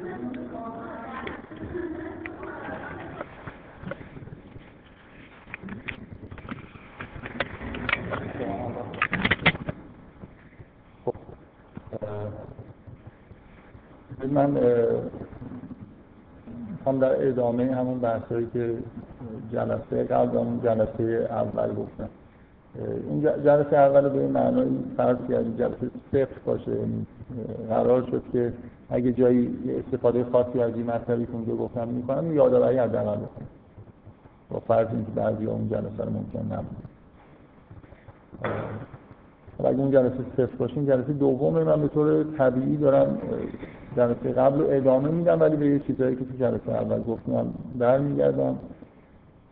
من هم در ادامه همون بحثایی که جلسه قبل همون جلسه اول گفتم. این جلسه اول به این معنی فرض کردیم جلسه صفر باشه یعنی قرار شد که اگه جایی استفاده خاصی از این مطلبی که اونجا گفتم می‌کنم یادآوری حداقل بکنم. با فرض اینکه بعضی اون جلسه رو ممکن نبود. اگه اون جلسه صفر باشه این جلسه دوم من به طور طبیعی دارم جلسه قبل رو ادامه میدم ولی به یه چیزایی که تو جلسه اول گفتم برمیگردم.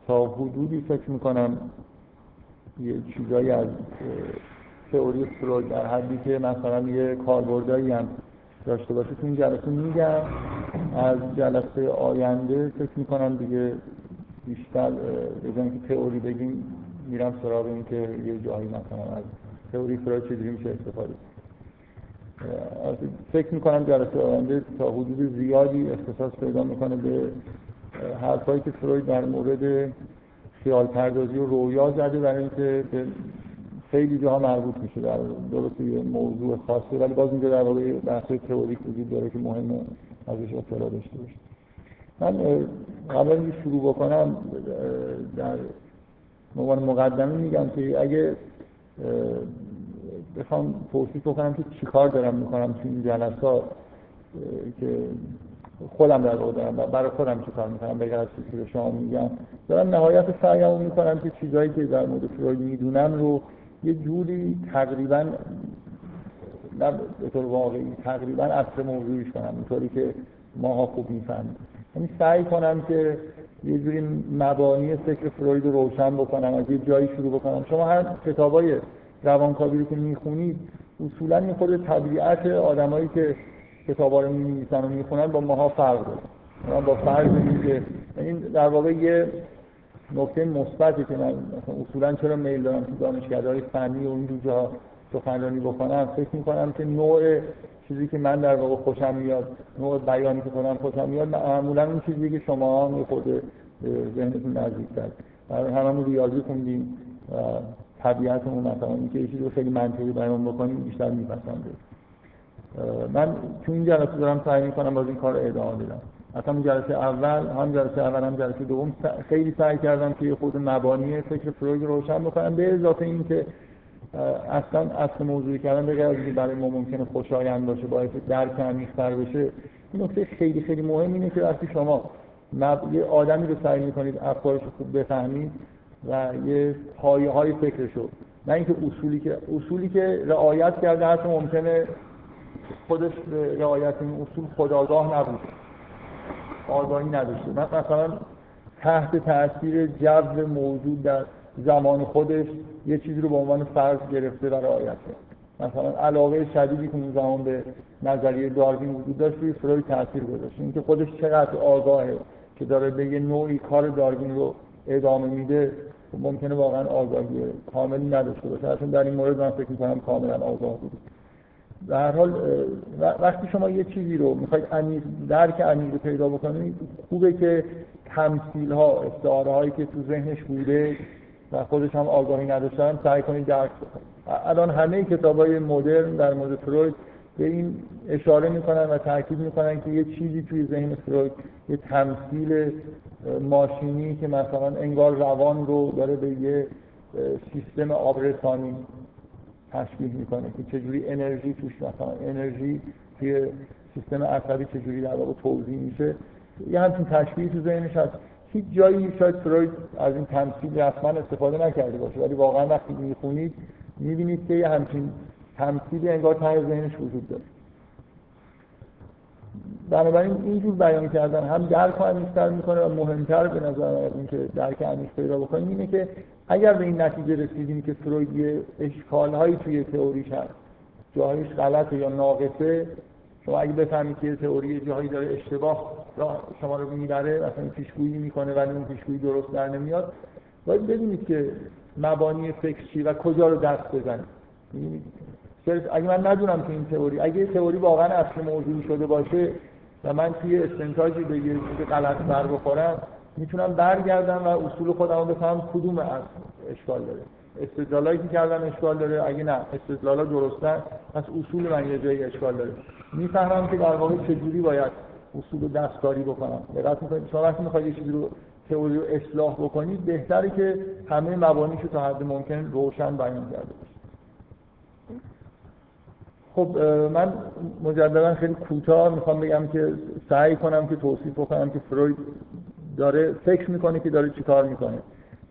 تا حدودی فکر می‌کنم یه چیزایی از تئوری فروید در حدی که مثلا یه کاربردایی هم داشته باشه تو این جلسه میگم. از جلسه آینده فکر می‌کنم دیگه بیشتر بزنیم که تئوری بگیم میرم سراغ این که یه جایی مثلا از تئوری فروید چجوری میشه استفاده فکر می‌کنم جلسه آینده تا حدود زیادی اختصاص پیدا می‌کنه به حرفایی که فروید در مورد خیال پردازی و رویا زده برای اینکه به خیلی جاها مربوط میشه در درست یه موضوع خاصی ولی باز اینجا در واقع بحث تئوریک وجود داره که مهمه ازش اطلاع داشته باشه من قبل اینکه شروع بکنم در عنوان مقدمه میگم که اگه بخوام توصیف بکنم که چیکار دارم می‌کنم تو این جلسات که خودم در واقع دارم برای خودم چیکار می‌کنم بگر از شما میگم دارم نهایت سعیم می‌کنم که چیزایی که در مورد فروید می‌دونم رو یه جوری تقریبا نه به طور واقعی تقریبا اصل موضوعیش کنم اینطوری که ماها خوب می‌فهمیم. یعنی سعی کنم که یه جوری مبانی فکر فروید رو روشن بکنم از یه جایی شروع بکنم. شما هر کتابای روانکاوی رو که می‌خونید اصولا این خود طبیعت آدمایی که کتابا رو می‌نویسن و می‌خونن با ماها فرق داره. با فرض اینکه این در واقع یه نکته مثبتی که من اصولا چرا میل دارم تو دانشگاه‌های فنی و این جاها سخنرانی بکنم فکر می‌کنم که نوع چیزی که من در واقع خوشم میاد نوع بیانی که خودم خوشم میاد معمولا اون چیزی که شما هم خود ذهنتون نزدیک‌تر برای هممون ریاضی خوندیم طبیعتمون مثلا اینکه یه چیزی رو خیلی منطقی بیان بکنیم بیشتر میپسنده من تو این جلسه دارم سعی می‌کنم باز این کار رو ادامه بدم. اصلا جلسه اول هم جلسه اول هم جلسه دوم خیلی سعی کردم که خود مبانی فکر فروید روشن بکنم به اضافه اینکه اصلا اصل موضوعی کردن به غیر برای ما ممکنه خوشایند باشه باعث درک عمیق‌تر بشه این نکته خیلی خیلی مهم اینه که وقتی شما یه آدمی رو سعی می‌کنید افکارش رو خوب بفهمید و یه پایه های فکرشو نه اینکه اصولی که اصولی که رعایت کرده هست ممکنه خودش رعایت این اصول خداگاه نبود. آگاهی نداشته. من مثلا تحت تاثیر جو موجود در زمان خودش یه چیزی رو به عنوان فرض گرفته و رعایت کرد. مثلا علاقه شدیدی که اون زمان به نظریه داروین وجود داشت روی فروید تاثیر گذاشت. اینکه خودش چقدر آگاهه که داره به یه نوعی کار داروین رو ادامه میده ممکنه واقعا آگاهی کاملی نداشته باشه. اصلا در این مورد من فکر می‌کنم کاملا آگاه بود. در هر حال وقتی شما یه چیزی رو می‌خواید عمیق درک عمیق رو پیدا بکنید خوبه که تمثیل ها استعاره هایی که تو ذهنش بوده و خودش هم آگاهی نداشتن سعی کنید درک الان همه کتاب های مدرن در مورد فروید به این اشاره می‌کنن و تاکید می‌کنن که یه چیزی توی ذهن فروید یه تمثیل ماشینی که مثلا انگار روان رو داره به یه سیستم آبرسانی تشبیه می‌کنه که چجوری انرژی توش مثلا انرژی توی سیستم عصبی چجوری در واقع توضیح میشه. یه همچین تشبیه تو ذهنش هست. هیچ جایی شاید فروید از این تمثیل رسما استفاده نکرده باشه ولی واقعا وقتی می‌خونید می‌بینید که یه همچین تمثیلی انگار ته ذهنش وجود داره. بنابراین اینجور بیان کردن هم درک عمیق‌تر می‌کنه و مهمتر به نظر از اینکه درک عمیق پیدا بکنیم اینه که اگر به این نتیجه رسیدیم که فروید یه اشکالهایی توی تئوریش هست جاهایش غلطه یا ناقصه شما اگه بفهمید که تئوری جاهایی داره اشتباه شما رو می‌بره مثلا پیشگویی می‌کنه ولی اون پیشگویی درست در نمیاد باید ببینید که مبانی فکر چی و کجا رو دست بزنید. اگه من ندونم که این تئوری اگه تئوری واقعا اصل موضوعی شده باشه و من توی استنتاجی بگیرم که غلط بر بخورم می‌تونم برگردم و اصول خودم رو بفهم کدوم اشکال داره. استدلالایی که کردن اشکال داره اگه نه استدلالا درستن پس اصول من یه جایی اشکال داره. می‌فهمم که در واقع چجوری باید اصول دستکاری بکنم. دقت می‌کنید شما وقتی می‌خواید یه چیزی رو تئوری رو اصلاح بکنید بهتره که همه مبانیش رو تا حد ممکن روشن بیان کرده خب من مجددا خیلی کوتاه می‌خوام بگم که سعی کنم که توصیف بکنم که فروید داره فکر می‌کنه که داره چیکار می‌کنه.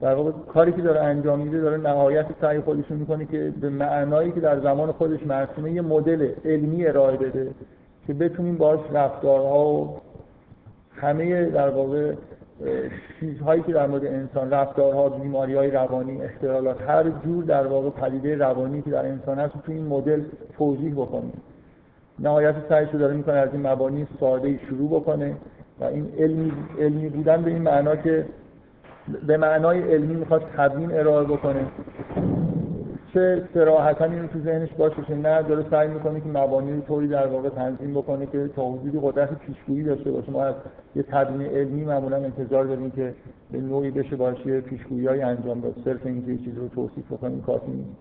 در واقع کاری که داره انجام میده داره نهایت سعی خودش می‌کنه که به معنایی که در زمان خودش مرسومه یه مدل علمی ارائه بده که بتونیم باش رفتارها و همه در واقع چیزهایی که در مورد انسان رفتارها بیماری های روانی اختلالات هر جور در واقع پدیده روانی که در انسان هست تو این مدل توضیح بکنیم. نهایت سعیش رو داره می‌کنه از این مبانی ساده شروع بکنه و این علمی, علمی بودن به این معنا که به معنای علمی می‌خواد تبیین ارائه بکنه. چه سراحتا اینو تو ذهنش باشه که نه داره سعی می‌کنه که مبانی رو طوری در واقع تنظیم بکنه که تا حدودی قدرت پیشگویی داشته باشه. ما از یه تبیین علمی معمولا انتظار داریم که به نوعی بشه باشه پیشگویی انجام داد. صرف اینکه یه چیزی رو توصیف بکنیم کافی نیست.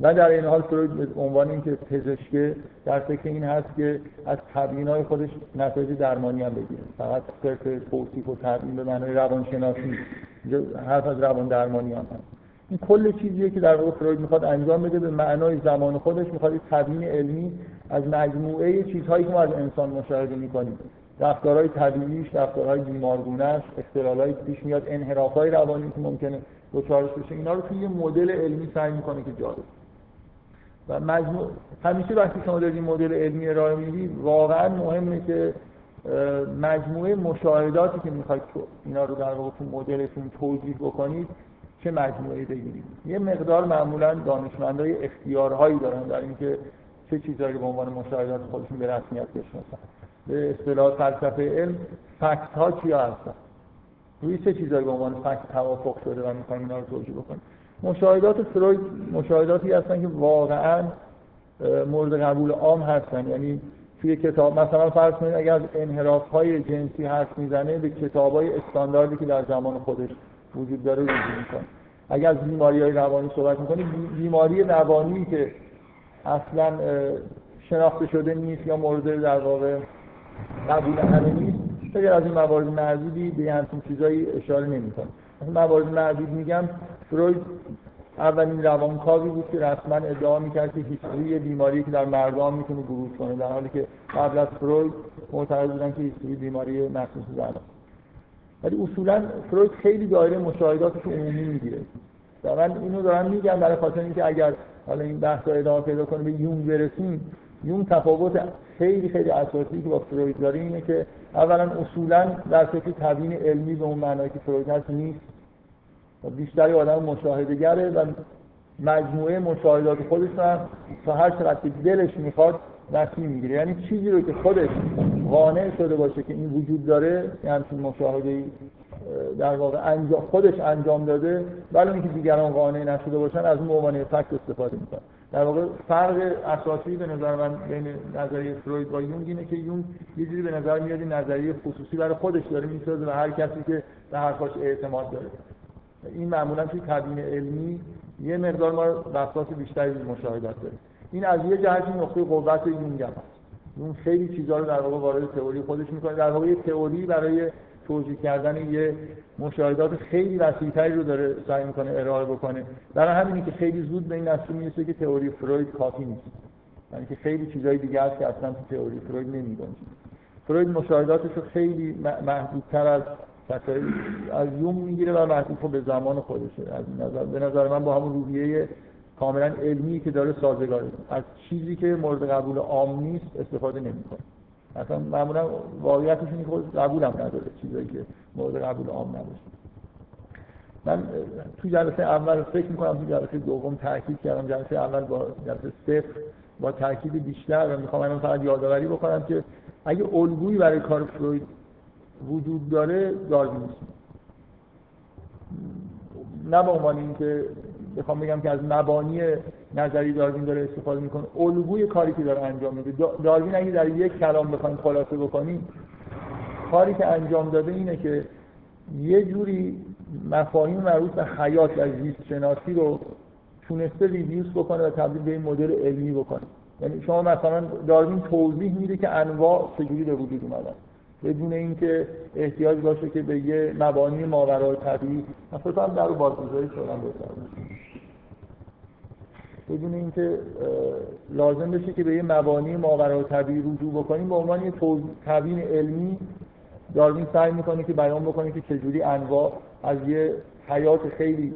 و در این حال فروید به عنوان اینکه پزشک در فکر این هست که از تبیین های خودش نتایج درمانی هم بگیره. فقط صرف توصیف و تبیین به معنای روانشناسی حرف از روان درمانی هم هست. این کل چیزیه که در واقع فروید می‌خواد انجام بده به معنای زمان خودش می‌خواد تبیین علمی از مجموعه چیزهایی که ما از انسان مشاهده می‌کنیم. رفتارهای طبیعیش رفتارهای بیمارگونهش اختلالایی که پیش میاد انحرافهای روانی که ممکنه دچارش بشه اینا رو توی یه مدل علمی سعی می‌کنه که جا و مجموع همیشه وقتی شما دارید مدل علمی ارائه می‌دید واقعا مهمه که مجموعه مشاهداتی که می‌خواید اینا رو در واقع تو مدلتون توضیح بکنید چه مجموعه بگیرید یه مقدار معمولا دانشمندای اختیارهایی دارن در اینکه چه چیزهایی به عنوان مشاهدات خودشون به رسمیت بشناسن. به اصطلاح فلسفه علم فکت ها چیا هستن؟ روی چه چیزهایی به عنوان فکت توافق شده و می‌خوایم اینا رو توجیه بکنیم؟ مشاهدات فروید مشاهداتی هستن که واقعا مورد قبول عام هستن. یعنی توی کتاب مثلا فرض کنید اگر از انحراف های جنسی حرف می‌زنه به کتاب های استانداردی که در زمان خودش وجود داره رجوع می‌کنه. اگر از بیماری های روانی صحبت می‌کنه بیماری روانی که اصلا شناخته شده نیست یا مورد در واقع قبول همه نیست اگر از این موارد معدودی به همچین چیزایی اشاره نمی‌کنه موارد معدود میگم فروید اولین روانکاوی بود که رسما ادعا می‌کرد که هیستوری بیماری که در مردان می‌تونه بروز کنه در حالی که قبل از فروید معتقد بودن که هیستوری بیماری مخصوص زنان ولی اصولا فروید خیلی دایره مشاهداتش عمومی می‌گیره. و من اینو دارم میگم برای خاطر اینکه اگر حالا این بحث ادامه پیدا کنه به یون برسیم یون تفاوت خیلی خیلی اساسی که با فروید داره اینه که اولا اصولا در فکر تبیین علمی به اون معنایی که فروید هست نیست. و بیشتری آدم مشاهده گره و مجموعه مشاهدات خودش هم تا هر چقدر دلش می‌خواد نسیم می‌گیره. یعنی چیزی رو که خودش قانع شده باشه که این وجود داره یه همچین مشاهده در واقع انجام خودش انجام داده ولی اینکه دیگران قانع نشده باشن از اون عنوان فکت استفاده می‌کنن. در واقع فرق اساسی به نظر من بین نظریه فروید و یونگ اینه که یونگ یه جوری به نظر میاد نظریه خصوصی برای خودش داره می‌سازه و هر کسی که به حرفاش اعتماد داره. این معمولا توی تبیین علمی یه مقدار ما بساط بیشتری مشاهدات داریم. این از یه جهت نقطه قوت یونگ هست. اون خیلی چیزها رو در واقع وارد تئوری خودش می‌کنه. در واقع یه تئوری برای توضیح کردن یه مشاهدات خیلی وسیع‌تری رو داره سعی می‌کنه ارائه بکنه. برای همینی که خیلی زود به این نتیجه می‌رسه که تئوری فروید کافی نیست. یعنی که خیلی چیزهای دیگه هست که اصلا تو تئوری فروید نمیگنجه. فروید مشاهداتش رو خیلی محدودتر از از یوم می‌گیره و محدود به زمان خودشه. از نظر به نظر من با همون روحیه کاملا علمی که داره سازگاره از چیزی که مورد قبول عام نیست استفاده نمی‌کنه. مثلا معمولا واقعیتش اینه که قبولم نداره چیزایی که مورد قبول عام نباشه. من تو جلسه اول فکر می‌کنم تو جلسه دوم تاکید کردم. جلسه اول با جلسه صفر با تاکید بیشتر و می‌خوام الان فقط یادآوری بکنم که اگه الگویی برای کار فروید وجود داره داروینیسم نه به عنوان اینکه بخوام بگم که از مبانی نظری داروین داره استفاده می‌کنه. الگوی کاری که داره انجام میده. داروین اگه در یک کلام بخوایم خلاصه بکنیم کاری که انجام داده اینه که یه جوری مفاهیم مربوط به حیات و زیست شناسی رو تونسته ریویوز بکنه و تبدیل به این مدل علمی بکنه. یعنی شما مثلا داروین توضیح میده که انواع چجوری به وجود اومدن. بدون اینکه احتیاج باشه که به یه مبانی ماورای طبیعی. مثلا در بازگذاری شدن بدون اینکه لازم بشه که به یه مبانی ماورای طبیعی رجوع بکنیم به عنوان یه تبیین علمی داروین سعی می‌کنه که بیان بکنه که چجوری انواع از یه حیات خیلی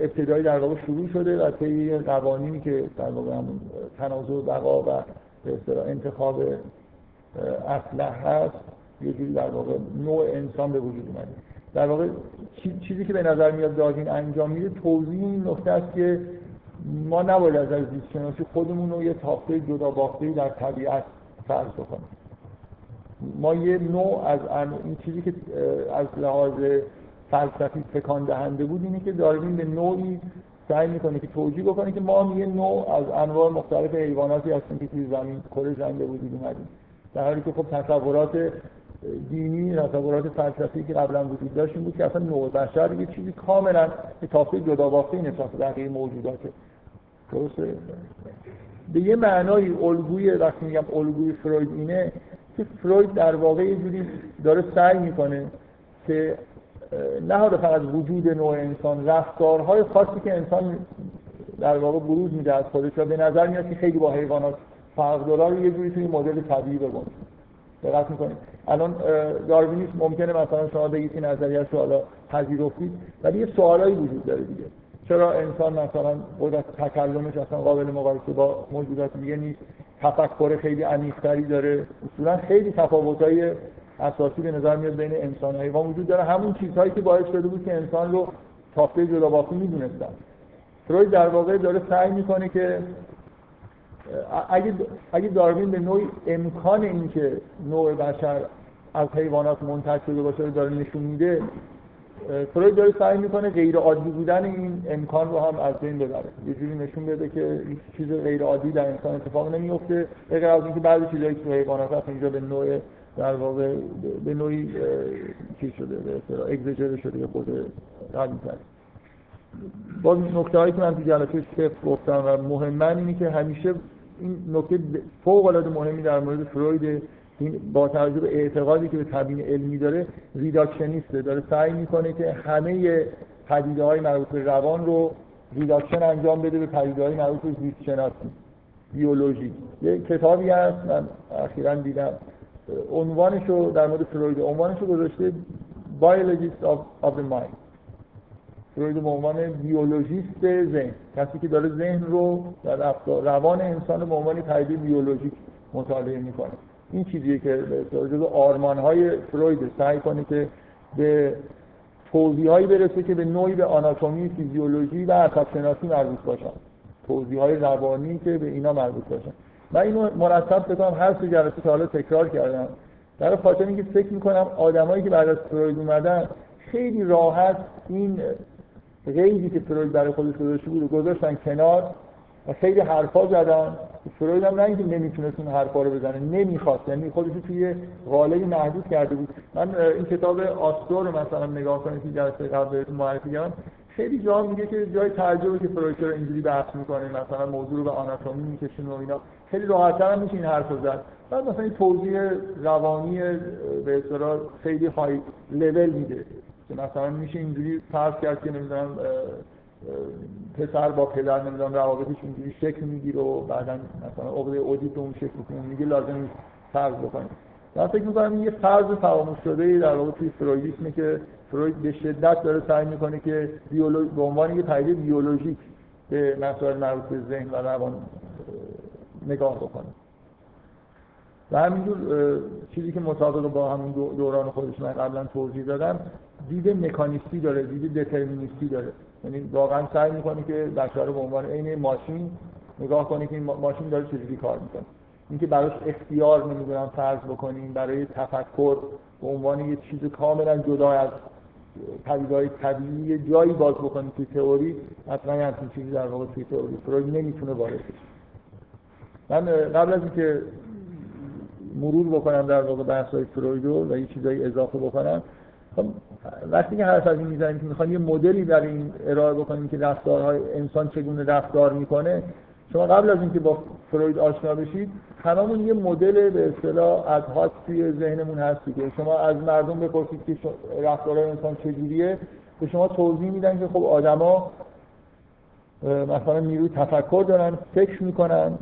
ابتدایی در واقع شروع شده و طی قوانینی که در واقع همون تنازع بقا و به انتخاب اسلح هست یه جوری در واقع نوع انسان به وجود اومده. در واقع چیزی که به نظر میاد داروین انجام میده توضیح این نکته است که ما نباید از زیست شناسی خودمون رو یه تاخته جدا باخته در طبیعت فرض بکنیم. ما یه نوع از این چیزی که از لحاظ فلسفی تکان دهنده بود اینه که داروین به نوعی سعی می‌کنه که توجیه بکنه که ما یه نوع از انواع مختلف حیواناتی هستیم که توی زمین کره زمین به وجود اومدیم. در حالی که خب تصورات دینی تصورات فلسفی که قبلا وجود داشت بود که اصلا نوع بشر یه چیزی کاملا به تافته جدا باخته نسبت بقیه موجوداته. درسته؟ به یه معنای الگوی وقتی میگم الگوی فروید اینه که فروید در واقع یه جوری داره سعی می‌کنه که نه فقط وجود نوع انسان رفتارهای خاصی که انسان در واقع بروز میده از خودش و به نظر میاد که خیلی با حیوانات فرق داره رو یه جوری توی مدل طبیعی بگم. دقت می‌کنید. الان داروینیسم ممکنه مثلا شما بگید که نظریه رو حالا پذیرفتید ولی یه سوالایی وجود داره دیگه. چرا انسان مثلا قدرت تکلمش اصلا قابل مقایسه با موجودات دیگه نیست؟ تفکر خیلی عمیق‌تری داره. اصولا خیلی تفاوت‌های اساسی به نظر میاد بین انسان و حیوان وجود داره. همون چیزهایی که باعث شده بود که انسان رو تافته جدا باقی می‌دونستن. فروید در واقع داره سعی می‌کنه که اگه اگه داروین به نوعی امکان اینکه نوع بشر از حیوانات منتج شده باشه داره نشون میده فروید داره سعی می‌کنه غیر عادی بودن این امکان رو هم از بین ببره. یه جوری نشون بده که هیچ چیز غیر عادی در انسان اتفاق نمیفته غیر از اینکه بعضی چیزایی که حیوانات هست اینجا به نوع در واقع به نوعی چی شده به اصطلاح اگزاجره شده یا خود قوی کرد باز نکته هایی که من تو جلسه صفر گفتم و مهمن اینه که همیشه این نکته فوق العاده مهمی در مورد فروید این با توجه به اعتقادی که به تبیین علمی داره reductionist ه داره سعی می‌کنه که همه پدیده های مربوط به روان رو reduction انجام بده به پدیده های مربوط به زیست شناسی بیولوژی. یه کتابی هست من اخیرا دیدم. عنوانش رو در مورد فروید عنوانش رو گذاشته Biologist of, of the Mind. فروید به عنوان بیولوژیست ذهن. کسی که داره ذهن رو در روان انسان به عنوان پدیده بیولوژیک مطالعه می‌کنه. این چیزیه که جزو آرمان های فروید سعی کنه که به توضیح هایی برسه که به نوعی به آناتومی فیزیولوژی و عصب شناسی مربوط باشن. توضیح های روانی که به اینا مربوط باشن. من اینو مرتب بکنم هر سه جلسه تا حالا تکرار کردم. در خاطر اینکه فکر می‌کنم آدمایی که بعد از فروید اومدن خیلی راحت این غیبی که فروید برای خودش گذاشته بود گذاشتن کنار. و خیلی حرفا زدن. فروید هم نه اینکه نمی‌تونست اون حرفا رو بزنه نمی‌خواست. یعنی خودش رو توی قالبی محدود کرده بود. من این کتاب آستور رو مثلا نگاه کنید که جلسه قبل بهتون معرفی کردم. خیلی جا میگه که جای تعجبه که فروید چرا اینجوری بحث می‌کنه مثلا موضوع رو به آناتومی میکشونه و اینا. خیلی راحت‌تر هم میشه این حرف زد. بعد مثلا این توضیح روانی به اصطلاح خیلی های لول میده. که مثلا میشه اینجوری فرض کرد که نمی‌دونم پسر با پدر نمی‌دونم روابطش اینجوری شکل می‌گیره و بعدا مثلا عقده اودیپ اون شکل کنه. میگه لازم نیست فرض بکنیم. من فکر می‌کنم این یه فرض فراموش شده در واقع توی فرویدیسمه که فروید به شدت داره سعی می‌کنه که بیولوژی به عنوان یه پدیده بیولوژیک به مسائل مربوط به ذهن و روان نگاه بکنه. و همینجور چیزی که مطابق با همین دوران خودش من قبلا توضیح دادم دید مکانیستی داره دید دترمینیستی داره. یعنی واقعا سعی می‌کنه که بشر رو به عنوان عین ماشین نگاه کنه که این ماشین داره چجوری کار می‌کنه. اینکه براش اختیار نمی‌دونم فرض بکنیم برای تفکر به عنوان یه چیز کاملا جدا از پدیدهای طبیعی جایی باز بکنید توی تئوری حتما همچین چیزی در واقع توی تئوری فروید نمی‌تونه وارد من قبل از اینکه مرور بکنم در واقع بحث های فرویدو و یه چیزایی اضافه بکنم وقتی که حرف از این می‌زنیم که می‌خوایم یه مدلی برای این ارائه بکنیم که رفتارهای انسان چگونه رفتار می‌کنه شما قبل از اینکه با فروید آشنا بشید هممون یه مدل به اصطلاح از توی ذهنمون هستی که شما از مردم بپرسید که رفتارهای انسان چجوریه به شما توضیح میدن که خب آدما مثلا نیروی تفکر دارن فکر می‌کنن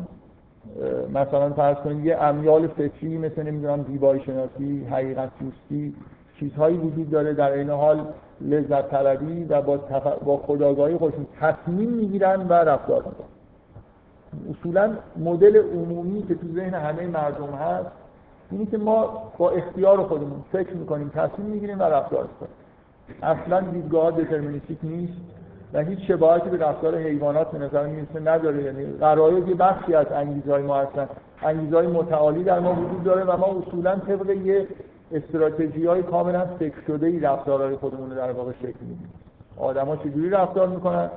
مثلا فرض کنید یه امیال فکری مثل نمی‌دونم زیبایی شناسی حقیقت دوستی چیزهایی وجود داره در این حال لذت طلبی و با, تف... با خداگاهی خودشون تصمیم می‌گیرن و رفتار می‌کنن. اصولا مدل عمومی که تو ذهن همه مردم هست اینی که ما با اختیار خودمون فکر می‌کنیم تصمیم می‌گیریم و رفتار می‌کنیم. اصلا دیدگاه دترمینیستیک نیست و هیچ شباهتی به رفتار حیوانات به نظر می‌رسه نداره. یعنی غرایز یه بخشی از انگیزهای ما هستن. انگیزهای متعالی در ما وجود داره و ما اصولا طبق یه استراتژی های کاملا فکر شده ای رفتارهای خودمون رو در واقع شکل میدیم. آدما چجوری رفتار می‌کنن؟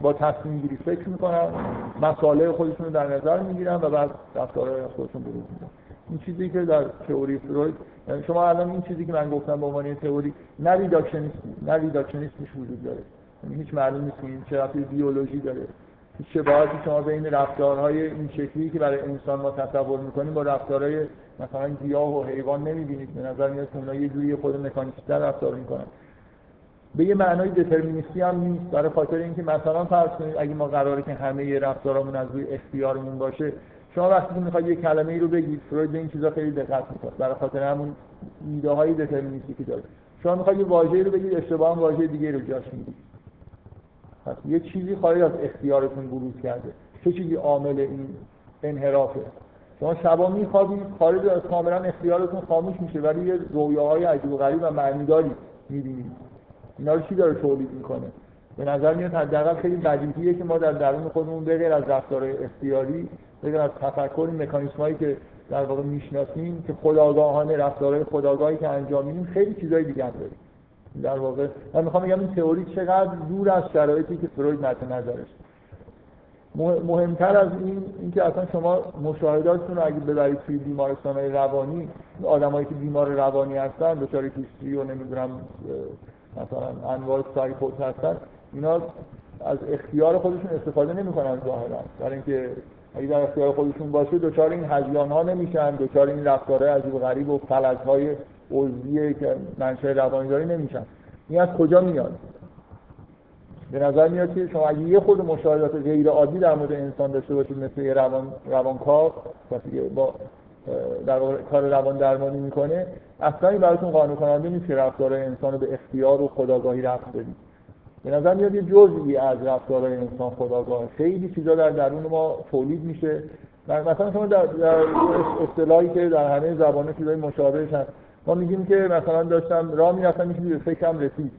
با تصمیم گیری فکر می‌کنن مسائل خودشون رو در نظر می‌گیرن و بعد رفتارهای خودشون بروز میدن. این چیزی که در تئوری فروید یعنی شما الان این چیزی که من گفتم به عنوان تئوری نه ریداکشنیسم نه وجود داره. یعنی هیچ معلوم نیست این چه بیولوژی داره. هیچ شباهتی شما بین رفتارهای این شکلی که برای انسان ما تصور می‌کنیم با رفتارهای مثلا گیاه و حیوان نمی‌بینید به نظر میاد که اونها یه جوری خود مکانیستا رفتار می‌کنن. به یه معنای دترمینیستی هم نیست برای خاطر اینکه مثلا فرض کنید اگه ما قراره که همه رفتارمون از روی اختیارمون باشه شما وقتی که می‌خواید یه کلمه ای رو بگید فروید به این چیزا خیلی دقت می‌کنه. برای خاطر همون ایده های دترمینیستی داره. شما می‌خواید یه واژه‌ای رو بگید اشتباها واژه دیگه رو جاش می‌دید پس یه چیزی خارج از اختیارتون بروز کرده. چه چیزی عامل این انحرافه؟ شما شبا میخوابید خارج از کاملا اختیارتون خاموش میشه ولی یه رویاهای عجیب و غریب و معنیداری می‌بینید. اینا رو چی داره تولید می‌کنه؟ به نظر میاد حداقل خیلی بدیهیه که ما در درون خودمون به غیر از رفتارهای اختیاری به غیر از تفکر مکانیسمایی که در واقع می‌شناسیم که خداگاهانه رفتارهای خداگاهی که انجام میدیم خیلی چیزای دیگه داریم. در واقع من می‌خوام بگم این تئوری چقدر دور از شرایطی که فروید مد نظرش مهمتر از این اینکه اصلا شما مشاهداتتون رو اگه ببرید توی بیمارستان های روانی آدمایی که بیمار روانی هستن دچار هیستری و نمی‌دونم مثلا انواع سایکوت هستن اینا از اختیار خودشون استفاده نمی‌کنن ظاهرا. برای اینکه اگه در اختیار خودشون باشه دچار این هزیان ها نمیشن دچار این رفتارهای عجیب و غریب و فلج های که منشأ روانی نمیشن. این از کجا میاد؟ به نظر میاد که شما اگه یه خود مشاهدات غیر عادی در مورد انسان داشته باشید مثل یه روان روانکاو کسی با در کار روان درمانی می‌کنه اصلا این براتون قانع کننده نیست که رفتار انسان رو به اختیار و خداگاهی رفت بدید. به نظر میاد یه جزئی از رفتارهای انسان خداگاه. خیلی چیزا در درون ما تولید میشه. مثلا شما در, در اصطلاحی که در همه زبانه چیزای مشابهش هست. ما میگیم که مثلا داشتم راه می‌رفتم یه به فکرم رسید.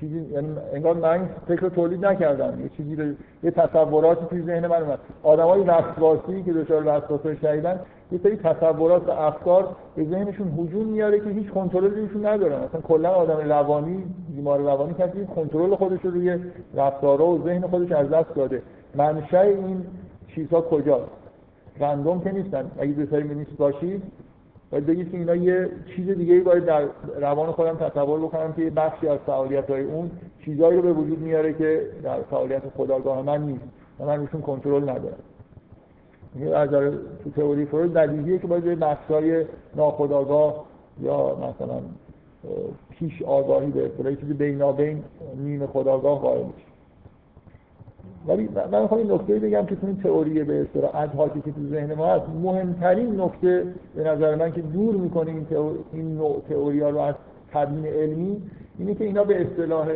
چیزی یعنی انگار من فکر تولید نکردم. یه چیزی رو یه تصوراتی توی ذهن من اومد. آدمای وسواسی که دچار وسواسی شدیدن یه سری تصورات و افکار به ذهنشون هجوم میاره که هیچ کنترلی روشون ندارن. مثلا کلا آدم روانی بیمار روانی کسی کنترل خودش رو روی رفتارها و ذهن خودش از دست داده. منشأ این چیزها کجاست؟ رندوم که نیستن. اگه نیست باشید باید بگید که اینا یه چیز دیگه ای باید در روان خودم تصور بکنم که یه بخشی از فعالیت های اون چیزایی رو به وجود میاره که در فعالیت خداگاه من نیست و من روشون کنترل ندارم. از تو تئوری فروید بدیهیه که باید بخشای ناخداگاه یا مثلا پیش آگاهی به اصطلاح چیزی بینابین نیم خداگاه قائل میشه ولی من می‌خوام این نکته بگم که تو این تئوری به اصطلاح ادهاکی که تو ذهن ما هست مهمترین نکته به نظر من که دور می‌کنه این, این نوع تئوری ها رو از تبیین علمی اینه که اینا به اصطلاح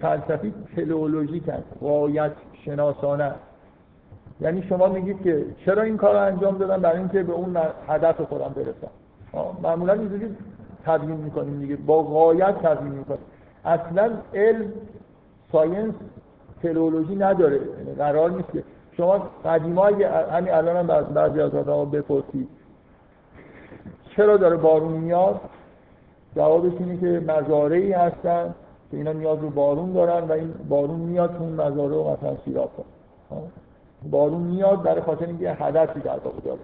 فلسفی تلئولوژیک هست قایت شناسانه یعنی شما میگید که چرا این کار رو انجام دادم برای اینکه به اون هدف خودم برسم. معمولا اینجوری تبیین می‌کنیم دیگه با قایت تبیین می‌کنیم. اصلا علم ساینس تلولوژی نداره. یعنی قرار نیست که شما قدیما همین الان هم بعضی از آدم‌ها بپرسید. چرا داره بارون میاد؟ جوابش اینه که مزارعی هستن که اینا نیاز رو بارون دارن و این بارون میاد اون مزارع رو مثلا سیراب کنه. بارون میاد برای خاطر اینکه هدفی در واقع داره.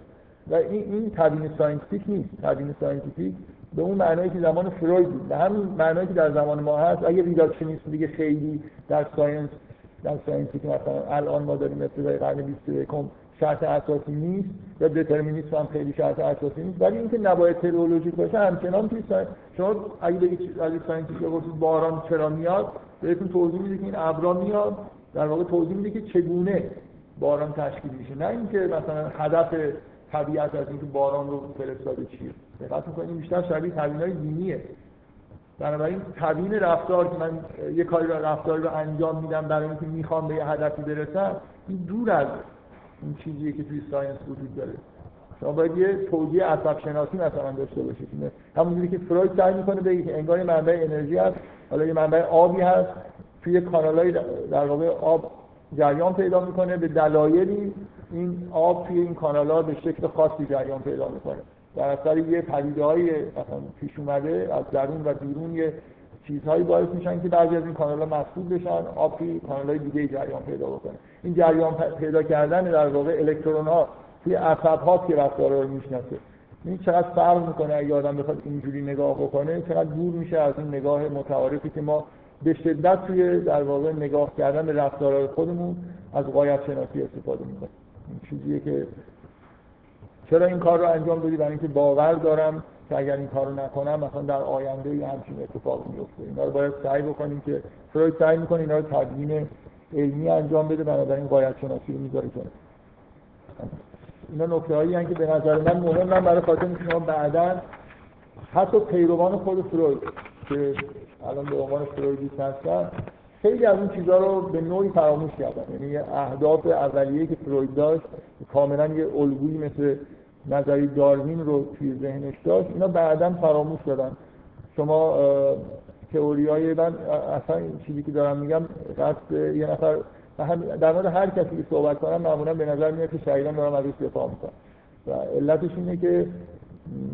و این این تبیین scientific نیست. تبیین scientific به اون معنایی که زمان فروید بود به همین معنایی که در زمان ما هست. اگه reductionism دیگه خیلی در science در science ی که مثلا الان ما داریم ابتدای قرن 21 شرط اساسی نیست یا determinism هم خیلی شرط اساسی نیست ولی اینکه نباید teleologic باشه همچنان توی شما اگه بگید از scientist بپرسید باران چرا میاد بهتون توضیح میده که این ابرا میاد در واقع توضیح میده که چگونه باران تشکیل میشه. نه اینکه مثلا هدف طبیعت از اینکه باران رو فرستاده چیه. دقت می‌کنید بیشتر شبیه تبیینای دینیه. بنابراین تبیین رفتار که من یه کاری را رفتاری رو انجام میدم برای اینکه می‌خوام به یه هدفی برسم این دور از این چیزیه که توی ساینس وجود داره. شما باید یه توجیه عصب شناسی مثلا داشته باشید. همونجوری که فروید سعی می‌کنه بگه که انگار منبع انرژی هست حالا یه منبع آبی هست توی کانالای در واقع آب جریان پیدا می‌کنه به دلایلی این آب توی این کانالا به شکل خاصی جریان پیدا می‌کنه. در اثر یه پدیده های پیش اومده از درون و بیرون یه چیزهایی باعث میشن که بعضی از این کانال ها مسدود بشن آب توی کانال های دیگه جریان پیدا بکنه. این جریان پیدا کردن در واقع الکترون ها توی عصب ها که رفتار رو می‌شناسه. این چقدر فرق می‌کنه اگه آدم بخواد اینجوری نگاه بکنه؟ چقدر دور میشه از این نگاه متعارفی که ما به شدت توی در واقع نگاه کردن به رفتارهای خودمون از قایت شناسی استفاده می‌کنیم. این چیزیه که چرا این کار رو انجام بدی برای اینکه باور دارم که اگر این کارو نکنم مثلا در آینده یه همچین اتفاق میفته اینا رو باید سعی بکنیم که فروید سعی می‌کنه اینا رو تدوین علمی انجام بده بنابراین قایت شناسی رو می‌ذاره کنه. اینا نکته هایی که به نظر من مهم برای خاطر شما بعدا حتی پیروان خود فروید که الان به عنوان فرویدیست هستن خیلی از اون چیزها رو به نوعی فراموش کردن. یعنی اهداف اولیه که فروید داشت کاملا یه الگویی مثل نظری داروین رو توی ذهنش داشت. اینا بعدا فراموش شدن. شما تئوری های من اصلا چیزی که دارم میگم قصد یه نفر در مورد هر کسی که صحبت کنم معمولا به نظر میاد که شهیدان دارم ازش دفاع می‌کنم. و علتش اینه که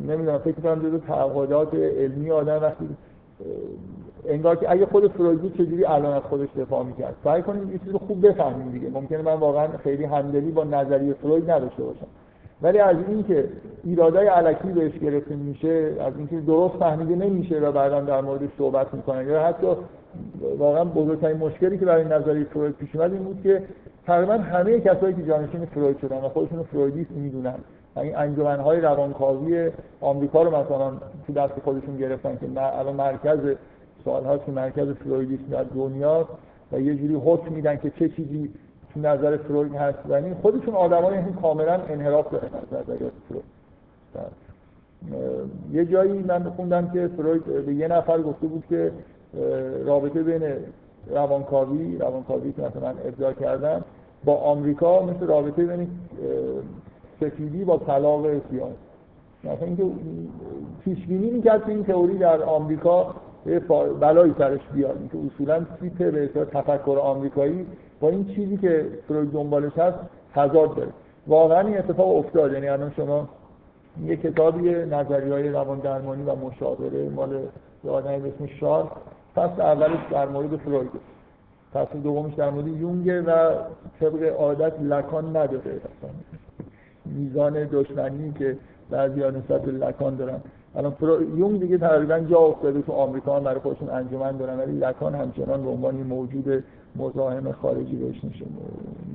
نمی‌دونم فکر کنم جزو تعهدات علمی آدم وقتی انگار که اگه خود فرویدی چجوری الان از خودش دفاع می‌کرد؟ سعی کنیم یه چیز خوب بفهمیم دیگه. ممکنه من واقعا خیلی همدلی با نظریه فروید نداشته باشم. ولی از اینکه ایرادای علکی بهش گرفته میشه از اینکه درست فهمیده نمیشه و بعدا در موردش صحبت می‌کنن یا حتی واقعا بزرگترین مشکلی که برای نظریه فروید پیش اومد این بود که تقریبا همه کسایی که جانشین فروید شدن و خودشون فرویدیست می‌دونن. این انجمنهای روانکاوی آمریکا رو مثلا تو دست خودشون گرفتن که الان مرکز سوال هاست که مرکز فرویدیسم در دنیا و یه جوری حکم میدن که چه چیزی تو نظر فروید هست و این خودشون آدمای این کاملا انحراف دارن از نظریات فروید یه جایی من خوندم که فروید به یه نفر گفته بود که رابطه بین روانکاوی روانکاوی که مثلا ابداع کردن با آمریکا مثل رابطه بین سفیدی با طلاق سیاه. مثلا اینکه پیش بینی می‌کرد که این تئوری در آمریکا بلایی سرش بیاد. که اصولا سیپ به تفکر آمریکایی با این چیزی که فروید دنبالش هست تضاد داره. واقعا این اتفاق افتاد. یعنی الان شما یه کتابی نظری های روان درمانی و مشاوره مال یه آدمی به اسم شار فصل اولش در مورد فروید. فصل دومش در مورد یونگه و طبق عادت لکان نداره. میزان دشمنی که بعضی نسبت به لکان دارن. الان یونگ دیگه تقریبا جا افتاده تو آمریکا هم برای خودشون انجمن دارن ولی لکان همچنان به عنوان موجود مزاحم خارجی بهش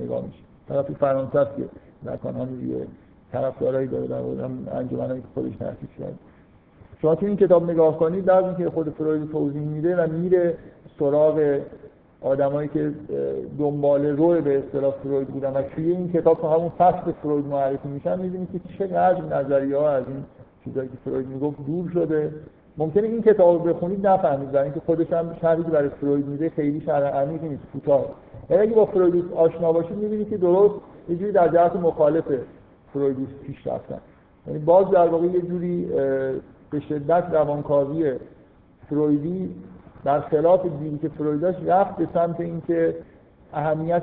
نگاه میشه. تو فرانسه است که لکان هم یه طرفدارایی داره در مورد انجمنایی که خودش تأسیس کرد. شما تو این کتاب نگاه کنید در که خود فروید توضیح میده و میره سراغ آدمایی که دنبال رو به اصطلاح فروید بودن. و توی این کتاب همون فصل فروید معرفی میشن می‌بینید که چقدر نظریه ها از این چیزایی که فروید می‌گفت دور شده. ممکنه این کتاب رو بخونید نفهمید برای اینکه خودش هم شرحی که برای فروید میده خیلی شرح عمیقی نیست کوتاه. یعنی اگه با فروید آشنا باشید می‌بینید که درست یه جوری در جهت مخالف فرویدیست پیش رفتن. یعنی باز در واقع یه جوری به شدت روانکاوی فرویدی برخلاف دیدی که فروید داشت رفت به سمت اینکه اهمیت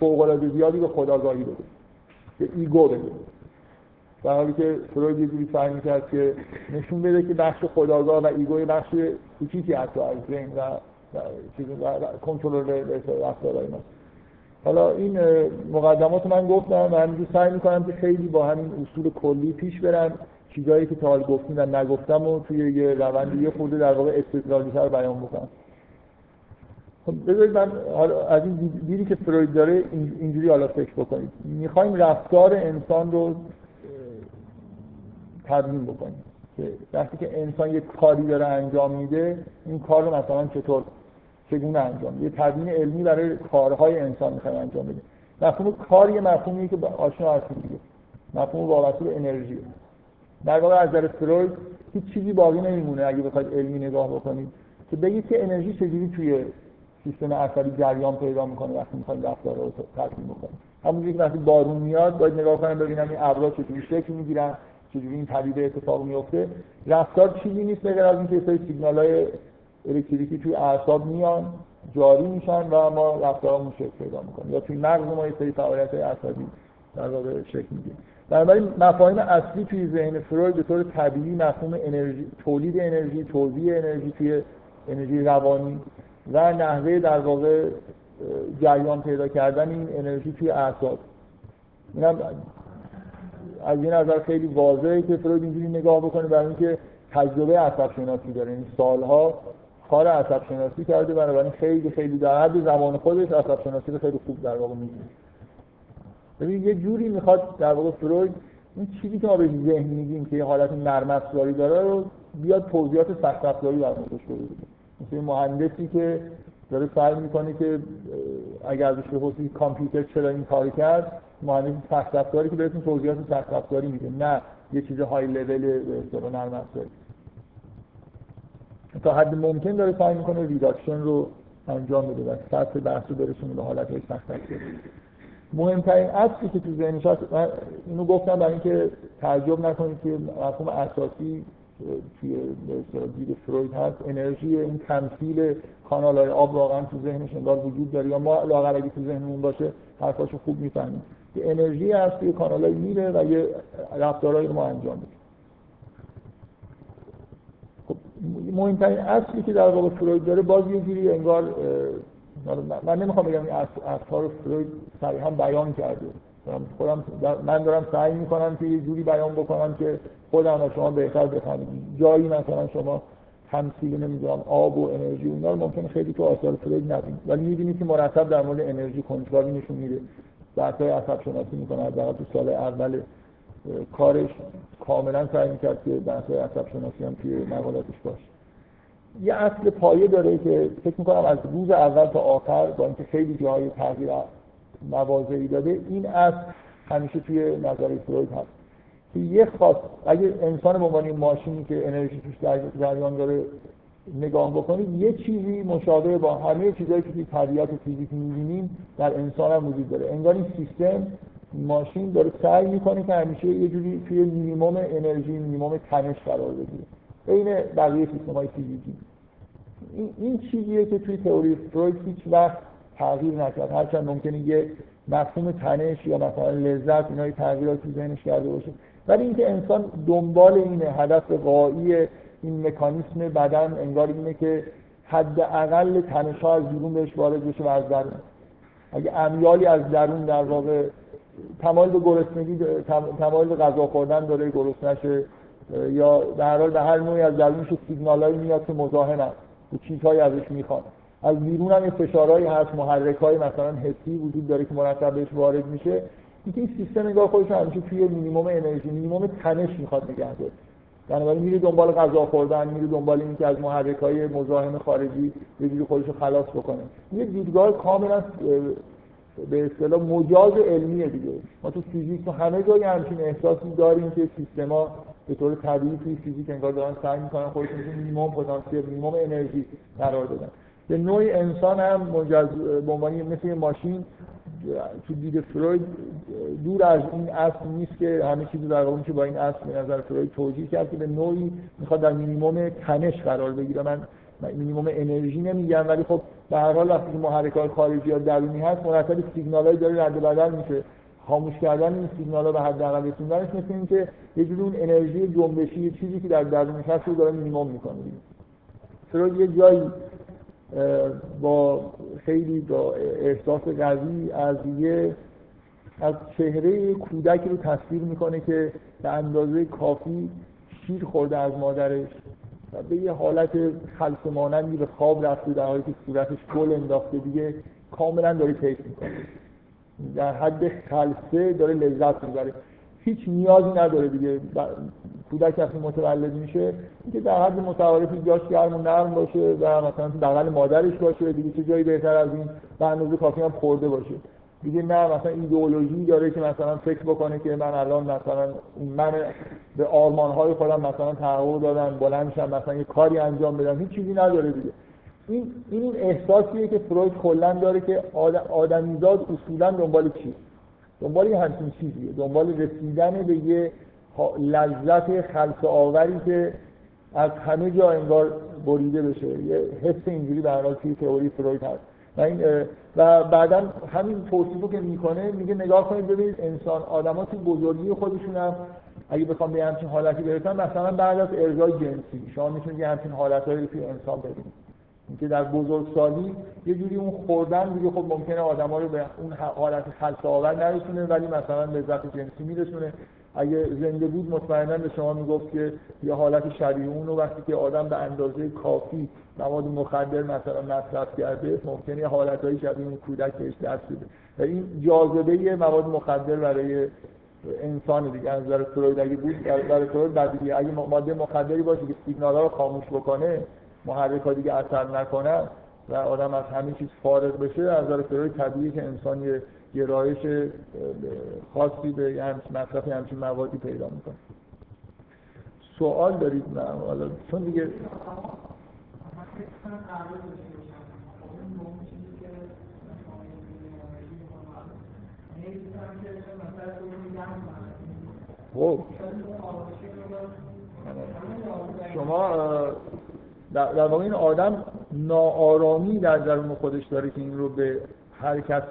فوق العاده زیادی به خودآگاهی بده. به ego بده. در حالی که فروید یه جوری سعی می‌کرد که نشون بده که بخش خودآگاه و ego ی بخش کوچیکی حتی از ذهن و کنترل رفتارهای ما حالا این مقدمات من گفتم و همینجور سعی می‌کنم که خیلی با همین اصول کلی پیش برم. چیزایی که تا حال گفتیم و نگفتم و توی یه روندی یه خورده در واقع استدلالی‌تر بیان بکنم. خب بذارید من از این دیدی که فروید داره اینجوری حالا فکر بکنید. می‌خوایم رفتار انسان رو تبیین بکنیم. که وقتی که انسان یک کاری داره انجام میده این کار رو مثلا چطور چگونه انجام یه تبیین علمی برای کارهای انسان می‌خوایم انجام بدیم. مفهوم کار یه مفهومیه که آشنا هستیم دیگه. مفهوم وابسته به انرژی. در واقع از نظر فروید هیچ چیزی باقی نمیمونه اگه بخواید علمی نگاه بکنید. که بگید که انرژی چجوری توی سیستم عصبی جریان پیدا می‌کنه وقتی می‌خوایم رفتار رو ترتیب بکنیم. همونجوری که وقتی بارون میاد باید نگاه کنم ببینم این ابرا چطوری شکل می‌گیرن. چجوری این پدیده اتفاق میفته رفتار چیزی نیست بغیر از اینکه سری سیگنال های الکتریکی توی اعصاب میان جاری میشن و ما رفتارمون شکل پیدا می‌کنیم. یا توی مغز ما یه سری فعالیت عصبی در واقع شکل می‌گیره. بنابراین مفاهیم اصلی توی ذهن فروید به طور طبیعی مفهوم انرژی تولید انرژی توزیع انرژی توی انرژی روانی و نحوه در واقع جریان پیدا کردن این انرژی توی اعصاب. اینم از این نظر خیلی واضحه که فروید اینجوری نگاه بکنه برای اینکه تجربه عصب شناسی داره. این سالها کار عصب شناسی کرده بنابراین خیلی خیلی در حد زمان خودش عصب شناسی رو خیلی خوب در واقع می‌دونه. ببین یه جوری می‌خواد در واقع فروید این چیزی که ما به ذهن میگیم که یه حالت نرم افزاری داره رو بیاد توضیحات سخت افزاری در موردش بده مثل مهندسی که داره سعی می‌کنه که اگر ازش بپرسی کامپیوتر چرا این کاری کرد مهندس سخت افزاری که بهتون توضیحات سخت افزاری میده. نه یه چیز high level نرم افزاری. تا حد ممکن داره سعی می‌کنه reduction رو انجام بده و سطح بحث رو برسونه به حالت های سخت افزاری مهمترین اصلی که تو ذهنش هست من اینو گفتم برای اینکه تعجب نکنید که مفهوم اساسی توی دید فروید هست. انرژی این تمثیل کانال های آب واقعا تو ذهنش انگار وجود داره یا ما لاغر اگه تو ذهنمون باشه حرفاشو خوب می‌فهمیم. که انرژی هست توی کانال های میره و یه رفتارهایی رو ما انجام میدیم. خب مهمترین اصلی که در واقع فروید داره باز یه جوری انگار من نمی‌خوام بگم این اصلا رو فروید صریحا بیان کرده. خودم من دارم سعی می‌کنم که یه جوری بیان بکنم که خودم و شما بهتر بفهمید. جایی مثلا شما تمثیل نمی‌دونم آب و انرژی اونا رو ممکنه خیلی تو آثار فروید نبینید. ولی می‌بینید که مرتب در مورد انرژی کنجکاوی نشون میده. بحث‌های عصب شناسی می‌کنه از تو سال اول کارش کاملا سعی می‌کرد که بحث‌های عصب شناسی هم توی مقالاتش باشه. یه اصل پایه داره که فکر می‌کنم از روز اول تا آخر با اینکه خیلی جاهای تغییر مواضعی داده این اصل همیشه توی نظر فروید هست. که یه خاص اگه انسان به عنوان ماشینی که انرژی توش جریان داره نگاه بکنید یه چیزی مشابه با همه چیزهایی که توی طبیعت فیزیک می‌بینیم در انسان هم وجود داره. انگار این سیستم ماشین داره سعی می‌کنه که همیشه یه جوری توی مینیمم انرژی مینیمم تنش قرار بگیره. بین بقیه سیستم های فیزیکی. این, چیزیه که توی تئوری فروید هیچ وقت تغییر نکرد. هرچند ممکنه یه مفهوم تنش یا مثلا لذت اینای تغییرات تو ذهنش کرده باشه. ولی اینکه انسان دنبال اینه هدف قایی این مکانیسم بدن انگار اینه که حداقل تنش از بیرون بهش وارد بشه و از درون. اگه امیالی از درون در واقع تمایل به گرسنگی تمایل به غذا خوردن داره گرسنشه یا در حال به هر نوعی از درونش سیگنالایی میاد که مزاحمن و چیزهایی ازش می‌خوان. از بیرون هم فشارهایی هست محرک های مثلا حسی وجود داره که مرتب بهش وارد میشه. این سیستم انگار خودش همیشه توی مینیمم انرژی مینیمم تنش می‌خواد نگه داره. بنابراین میره دنبال غذا خوردن میره دنبال اینکه از محرک های مزاحم خارجی یه جوری خودش خلاص بکنه. یه دیدگاه کاملا به اصطلاح مجاز علمیه دیگه. ما تو فیزیک تو همه جایی همچین احساسی داریم که سیستما به طور طبیعی توی فیزیک انگار دارن سعی می‌کنن خودشون مینیمم پتانسیل مینیمم انرژی قرار بدن. به نوعی انسان هم مجاز به عنوان مثل ماشین تو دید فروید دور از این اصل نیست که همه چیزی در واقع که با این اصل به نظر فروید توجیه کرد که به نوعی می‌خواد در مینیمم تنش قرار بگیره. من مینیمم انرژی نمیگم ولی خب به هر حال وقتی محرکات خارجی یا درونی هست مرتب سیگنالایی داره رد بدل میشه. خاموش کردن این سیگنال ها به حداقل رسوندنش مثل اینکه یه جوری اون انرژی جنبشی چیزی که در درونش هست رو داره مینیمم می‌کنه. فروید یه جایی با خیلی با احساس قوی از یه از چهره کودکی رو تصویر می‌کنه که به اندازه کافی شیر خورده از مادرش و به یه حالت خلص مانندی به خواب رفته در حالی که صورتش گل انداخته دیگه کاملا داره تیک می‌کنه. در حد خلصه داره لذت می‌بره. هیچ نیازی نداره دیگه. کودک وقتی متولد میشه اینکه در حد متعارفی جاش گرم و نرم باشه و مثلا بغل مادرش باشه دیگه چه جایی بهتر از این به اندازه کافی هم خورده باشه. دیگه نه مثلا ایدئولوژی داره که مثلا فکر بکنه که من الان مثلا من به آرمان های خودم مثلا تحقق دادم بلند شم مثلا یه کاری انجام بدم. هیچ چیزی نداره دیگه. این این احساسیه که فروید کلا داره که آدمیزاد اصولا دنبال چی؟ دنبال یه همچین چیزیه. دنبال رسیدن به یه لذت خلص آوری که از همه جا انگار بریده بشه. یه حس اینجوری به توی تئوری فروید هست. و و بعدا همین توصیفو که می‌کنه میگه نگاه کنید ببینید انسان آدما تو بزرگی خودشون هم اگه بخوام به همچین حالتی برسن مثلا بعد از ارزای جنسی شما می‌تونید یه همچین حالتهایی رو توی انسان ببینید. اینکه در بزرگسالی یه جوری اون خوردن دیگه خب ممکنه آدما رو به اون حالت خلص آور نرسونه ولی مثلا لذت جنسی میرسونه. اگه زنده بود مطمئنا به شما می‌گفت که یه حالت شبیه اون رو وقتی که آدم به اندازه کافی مواد مخدر مثلا مصرف کرده ممکنه حالتهایی شبیه اون کودک بهش دست بده. و این جاذبه مواد مخدر برای انسان دیگه از نظر فروید اگه بود برای فروید بعد اگه ماده مخدری باشه که سیگنال ها رو خاموش بکنه محرک ها دیگه اثر نکنه و آدم از همین چیز فارغ بشه از نظر فروید طبیعیه که انسان یه گرایش خاصی به همچین مصرف همچین موادی پیدا می‌کنه. سوال دارید؟ نه حالا چون دیگه خب. شما در واقع این آدم ناآرامی در درون خودش داره که این رو به حرکت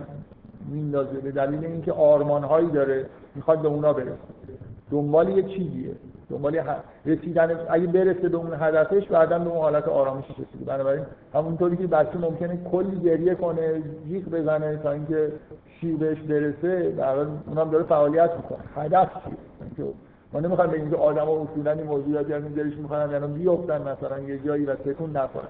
میندازه به دلیل اینکه آرمانهایی داره می‌خواد به اونا برسه. دنبال یه چیزیه. دنبال رسیدن اگه برسه به اون هدفش بعدا به اون حالت آرامشش رسیده. بنابراین همونطوری که بچه ممکنه کلی گریه کنه جیغ بزنه تا اینکه شیر بهش برسه در اونم داره فعالیت می‌کنه. هدف چیه؟ ما نمی‌خوایم بگیم که آدما اصولا این موضوعاتی از این دلش می‌خوان یعنی بیفتن مثلا یه جایی و تکون نخورن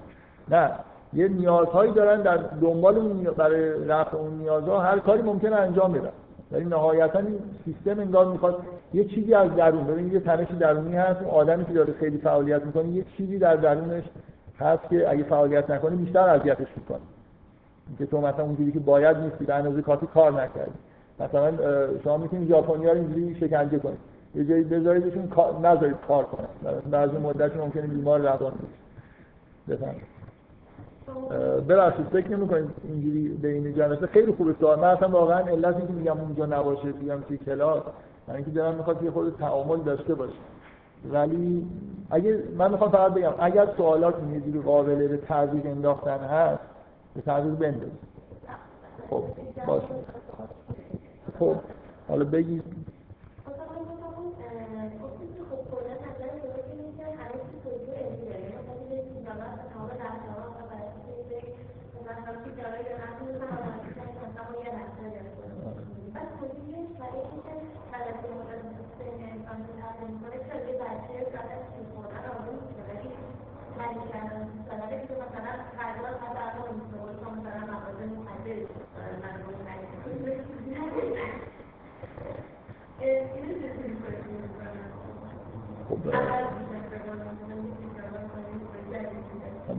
نه. یه نیازهایی دارن در دنبال اون برای رفع اون نیازها هر کاری ممکنه انجام بدن. ولی نهایتا این سیستم انگار می‌خواد یه چیزی از درون ببین یه تنشی درونی هست اون آدمی که داره خیلی فعالیت می‌کنه یه چیزی در درونش هست که اگه فعالیت نکنه بیشتر اذیتش می‌کنه. که تو مثلا اونجوری که باید نیستی به اندازه کافی کار نکردی. مثلا شما می‌تونید ژاپنی‌ها رو اینجوری شکنجه کنید یه جایی بذاریدشون نذارید کار کنن بعضی مدت ممکنه بیمار روان بشه ببخشید فکر نمی کنید اینجوری به این جلسه خیلی خوبه سوال. من اصلا واقعا علت اینکه میگم اونجا نباشه میگم توی کلاس من اینکه دارم می‌خواد یه خود تعامل داشته باشه ولی اگه من می‌خوام فقط بگم اگر سوالات یه جوری قابل به تعویض انداختن هست به تعویض بندازید. خب باشه. خب حالا بگید.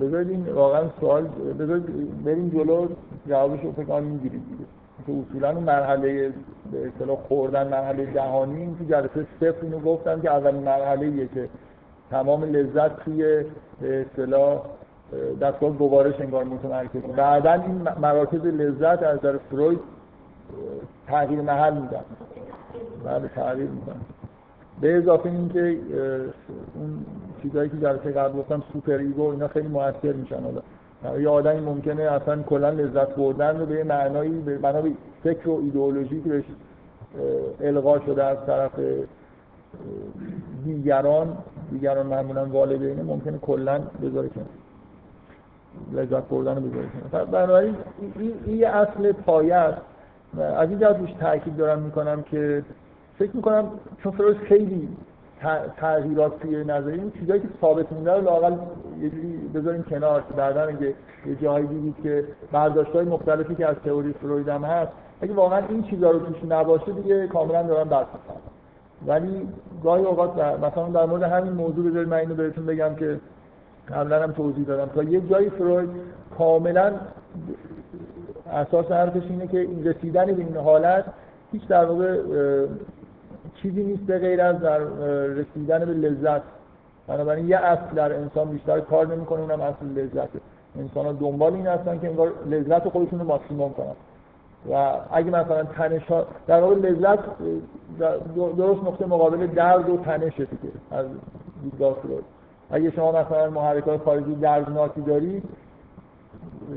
بذارید این واقعا سوال بذارید بریم جلو جوابش رو فکر می‌گیرید دیگه. که اصولا اون مرحله به اصطلاح خوردن مرحله جهانی این که جلسه صفر اینو گفتم که اولین مرحله ایه که تمام لذت توی به اصطلاح دستگاه گوارش انگار متمرکز بعدا این مراکز لذت از در فروید تغییر محل میدن. بله تغییر می‌کنن به اضافه اینکه اون چیزایی که جلسه قبل گفتم superego اینا خیلی موثر میشن. حالا یه آدمی ممکنه اصلا کلا لذت بردن رو به معنایی به معنا فکر و ایدئولوژی که بهش شده از طرف دیگران دیگران معمولا والدین ممکنه کلا بذاره کنار لذت بردن رو بذاره کنار بنابراین این یه اصل پایه است. از این جهت روش تاکید دارم می‌کنم که فکر می‌کنم چون فروز خیلی تغییرات توی نظری این چیزایی که ثابت مونده رو لاقل یه جوری بذاریم کنار. بعدا اگه یه جایی دیدید که برداشت‌های مختلفی که از تئوری فروید هم هست اگه واقعا این چیزا رو توش نباشه دیگه کاملا دارم بحث ولی گاهی اوقات مثلا در مورد همین موضوع بذارید من اینو بهتون بگم که قبلا هم توضیح دادم. تا یه جایی فروید کاملا اساس حرفش اینه که این رسیدن به این حالت هیچ در واقع چیزی نیست به غیر از در رسیدن به لذت. بنابراین یه اصل در انسان بیشتر کار نمی‌کنه اونم اصل لذته. انسان ها دنبال این هستن که انگار لذت خودشون رو ماکسیموم کنن. و اگه مثلا تنش ها در واقع لذت درست نقطه مقابل درد و تنشه دیگه از دیدگاه اگه شما مثلا محرکات خارجی دردناکی دارید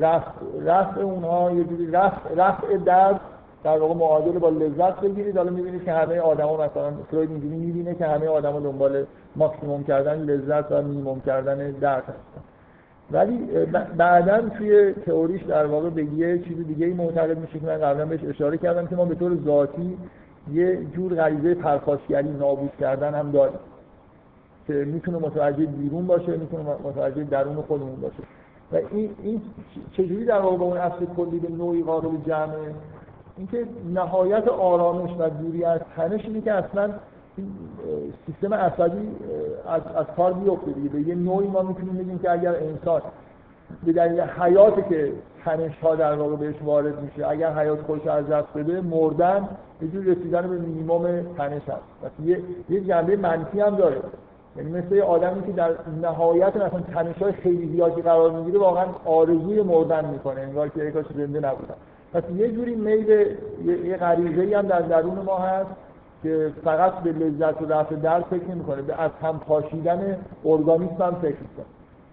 رفع, رفع اونها یه جوری رفع, رفع درد در واقع معادل با لذت بگیرید. حالا می‌بینید که همه آدما مثلا فروید اینجوری می‌بینه که همه آدما دنبال ماکسیموم کردن لذت و مینیموم کردن درد هستن. ولی بعدا توی تئوریش در واقع به یه چیز دیگه ای معتقد میشه که من قبلا بهش اشاره کردم که ما به طور ذاتی یه جور غریزه پرخاشگری نابود کردن هم داریم که می‌تونه متوجه بیرون باشه می‌تونه متوجه درون خودمون باشه. و این, این چجوری در واقع اون اصل کلی به نوعی قابل جمعه اینکه نهایت آرامش و دوری از تنش اینه که اصلا سیستم عصبی از, از کار بیفته دیگه. به یه نوعی ما می‌تونیم بگیم که اگر انسان به دلیل حیاتی که تنش ها در واقع بهش وارد میشه اگر حیات خودش از دست بده مردن یه جور رسیدن به مینیمم تنش هست. یه یه جنبه منفی هم داره. یعنی مثل آدمی که در نهایت مثلا تنش های خیلی زیادی قرار می‌گیره واقعا آرزوی مردن می‌کنه. انگار که کاش زنده نبودن. پس یه جوری میل یه غریزه هم در درون ما هست که فقط به لذت و رفع درد فکر نمی‌کنه. به از هم پاشیدن ارگانیسم هم فکر می‌کنه.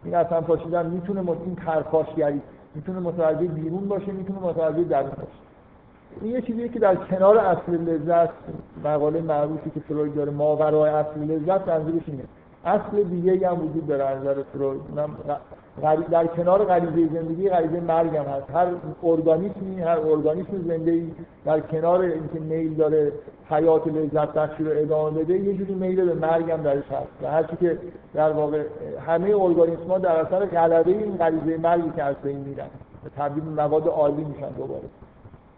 این از هم پاشیدن می‌تونه این پرخاشگری می‌تونه متوجه بیرون باشه می‌تونه متوجه درون باشه. این یه چیزیه که در کنار اصل لذت مقاله معروفی که فروید داره ماورای اصل لذت منظورش اینه. اصل دیگه هم وجود داره از نظر فروید. در کنار غریزه زندگی غریزه مرگ هم هست. هر ارگانیسمی هر ارگانیسم زنده ای در کنار اینکه میل داره حیات لذت بخشی رو ادامه بده یه جوری میل به مرگ هم درش هست. و هرچی که در واقع همه ارگانیسم ها در اثر غلبه این غریزه مرگی که از بین میرن تبدیل مواد عالی میشن دوباره.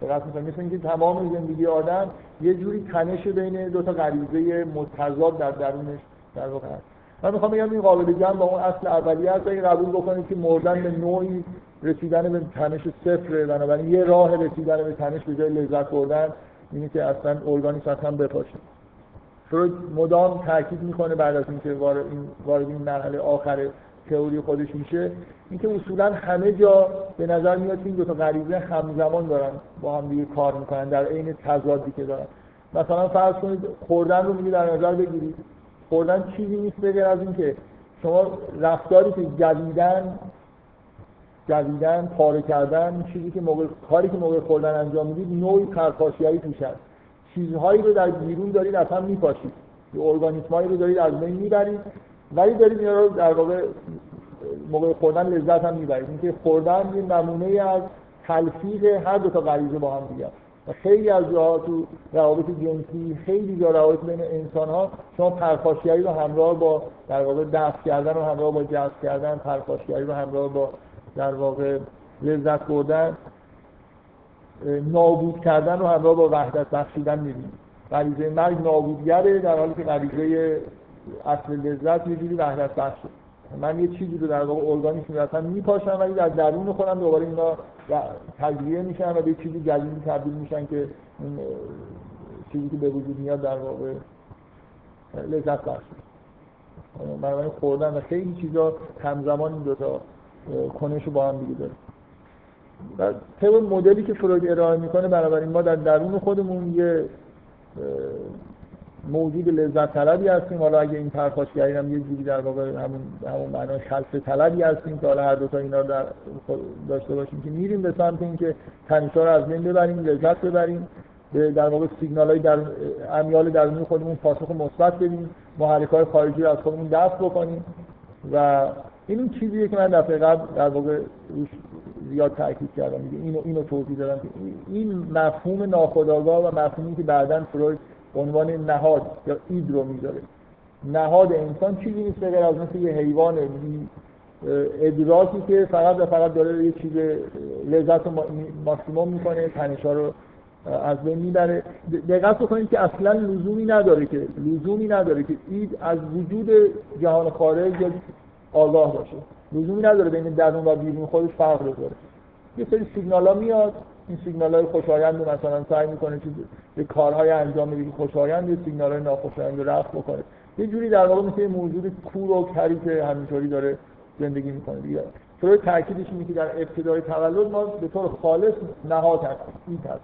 دقت می‌کنید مثل اینکه تمام زندگی آدم یه جوری تنش بین دو تا غریزه متضاد در درونش در واقع هست. من می‌خوام بگم این قابل جمع با اون اصل اولیه است. اگه قبول بکنید که مردن به نوعی رسیدن به تنش صفره. بنابراین یه راه رسیدن به تنش به جای لذت بردن اینه که اصلا ارگانیسم اصلا بپاشه. فروید مدام تاکید می‌کنه بعد از اینکه وارد این وارد این مرحله آخر تئوری خودش میشه؟ اینکه اصولا همه جا به نظر میاد این دو تا غریزه همزمان دارن با هم دیگه کار می‌کنن در عین تضادی که دارن. مثلا فرض کنید خوردن رو میگه در نظر بگیرید. خوردن چیزی نیست بغیر از اینکه شما رفتاری که جدیدن جدیدن پاره کردن چیزی که موقع کاری که موقع خوردن انجام می‌دید نوعی پرخاشگری توش هست چیزهایی رو در بیرون دارید اصلا میپاشید. ارگانیسمایی رو دارید از بین می‌برید. ولی دارید اینا رو در واقع موقع خوردن لذت هم می‌برید. اینکه خوردن یه نمونه از تلفیق هر دو تا غریزه با هم دیگه و خیلی از جاها تو روابط جنسی خیلی جا روابط بین انسان ها شما پرخاشگری رو همراه با در واقع دفع کردن و همراه با جذب کردن پرخاشگری رو همراه با در واقع لذت بردن نابود کردن رو همراه با وحدت بخشیدن می‌بینید غریزه مرگ نابودگره در حالی که غریزه اصل لذت جوری وحدت بخشه من یه چیزی رو در واقع ارگانیسم اصلا میپاشم ولی در درون خودم دوباره اینا تجزیه میشن و به چیزی جدیدی تبدیل میشن که این چیزی که به وجود میاد در واقع لذت بخش بنابراین خوردن و خیلی چیزا همزمان این دوتا کنش رو با هم دیگه داره و طبق مدلی که فروید ارائه می‌کنه بنابراین ما در درون خودمون یه موجود لذت طلبی هستیم. حالا اگه این پرخاشگری هم یه جوری در واقع همون همون معنای خلص طلبی هستیم که حالا هر دو تا اینا در داشته باشیم که میریم به سمت اینکه تنشا رو از بین ببریم لذت ببریم در واقع سیگنال های در امیال درونی خودمون پاسخ مثبت بدیم محرک های خارجی رو از خودمون دفع بکنیم. و این اون چیزیه که من دفعه قبل در واقع روش زیاد تاکید کردم. اینو اینو توضیح دادم که این مفهوم ناخودآگاه و مفهومی که بعدا فروید عنوان نهاد یا اید رو می‌ذاره. نهاد انسان چیزی نیست غیر از مثل یه حیوان ادراکی که فقط و فقط داره یه چیز لذت ماکسیموم می‌کنه تنشا رو از بین می‌بره. دقت بکنید که اصلا لزومی نداره که لزومی نداره که اید از وجود جهان خارج آگاه باشه. لزومی نداره بین درون و بیرون خودش فرق بذاره. یه سری سیگنال ها میاد این سیگنال های خوشایند رو مثلا سعی می‌کنه که به کارهای انجام بده خوشایند یه سیگنال های ناخوشایند رو رفع بکنه. یه جوری در واقع مثل موجود کور و کری که همینطوری داره زندگی می‌کنه دیگه. طور تاکیدش اینه که در ابتدای تولد ما به طور خالص نهاد هستیم هست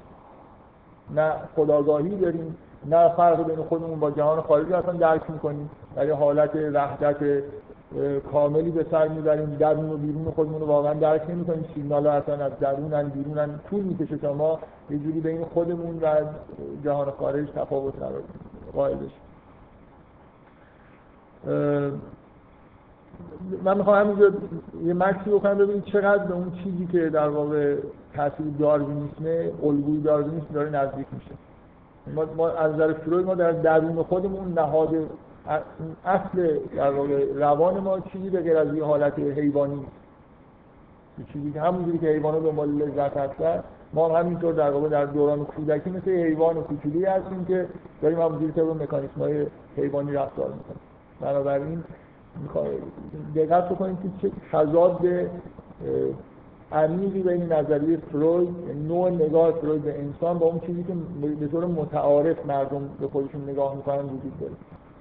نه خداگاهی داریم نه فرق بین خودمون با جهان خارجی اصلا درک می‌کنیم در حالت وحدت کاملی به سر می‌بریم درون و بیرون خودمون رو واقعا درک نمی‌کنیم. سیگنال ها اصلا از درونن بیرونن طول می‌کشه تا ما یه جوری بین خودمون و جهان خارج تفاوت قائل بشیم. من می‌خوام همینجا یه مکسی بکنم ببینید چقدر به اون چیزی که در واقع تاثیر داروینیسم الگوی داروینیسم داره نزدیک میشه. ما, ما از نظر فروید ما در درون خودمون نهاد اصل در واقع روان ما چیزی به غیر از یه حالت حیوانی چیزی که همونجوری که حیوانات دنبال لذت هستن ما همینطور در واقع در دوران کودکی مثل حیوان کوچولی هستیم که داریم همونجوری طبق مکانیسم های حیوانی رفتار می‌کنیم. بنابراین دقت بکنید که چه تضاد عمیقی بین نظریه فروید نوع نگاه فروید به انسان با اون چیزی که به طور متعارف مردم به خودشون نگاه می‌کنن وجود داره.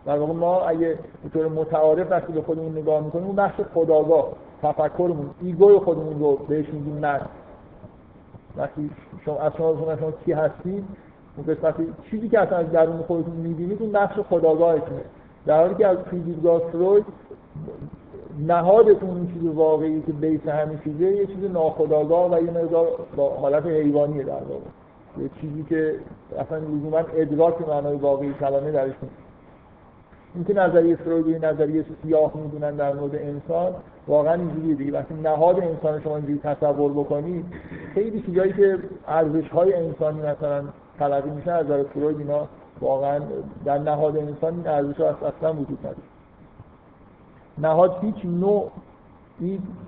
در واقع ما اگه به طور متعارف وقتی به خودمون نگاه می‌کنیم اون بخش خداگاه تفکرمون ایگوی خودمون رو بهش میگیم من وقتی شما از شما کی هستید اون قسمتی چیزی که اصلا از درون خودتون می‌بینید اون بخش خداگاهتونه. در حالی که از دیدگاه فروید نهادتون اون چیز واقعی که بیس همین چیزه یه چیز ناخداگاه و یه مقدار با حالت حیوانیه در واقع. یه چیزی که اصلا لزوما ادراک معنای واقعی کلمه درش نیست. اینکه نظریه فروید نظریه سیاه می‌دونن در مورد انسان واقعا اینجوریه دیگه. وقتی نهاد انسان شما اینجوری تصور بکنید خیلی چیزایی که ارزش های انسانی مثلا تلقی میشه از نظر فروید اینا واقعا در نهاد انسان این ارزش اصلا وجود نداره. نهاد هیچ نوع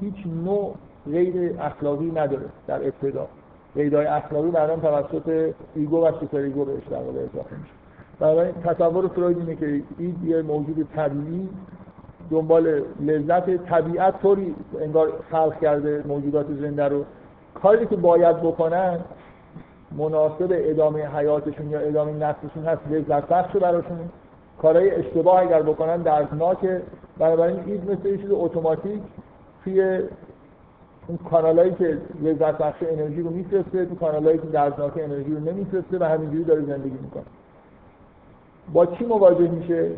هیچ نوع غیر اخلاقی نداره در ابتدا. قیدهای اخلاقی بعدا توسط ego و superego بهش در اضافه میشه. برای تصور فروید اینه که این یه موجود طبیعی دنبال لذت طبیعت طوری انگار خلق کرده موجودات زنده رو. کاری که باید بکنن مناسب ادامه حیاتشون یا ادامه نسلشون هست لذت بخش براشون. کارهای اشتباه اگر بکنن دردناکه بنابراین این مثل یه چیز اتوماتیک توی اون کانالایی که لذت بخش انرژی رو میفرسته تو کانالایی که دردناک انرژی رو نمیفرسته و همینجوری داره زندگی می‌کنه. با چی مواجه میشه؟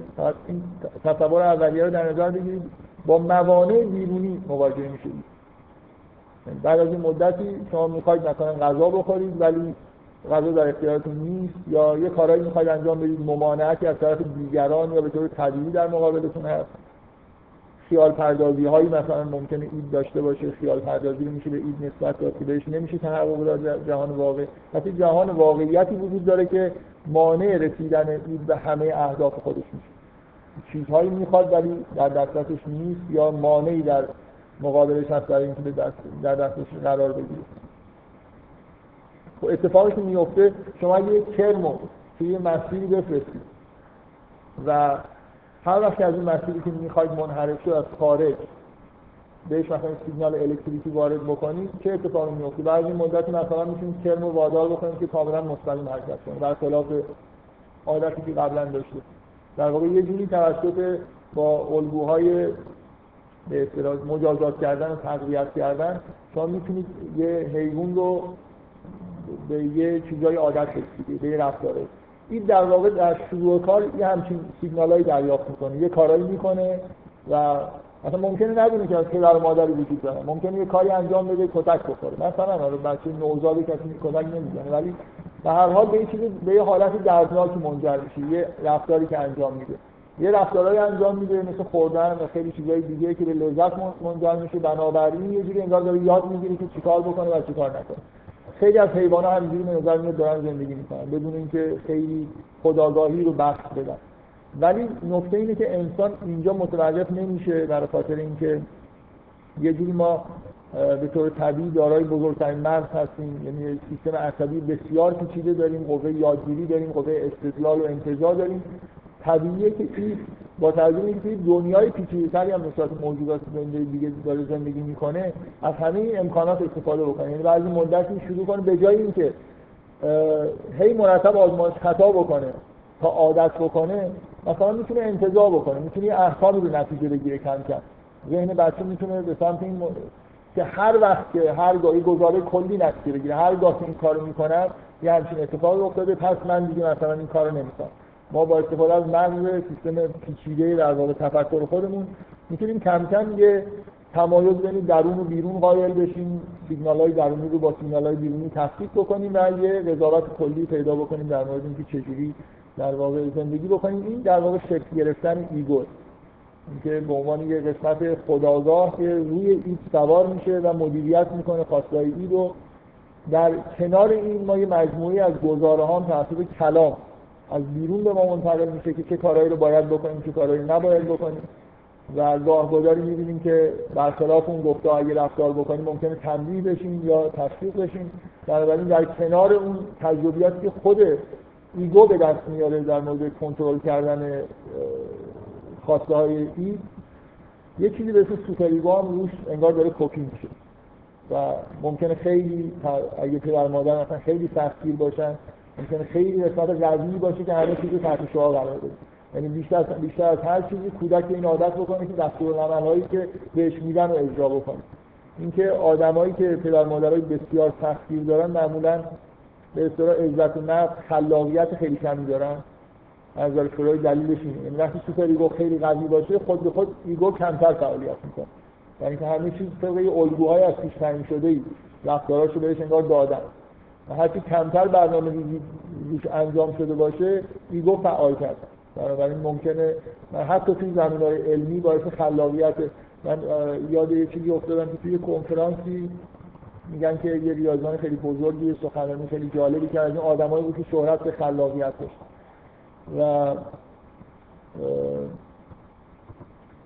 این تصور اولیه رو در نظر بگیرید. با موانع بیرونی مواجه میشه. بعد از این مدتی شما می‌خواید مثلا غذا بخورید ولی غذا در اختیارتون نیست یا یه کارایی می‌خواید انجام بدید ممانعتی از طرف دیگران یا به طور طبیعی در مقابلتون هست. خیال پردازی هایی مثلا ممکنه اید داشته باشه خیال پردازی میشه به اید نسبت داد که بهش نمیشه تحقق داد جهان واقع. وقتی جهان واقعیتی وجود داره که مانع رسیدن اید به همه اهداف خودش میشه. چیزهایی می‌خواد ولی در دسترسش نیست یا مانعی در مقابلش هست برای اینکه در دستش قرار بگیره. خب اتفاقی که میفته شما یه کرمو توی مسیری بفرستید و هر وقت از این مسیری که می‌خواید منحرف شد از خارج بهش مثلا سیگنال الکتریکی وارد بکنید چه اتفاقی میفته بعد این مدت مثلا می‌تونید کرم وادار بکنید که کاملا مستقیم حرکت کنه در خلاف عادتی که قبلا داشته. در واقع یه جوری توسط با الگوهای به اصطلاح مجازات کردن و تقویت کردن شما می‌تونید یه حیوان رو به یه چیزای عادت بسید به یه رفتاره. این در واقع در شروع کار یه همچین سیگنالایی دریافت می‌کنه. یه کارایی می‌کنه و مثلا ممکنه ندونه که پدر و مادری وجود داره. ممکنه یه کاری انجام بده کتک بخوره. مثلا حالا بچه نوزاد کسی کتک نمی‌زنه ولی به هر حال به چیزی به یه حالت دردناکی منجر میشه. یه رفتاری که انجام میده. یه رفتارهایی انجام میده مثل خوردن و خیلی چیزای دیگه که به لذت منجر میشه. بنابراین یه جوری انگار داره یاد می‌گیره که چیکار بکنه و چیکار نکنه. خیلی از حیوانات همینجوری به نظر میاد دارن زندگی می‌کنن بدون اینکه خیلی خداگاهی رو بخش بدن. ولی نکته اینه که انسان اینجا متوجه نمیشه برای خاطر اینکه یه جوری ما به طور طبیعی دارای بزرگترین مغز هستیم. یعنی سیستم عصبی بسیار پیچیده داریم قوه یادگیری داریم قوه استدلال و انتظار داریم. طبیعیه که این با توجه اینکه دنیای پیچیده‌تری هم نسبت موجودات زنده دیگه داره زندگی می‌کنه از همه امکانات استفاده بکنه. یعنی بعضی مدتی شروع کنه به جای اینکه هی مرتب آزمایش خطا بکنه تا عادت بکنه مثلا می‌تونه انتظار بکنه می‌تونه احکامی رو نتیجه بگیره کم کم. ذهن بچه می‌تونه به سمت این که هر وقت که هر گاهی گزاره کلی نتیجه بگیره هر گاه این کارو می‌کنم یه همچین اتفاقی افتاده پس من دیگه مثلا این کارو نمی‌کنم. ما با استفاده از مغز سیستم پیچیده در واقع تفکر خودمون می‌تونیم کم کم یه تمایز بین درون و بیرون قائل بشیم سیگنال های درونی رو با سیگنال های بیرونی تفکیک بکنیم و یه قضاوت کلی پیدا بکنیم در مورد اینکه چجوری در واقع زندگی بکنیم. این در واقع شکل گرفتن ego که به عنوان یه قسمت خداگاه که روی اید سوار میشه و مدیریت می‌کنه خواستای اید در کنار این ما یه مجموعی از گزاره ها کلام از بیرون به ما منتقل میشه که چه کارهایی رو باید بکنیم چه کارهایی نباید بکنیم. و گاهگداری می‌بینیم که برخلاف اون گفته اگه رفتار بکنیم ممکنه تنبیه بشیم یا تشویق بشیم. بنابراین در کنار اون تجربیاتی که خود ایگو به دست میاره در مورد کنترل کردن خواسته های ای یه چیزی به اسم superego هم روش انگار داره کپی میشه. و ممکنه خیلی اگه پدر مادر مثلا خیلی سختگیر باشن ممکنه خیلی قسمت قوی باشه که همه چیز تحت الشعاع قرار بده. یعنی بیشتر بیشتر از هر چیزی کودک این عادت بکنه که هایی که بهش میدن رو اجرا بکنه. اینکه آدمایی که پدر مادرای بسیار سختگیر دارن معمولا به اصطلاح عزت نفس خلاقیت خیلی کمی دارن. از نظر فروید دلیلش اینه. یعنی وقتی superego خیلی قوی باشه خود به خود ego کمتر فعالیت می‌کنه. یعنی که همه چیز طبق الگوهای از پیش تعیین شده ای رفتاراشو بهش انگار دادن. هرچی کمتر برنامه ریزی انجام شده باشه ego فعال کرد. بنابراین ممکنه من حتی توی زمینه های علمی باعث خلاقیت من یاد یه چیزی افتادم که توی کنفرانسی میگن که یه ریاضیدان خیلی بزرگی سخنرانی خیلی جالبی کرد. این آدمایی بود که شهرت به خلاقیت داشت. و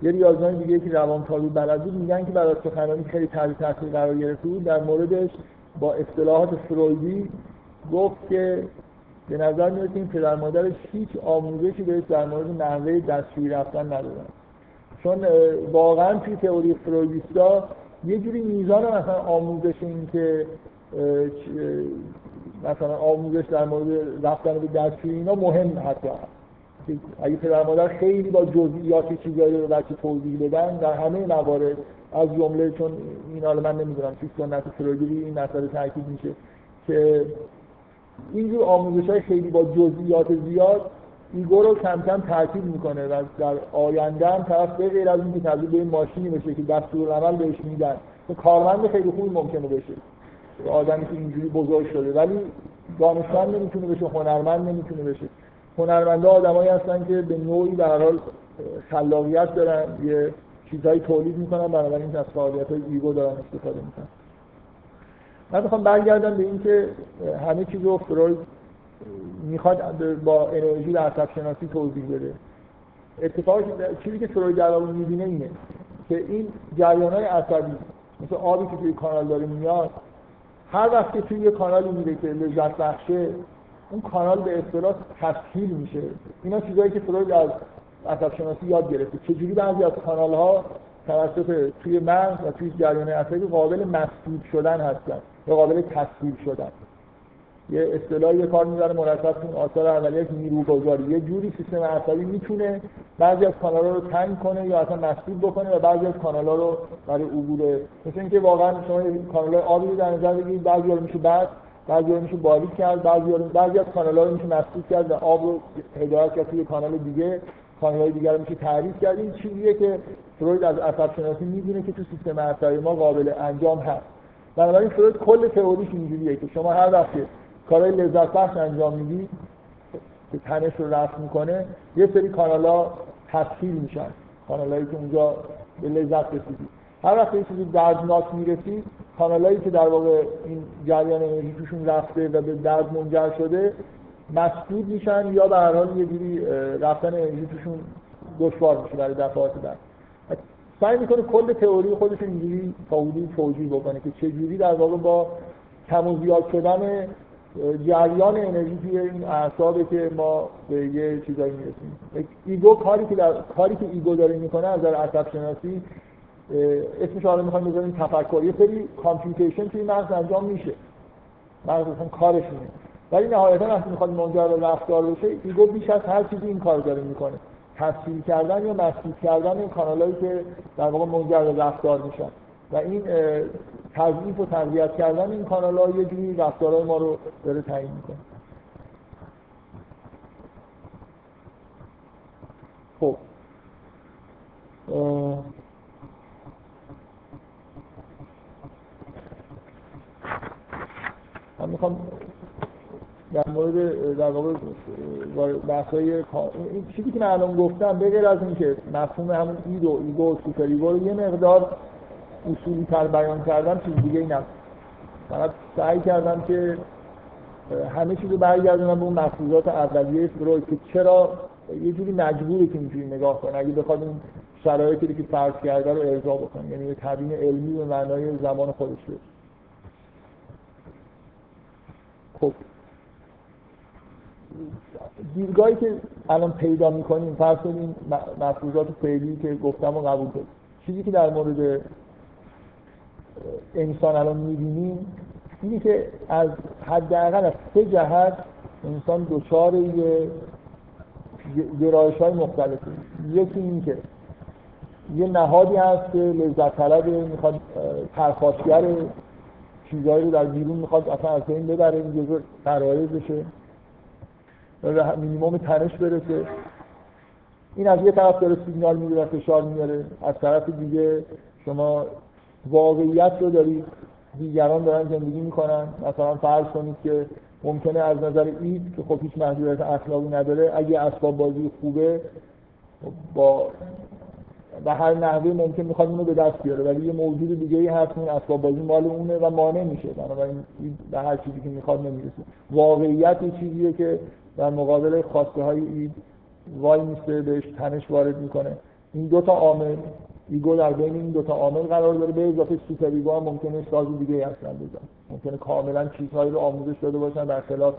یه ریاضیان دیگه که روان تالو بلد بود میگن که برای سخنرانی خیلی تحت تاثیر قرار گرفته بود. در موردش با اصطلاحات فرویدی گفت که به نظر میاد که این پدر مادرش هیچ آموزشی بهش در مورد نحوه دستشویی رفتن ندادن. چون واقعا توی تئوری فرویدیستا یه جوری میزان مثلا آموزش این که مثلا آموزش در مورد رفتن به دستشویی اینا مهم حتی اگه پدر مادر خیلی با جزئیات چیزایی رو بچه توضیح بدن در همه موارد از جمله چون این حالا من نمی‌دونم چیز سنت فروگیری این مسئله تاکید میشه که اینجور آموزش های خیلی با جزئیات زیاد ایگو رو کم کم تاکید می‌کنه و در آینده هم طرف به غیر از اینکه تبدیل به این ماشینی بشه که دستور عمل بهش میدن کارمند خیلی خوبی ممکنه بشه. آدمی که اینجوری بزرگ شده ولی دانشمند نمی‌تونه بشه هنرمند نمی‌تونه بشه. هنرمنده آدمایی هستن که به نوعی در حال خلاقیت دارن یه چیزهایی تولید می‌کنن بنابراین از فعالیت های ایگو دارن استفاده می‌کنن. من می‌خوام برگردم به اینکه همه چیز رو فروید می‌خواد با انرژی و عصب شناسی توضیح بده. اتفاق چیزی که فروید در واقع می‌بینه اینه که این جریان های عصبی مثل آبی که توی کانال داره میاد هر وقت که توی یه کانالی میره که لذت بخشه اون کانال به اصطلاح تسهیل میشه. اینا چیزایی که فروید از عصب شناسی یاد گرفته. چجوری بعضی از کانال ها توسط توی مغز و توی جریان عصبی قابل مسدود شدن هستن یا قابل تصویر شدن؟ یه اصطلاحی کار می‌بره مرتب این آثار اولیه که نیروگذاری. یه جوری سیستم عصبی می‌تونه بعضی از کانال رو تنگ کنه یا اصلا مسدود بکنه و بعضی از کانال رو برای عبور مثل اینکه واقعا شما کانال آبی رو در نظر بگیرید بعضی رو میشه بعد بعضی رو میشه باریک کرد بعضی بعضی از کانال ها رو میشه مسدود کرد و آب رو هدایت کرد توی کانال دیگه. کانال دیگر میشه تعریف کرد. این چیزیه که فروید از عصب شناسی می‌دونه که تو سیستم عصبی ما قابل انجام هست. بنابراین فروید کل تئوریش اینجوریه که شما هر وقت کارهای لذت بخش انجام می‌دید که تنش رو رفع می‌کنه یه سری کانالا تسهیل میشن. کانالایی که اونجا به لذت رسیدید هر وقت یه چیزی دردناک می‌رسید کانالایی که در واقع این جریان انرژی توشون رفته و به درد منجر شده مسدود میشن یا به هر حال یه جوری رفتن توشون دشوار میشه برای دفعات بعد. سعی می‌کنه کل تئوری خودش اینجوری تا حدود توجیه بکنه که چجوری در واقع با کم و زیاد شدن جریان انرژی توی این اعصابه که ما به یه چیزایی می‌رسیم. ego کاری که در کاری که ego داره می‌کنه از نظر عصب شناسی اسمش حالا می‌خوایم بذاریم تفکر. یه سری computation توی مغز انجام میشه. مغز اصلا کارش اینه. ولی نهایتا وقتی می‌خواد منجر به رفتار بشه ego بیش از هر چیزی این کار داره می‌کنه. تسهیل کردن یا مسدود کردن این کانالایی که در واقع منجر به رفتار میشن. و این تضعیف و تقویت کردن این کانال ها یه جوری رفتارهای ما رو داره تعیین می‌کنه. خب. من می‌خوام در مورد در واقع بحثای این چیزی که من الان گفتم به غیر از اینکه مفهوم همون id و ego و superego رو یه مقدار اصولی تر بیان کردم چیز دیگه ای فقط سعی کردم که همه چیز رو برگردونم به اون مفروضات اولیه فروید که چرا یه جوری مجبوره که اینجوری نگاه کنه. اگه بخواد اون شرایطی که فرض کرده رو ارضا بکنه یعنی یه تبیین علمی به معنای زمان خودش رو. خب. دیدگاهی که الان پیدا می‌کنیم فرض کنیم مفروضات فعلی که گفتم و قبول کنیم. چیزی که در مورد انسان الان می‌بینیم اینی که از حداقل از سه جهت انسان دچار یه گرایش های مختلفی یکی این که یه نهادی هست که لذت طلبه می‌خواد پرخاشگر چیزهایی رو در بیرون می‌خواد اصلا از این ببره این جزء بشه و مینیموم تنش برسه. این از یه طرف داره سیگنال میده و فشار میاره. از طرف دیگه شما واقعیت رو دارید دیگران دارن زندگی می‌کنن. مثلا فرض کنید که ممکنه از نظر اید که خب هیچ محدودیت اخلاقی نداره اگه اسباب بازی خوبه با به هر نحوه ممکن می‌خواد اونو به دست بیاره. ولی یه موجود دیگه ای هست این اسباب بازی مال اونه و مانع میشه. بنابراین به هر چیزی که می‌خواد نمی‌رسه. واقعیت یه چیزیه که در مقابل خواسته های id وای میسته بهش تنش وارد می‌کنه. این دو تا عامل ego در بین این دو تا عامل قرار داره به اضافه superego هم ممکنه ساز دیگه هستن بزن ممکنه کاملا چیزهایی رو آموزش داده باشن برخلاف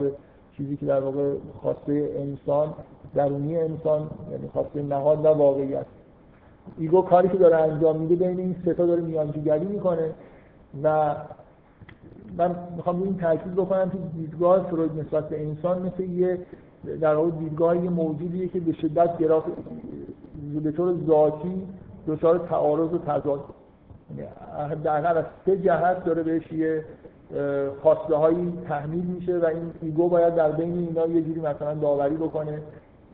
چیزی که در واقع خواسته انسان درونی انسان یعنی خواسته نهاد و واقعیت ego کاری که داره انجام میده بین این سه تا داره میانجیگری می‌کنه و من می‌خوام این تاکید بکنم که دیدگاه فروید نسبت به انسان مثل یه در واقع دیدگاه یه موجودیه که به شدت گراف به طور ذاتی دچار تعارض و تضاد. در از سه جهت داره بهش یه خواسته هایی تحمیل میشه و این ایگو باید در بین اینا یه جوری مثلا داوری بکنه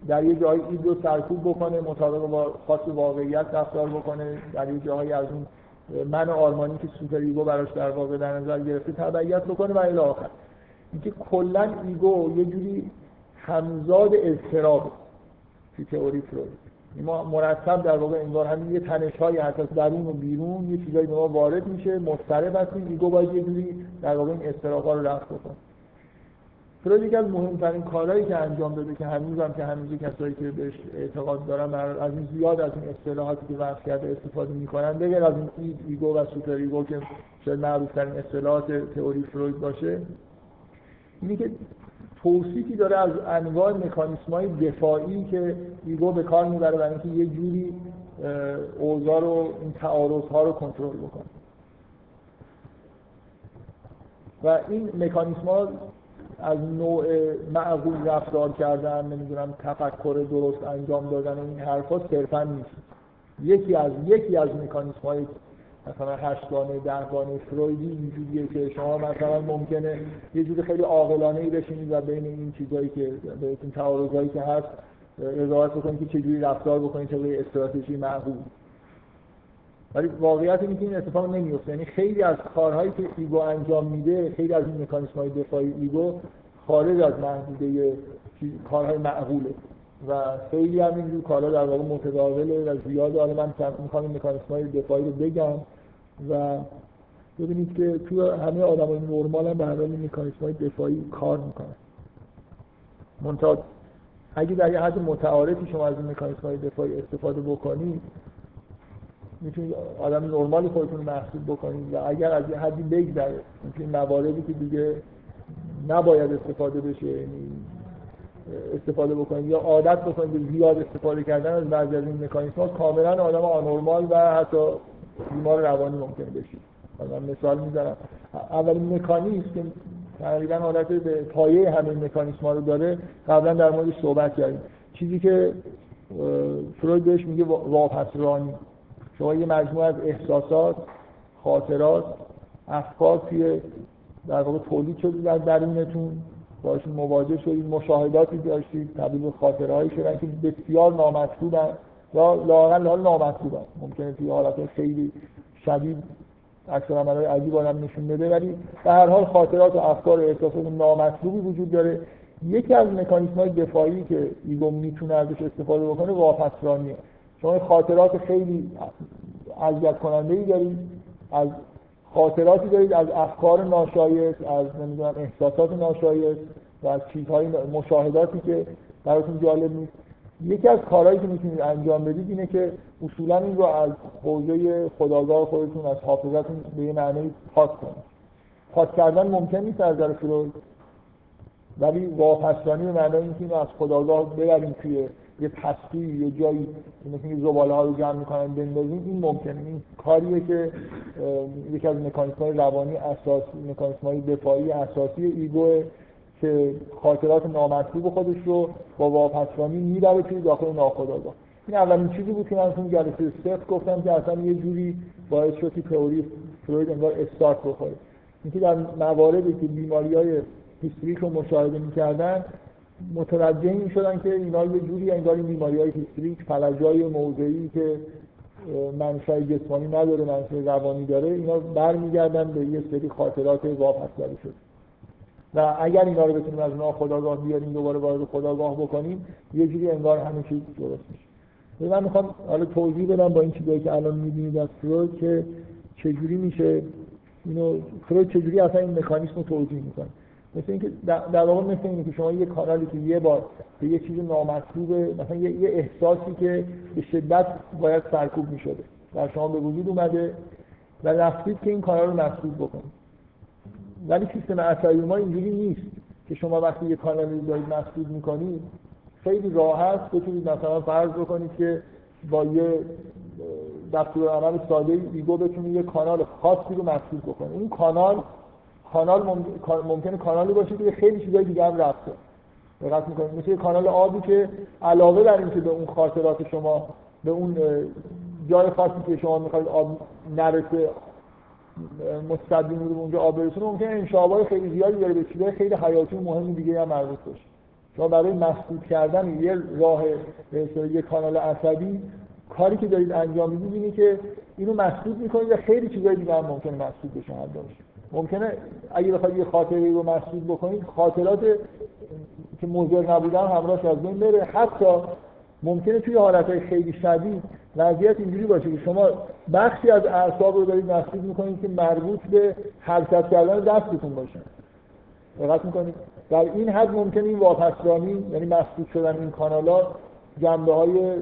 در یه جایی اید رو سرکوب بکنه مطابق با خاص واقعیت رفتار بکنه در یه جایی از اون من آرمانی که superego براش در واقع در نظر گرفته تبعیت بکنه و الی آخر. اینکه کلا ego یه جوری همزاد اضطراب توی تئوری فروید. ما مرتب در واقع انگار همین یه تنش های درون و بیرون یه چیزایی به ما وارد میشه مضطرب هستیم. ego باید یه جوری در واقع این اضطرابا رو رفع بکنه. فروید یکی از مهمترین کارهایی که انجام داده که هنوز هم که هنوز کسایی که بهش اعتقاد دارن از این زیاد از این اصطلاحاتی که وضع کرده استفاده می‌کنن بغیر از این ego و superego که شاید معروف ترین اصطلاحات تئوری فروید باشه اینی که توصیفی داره از انواع مکانیسم های دفاعی که ایگو به کار می‌بره برای اینکه یه جوری اوضاع رو این تعارض ها رو کنترل بکنه. و این مکانیسم از نوع معقول رفتار کردن نمی‌دونم تفکر درست انجام دادن این حرفا صرفا نیست. یکی از یکی از مکانیسم های مثلا هشتگانه دهگانه فرویدی اینجوریه که شما مثلا ممکنه یه جوری خیلی عاقلانه ای بشینید و بین این چیزایی که بهتون تعارضایی که هست قضاوت بکنید که چجوری رفتار بکنید چه استراتژی معقول. ولی واقعیت اینه که این اتفاق نمیفته. یعنی خیلی از کارهایی که ego انجام میده خیلی از این مکانیسم های دفاعی ego خارج از محدوده کارهای معقوله. و خیلی هم اینجور کارها در واقع متداوله و زیاده. حالا من می‌خوام این مکانیسم های دفاعی رو بگم و ببینید که تو همه آدم های نرمال هم به هر این مکانیسم های دفاعی کار می‌کنن. منتها اگه در یه حد متعارفی شما از این مکانیسم های دفاعی استفاده بکنید می‌تونید آدم نرمالی خودتون محسوب بکنید و اگر از یه حدی بگذره این مواردی که دیگه نباید استفاده بشه یعنی استفاده بکنید یا عادت بکنید زیاد استفاده کردن از بعضی از این مکانیسم ها کاملا آدم آنورمال و حتی بیمار روانی ممکن بشید من مثال می‌زنم. اولین مکانیسم که تقریبا حالت به پایه همین مکانیسم ها رو داره قبلا در موردش صحبت کردیم. چیزی که فروید بهش میگه واپسرانی شما یه مجموعه از احساسات خاطرات افکار توی در واقع تولید شده در درونتون. باشون مواجه شدید مشاهداتی داشتید تبدیل به خاطره شدن که بسیار نامطلوبن یا لااقل حال نامطلوبن. ممکنه توی حالت خیلی شدید اکثر عملهای عجیب آدم نشون بده ولی به هر حال خاطرات و افکار و احساسات نامطلوبی وجود داره. یکی از مکانیسم های دفاعی که ایگو می‌تونه ازش استفاده بکنه واپسرانیه شما خاطرات خیلی اذیت کننده ای دارید از خاطراتی دارید از افکار ناشایست از نمی‌دونم احساسات ناشایست و از چیزهای مشاهداتی که براتون جالب نیست. یکی از کارهایی که می‌تونید انجام بدید اینه که اصولا این رو از حوزه خداگاه خودتون از حافظتون به یه معنی پاک کنید. پاک کردن ممکن نیست از نظر فروید ولی واپسرانی به معنای اینکه از خداگاه ببریم توی یه پستی یه جایی مثل که زباله ها رو جمع می‌کنن بندازیم این ممکنه. این کاریه که یکی از مکانیسم های روانی اساسی مکانیسم های دفاعی اساسی ایگو که خاطرات نامطلوب خودش رو با واپسرانی می‌بره توی داخل ناخودآگاه. این اولین چیزی بود که من تو جلسه صفر گفتم که اصلا یه جوری باعث شد که تئوری فروید انگار استارت بخوره. اینکه در مواردی که بیماری های هیستریک رو مشاهده می‌کردن متوجه این شدن که اینا یه جوری انگار این بیماری های هیستریک فلجای موضعی که منشأ جسمانی نداره منشأ روانی داره اینا برمیگردن به یه سری خاطرات واپس شد و اگر اینا رو بتونیم از ناخداگاه بیاریم دوباره وارد خداگاه بکنیم یه جوری انگار همه چیز درست میشه. من می‌خوام حالا توضیح بدم با این چیزایی که الان می‌بینید از فروید که چجوری میشه اینو فروید چجوری اصلا این مکانیسم رو توضیح می‌کنه؟ مثل اینکه در واقع مثل اینه که شما یه کانالی که یه بار به یه چیز نامطلوب مثلا یه, یه احساسی که به شدت باید سرکوب می‌شده. در شما به وجود اومده و رفتید که این کانال رو مسدود بکنید. ولی سیستم عصبی ما اینجوری نیست که شما وقتی یه کانالی رو دارید مسدود می‌کنید خیلی راحت بتونید مثلا فرض بکنید که با یه دستور عمل ساده ایگو بتونید یه کانال خاصی رو مسدود بکنید. این کانال کانال ممکنه کانالی باشه که خیلی چیزای دیگه هم رفته. دقت می‌کنید. مثل کانال آبی که علاوه بر اینکه به اون خاطرات شما به اون جای خاصی که شما می‌خواید آب نرسه مستقیم رو اونجا آب برسونه ممکنه انشابای خیلی زیادی داره به چیزای خیلی حیاتی و مهم دیگه هم مربوط باشه. شما برای مسدود کردن یه راه یه کانال عصبی کاری که دارید انجام می‌دید اینه که اینو مسدود می‌کنید و خیلی چیزای دیگه هم ممکنه مسدود بشه. ممکنه اگه بخواید یه خاطره رو مسدود بکنید خاطرات که مضر نبودن همراهش از بین بره. حتی ممکنه توی حالتهای خیلی شدید وضعیت اینجوری باشه که شما بخشی از اعصاب رو دارید مسدود می‌کنید که مربوط به حرکت کردن دستتون باشه. دقت می‌کنید؟ در این حد ممکنه این واپسرانی یعنی مسدود شدن این کانالات جنبه های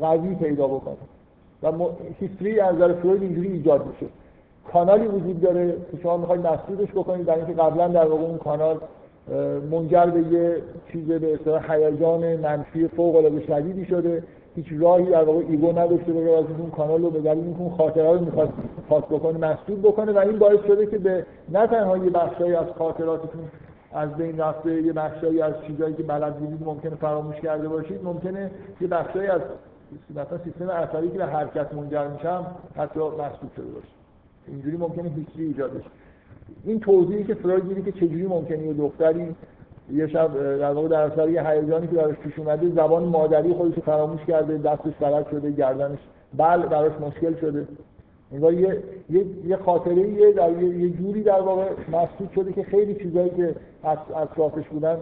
قوی پیدا بکنه. و هیستری از نظر فروید اینجوری ایجاد میشه. کانالی وجود داره که شما می‌خواید مسدودش بکنید. در اینکه قبلا در واقع اون کانال منجر به یه چیز به اصطلاح هیجان منفی فوق العاده شدیدی شده. هیچ راهی در واقع ایگو نداشته به از اون کانال رو به دلیل اون خاطره رو می‌خواد پاک بکنه مسدود بکنه. و این باعث شده که به نه تنها یه بخشایی از خاطراتتون از بین رفته یه بخشایی از چیزایی که بلد بودید ممکنه فراموش کرده باشید ممکنه یه بخشایی از مثلا سیستم عصبی که به حرکت منجر میشم حتی مسدود شده باشه. اینجوری ممکنه هیچی ایجاد بشه. این توضیحی که فروید میده که چجوری ممکنه یه دختری یه شب در واقع در اثر یه هیجانی که براش پیش اومده زبان مادری خودش فراموش کرده دستش فلج شده گردنش بل براش مشکل شده. انگار یه یه خاطره یه در یه جوری در واقع مسدود شده که خیلی چیزایی که اطرافش بودن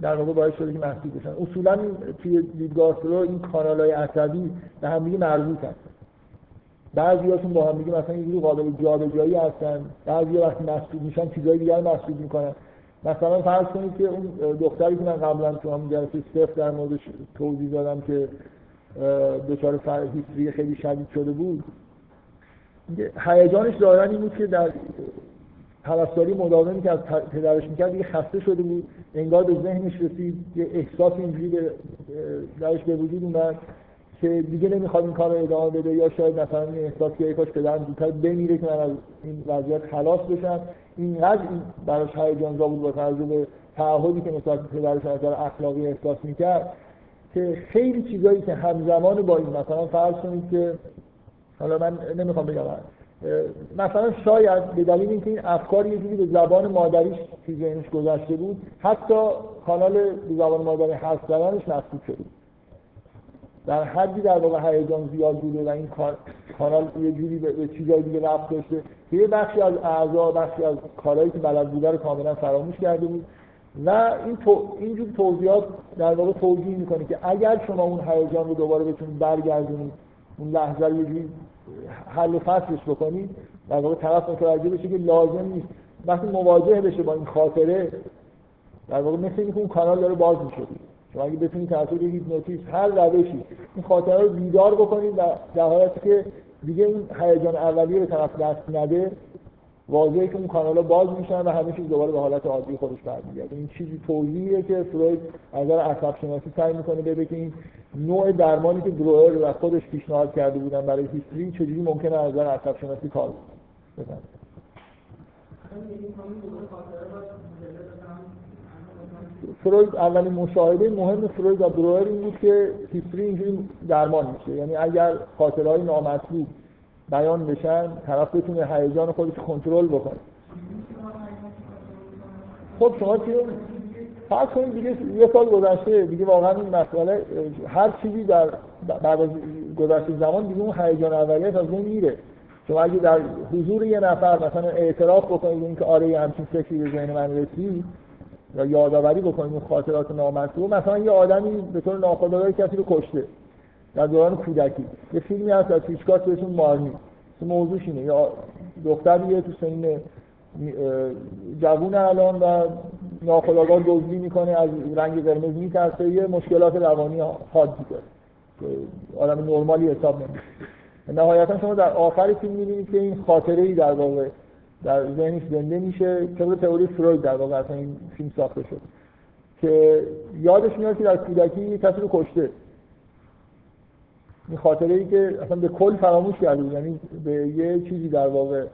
در واقع باعث شده که محدود بشن. اصولا توی دیدگاه رو این کانال های عصبی به هم مربوط هستن بعضیاشون با هم دیگه مثلا یه جوری قابل جابجایی هستن. بعضی وقتی مسدود میشن چیزای دیگر مسدود می‌کنن. مثلا فرض کنید که اون دختری که من قبلا تو همون جلسه صفر در موردش توضیح دادم که دچار هیستری خیلی شدید شده بود. هیجانش ظاهرا این بود که در پرستاری مداومی که از پدرش می‌کرد دیگه خسته شده بود. انگار به ذهنش رسید یه احساس اینجوری به درش به وجود اومد. که دیگه نمی‌خواد این کار رو ادامه بده یا شاید مثلا این احساس که کاش پدرم زودتر بمیره که من از این وضعیت خلاص بشم. اینقدر این براش هیجانزا بود با توجه به تعهدی که نسبت به پدرش از اخلاقی احساس می‌کرد که خیلی چیزایی که همزمان با این مثلا فرض کنید که حالا من نمی‌خوام بگم مثلا شاید به دلیل اینکه این افکار یه جوری به زبان مادریش توی ذهنش گذشته بود حتی کانال به زبان مادری حرف زدنش مسدود شده در حدی در واقع هیجان زیاد بوده و این کانال یه جوری به چیزای دیگه رفت داشته. یه بخشی از اعضا بخشی از کارهایی که بلد بوده رو کاملا فراموش کرده بود. و این تو اینجور توضیحات در واقع توضیح می‌کنه که اگر شما اون هیجان رو دوباره بتونید برگردونید اون لحظه رو یه جوری حل فصلش بکنید در واقع طرف متوجه بشه که لازم نیست. وقتی مواجه بشه با این خاطره در واقع مثل اینکه اون کانال داره باز میشه. شما اگه بتونید تحصیل هیپنوتیزم هر روشی این خاطره رو بیدار بکنید و در حالتی که دیگه این هیجان اولیه به طرف دست نده واضحه که اون کانال باز میشن و همه چیز دوباره به حالت عادی خودش برمیگرده. این چیزی توضیحیه که فروید از نظر عصب شناسی سعی می‌کنه بده که این نوع درمانی که دروئر و خودش پیشنهاد کرده بودن برای هیستری چجوری ممکنه از نظر عصب شناسی کار بکنه؟ فروید اولین مشاهده مهم فروید و دروئر این بود که هیستری اینجوری درمان میشه. یعنی اگر خاطرهای نامطلوب بیان بشن طرف بتونه هیجان خودش کنترل بکنه. خب شما چی فرض کنید دیگه یه سال گذشته دیگه واقعا این مسئله هر چیزی در بعد از گذشته زمان دیگه اون هیجان اولیت از اون میره. شما اگه در حضور یه نفر مثلا اعتراف بکنید اینکه آره همچین فکری به ذهن من رسید یا یادآوری بکنید اون خاطرات نامطلوب مثلا یه آدمی به طور ناخودآگاه کسی رو کشته در دوران کودکی. یه فیلمی هست از هیچکاک بهشون مارنی. موضوعش اینه. یا دختریه تو سین جوون الان و ناخودآگاه دزدی می‌کنه از رنگ قرمز میترسه یه مشکلات روانی حادی داره که آدم نرمالی حساب نمیشه نهایتا شما در آخر فیلم می‌بینید که این خاطره ای در واقع در ذهنش زنده میشه طبق تئوری فروید در واقع اصلا این فیلم ساخته شد. که یادش میاد که در کودکی کسی رو کشته. این خاطره ای که اصلا به کل فراموش کرده بود یعنی به یه چیزی در واقع.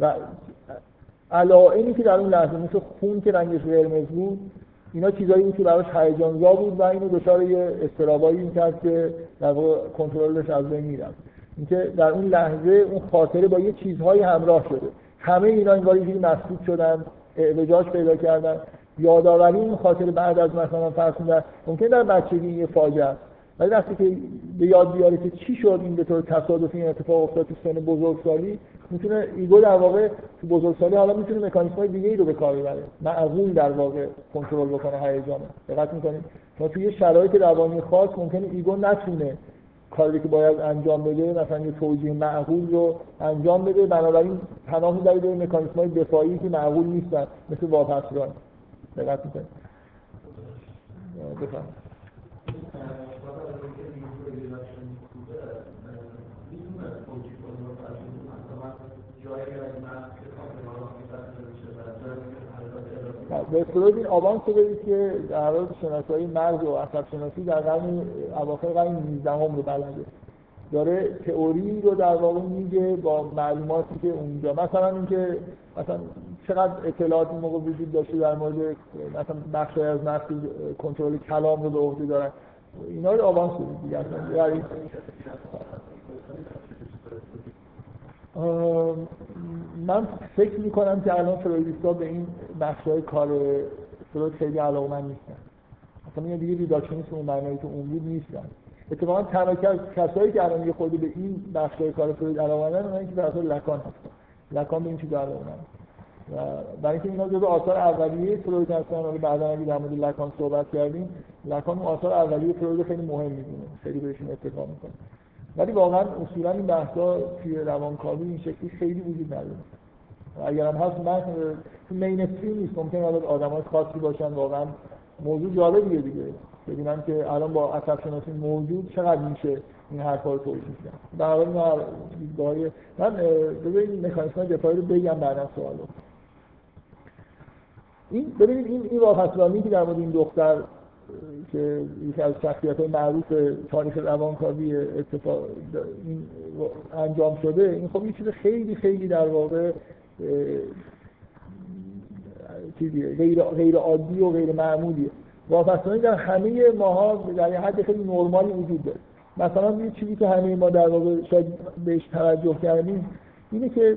و علائمی که در اون لحظه مثل خون که رنگش قرمز بود اینا چیزایی بود که براش هیجانزا بود و اینو دچار یه استرابایی می‌کرد که در واقع کنترلش از بین می‌رفت. اینکه در اون لحظه اون خاطره با یه چیزهایی همراه شده. همه اینا انگار یه مسدود شدن اعوجاج پیدا کردن. یادآوری این خاطره بعد از مثلا فرض ممکن در بچگی یه فاجعه است. ولی وقتی که به یاد بیاره که چی شد این به طور تصادفی این اتفاق افتاد تو سن بزرگسالی می‌تونه ego در واقع تو بزرگسالی حالا می‌تونه مکانیزم های دیگه ای رو به کار ببره. معقول در واقع کنترل بکنه هیجان. دقت می‌کنید؟ ما توی شرایط روانی خاص ممکنه ego نتونه کاری که باید انجام بده مثلا یه توجیه معقول رو انجام بده. بنابراین پناه می‌بره به مکانیزم های دفاعی که معقول نیستن مثل واپسران. دقت می‌کنید. بفرمایید. به فروید این آوانس رو بدید که در حال شناسایی مرز و عصب شناسی در قرن اواخر قرن 19 رو بلده داره تئوری رو در واقع میگه با معلوماتی که اونجا. مثلا اینکه مثلا چقدر اطلاعات این موقع وجود داشته در مورد مثلا بخش از نفس کنترل کلام رو به عهده دارن. اینا رو آوانس بدید دیگه اصلا من فکر می‌کنم که الان فرویدیستا به این بخش های کار فروید خیلی علاقه من نیستن. اصلا این دیگه ریداکشنیسم اون معنایی که اون بود نیستن. اتفاقا تنها کسایی که الان یه خورده به این بخشای کار فروید علاقه اونایی که در لکان هستن. لکان به این چیز علاقه و برای اینکه اینا جزو آثار اولیه فروید هستن حالا بعدا اگه در مورد لکان صحبت کردیم لکان آثار اولیه فروید خیلی مهم می‌دونه. خیلی بهشون اتفاق می‌کنه. ولی واقعا اصولا این بحثا توی روانکاوی این شکلی خیلی وجود نداره. اگر هم هست من تو مینستریم نیست ممکن آدم های خاصی باشن واقعا موضوع جالبیه دیگه. ببینم که الان با عصب شناسی موجود چقدر میشه این حرفا رو توضیح بدم. در حال دیدگاهی من ببینید مکانیسم دفاعی رو بگم بعدا سوالو. این ببینید این این که در مورد این دختر که یکی از شخصیت معروف تاریخ روانکاوی اتفاق این انجام شده این خب یه چیز خیلی خیلی در واقع چیزی غیر غیر عادی و غیر معمولیه. وابستگی در همه ماها در یه حد خیلی نرمالی وجود داره. مثلا یه چیزی که همه ما در واقع شاید بهش توجه کردیم اینه که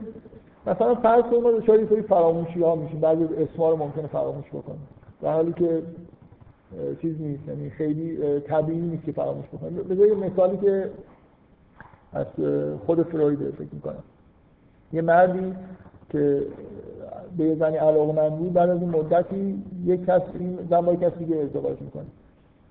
مثلا فرض کنیم ما شاید فراموشی ها میشیم بعضی اسما ممکنه فراموش بکنیم. در حالی که چیز نیست. یعنی خیلی طبیعی نیست که فراموش بکنیم. بذار مثالی که از خود فروید فکر می‌کنم. یه مردی که به یه زنی علاقه بود بعد از این مدتی یک کس این زن با کسی دیگه ازدواج می‌کنه.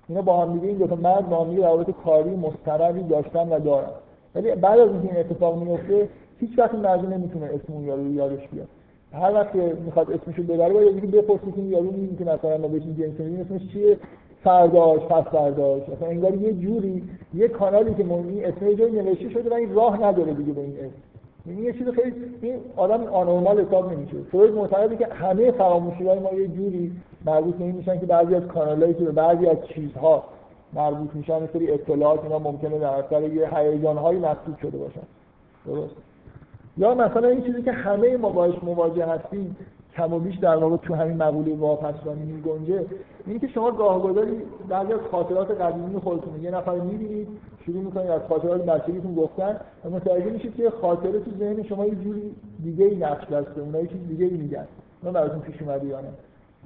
اینا با هم دیگه این دو مرد با هم دیگه کاری مستمری داشتن و دارن. ولی بعد از این اتفاق میفته هیچ وقت مرد نمی‌تونه اسم اون یارو یادش بیاد هر وقت که می‌خواد اسمشو ببره باید یکی بپرسه که یارو میگه که مثلا ما بهش جنس میدیم اسمش چیه؟ فرداش پس فرداش. مثلا انگار یه جوری یه کانالی که این اسم جایی نوشته شده و این راه نداره دیگه به این اسم. این یه چیز خیلی این آدم آنورمال حساب نمیشه. فروید معتقده که همه فراموشی های ما یه جوری مربوط به این میشن که بعضی از کانالایی که به بعضی از چیزها مربوط میشن سری اطلاعات اینا ممکنه در اثر یه هیجانهایی مسدود شده باشن. درست؟ یا مثلا این چیزی که همه ما باش مواجه هستیم کم و بیش در واقع تو همین مقوله واپسرانی می گنجه اینه که شما گاهگداری بعضی از خاطرات قدیمی خودتون یه نفر می‌بینید شروع می‌کنید از خاطرات بچگیتون گفتن و متوجه میشید که خاطره تو ذهن شما یه جوری دیگه ای نقش بسته اونها چیز دیگه ای میگن. من براتون پیش اومده یا نه.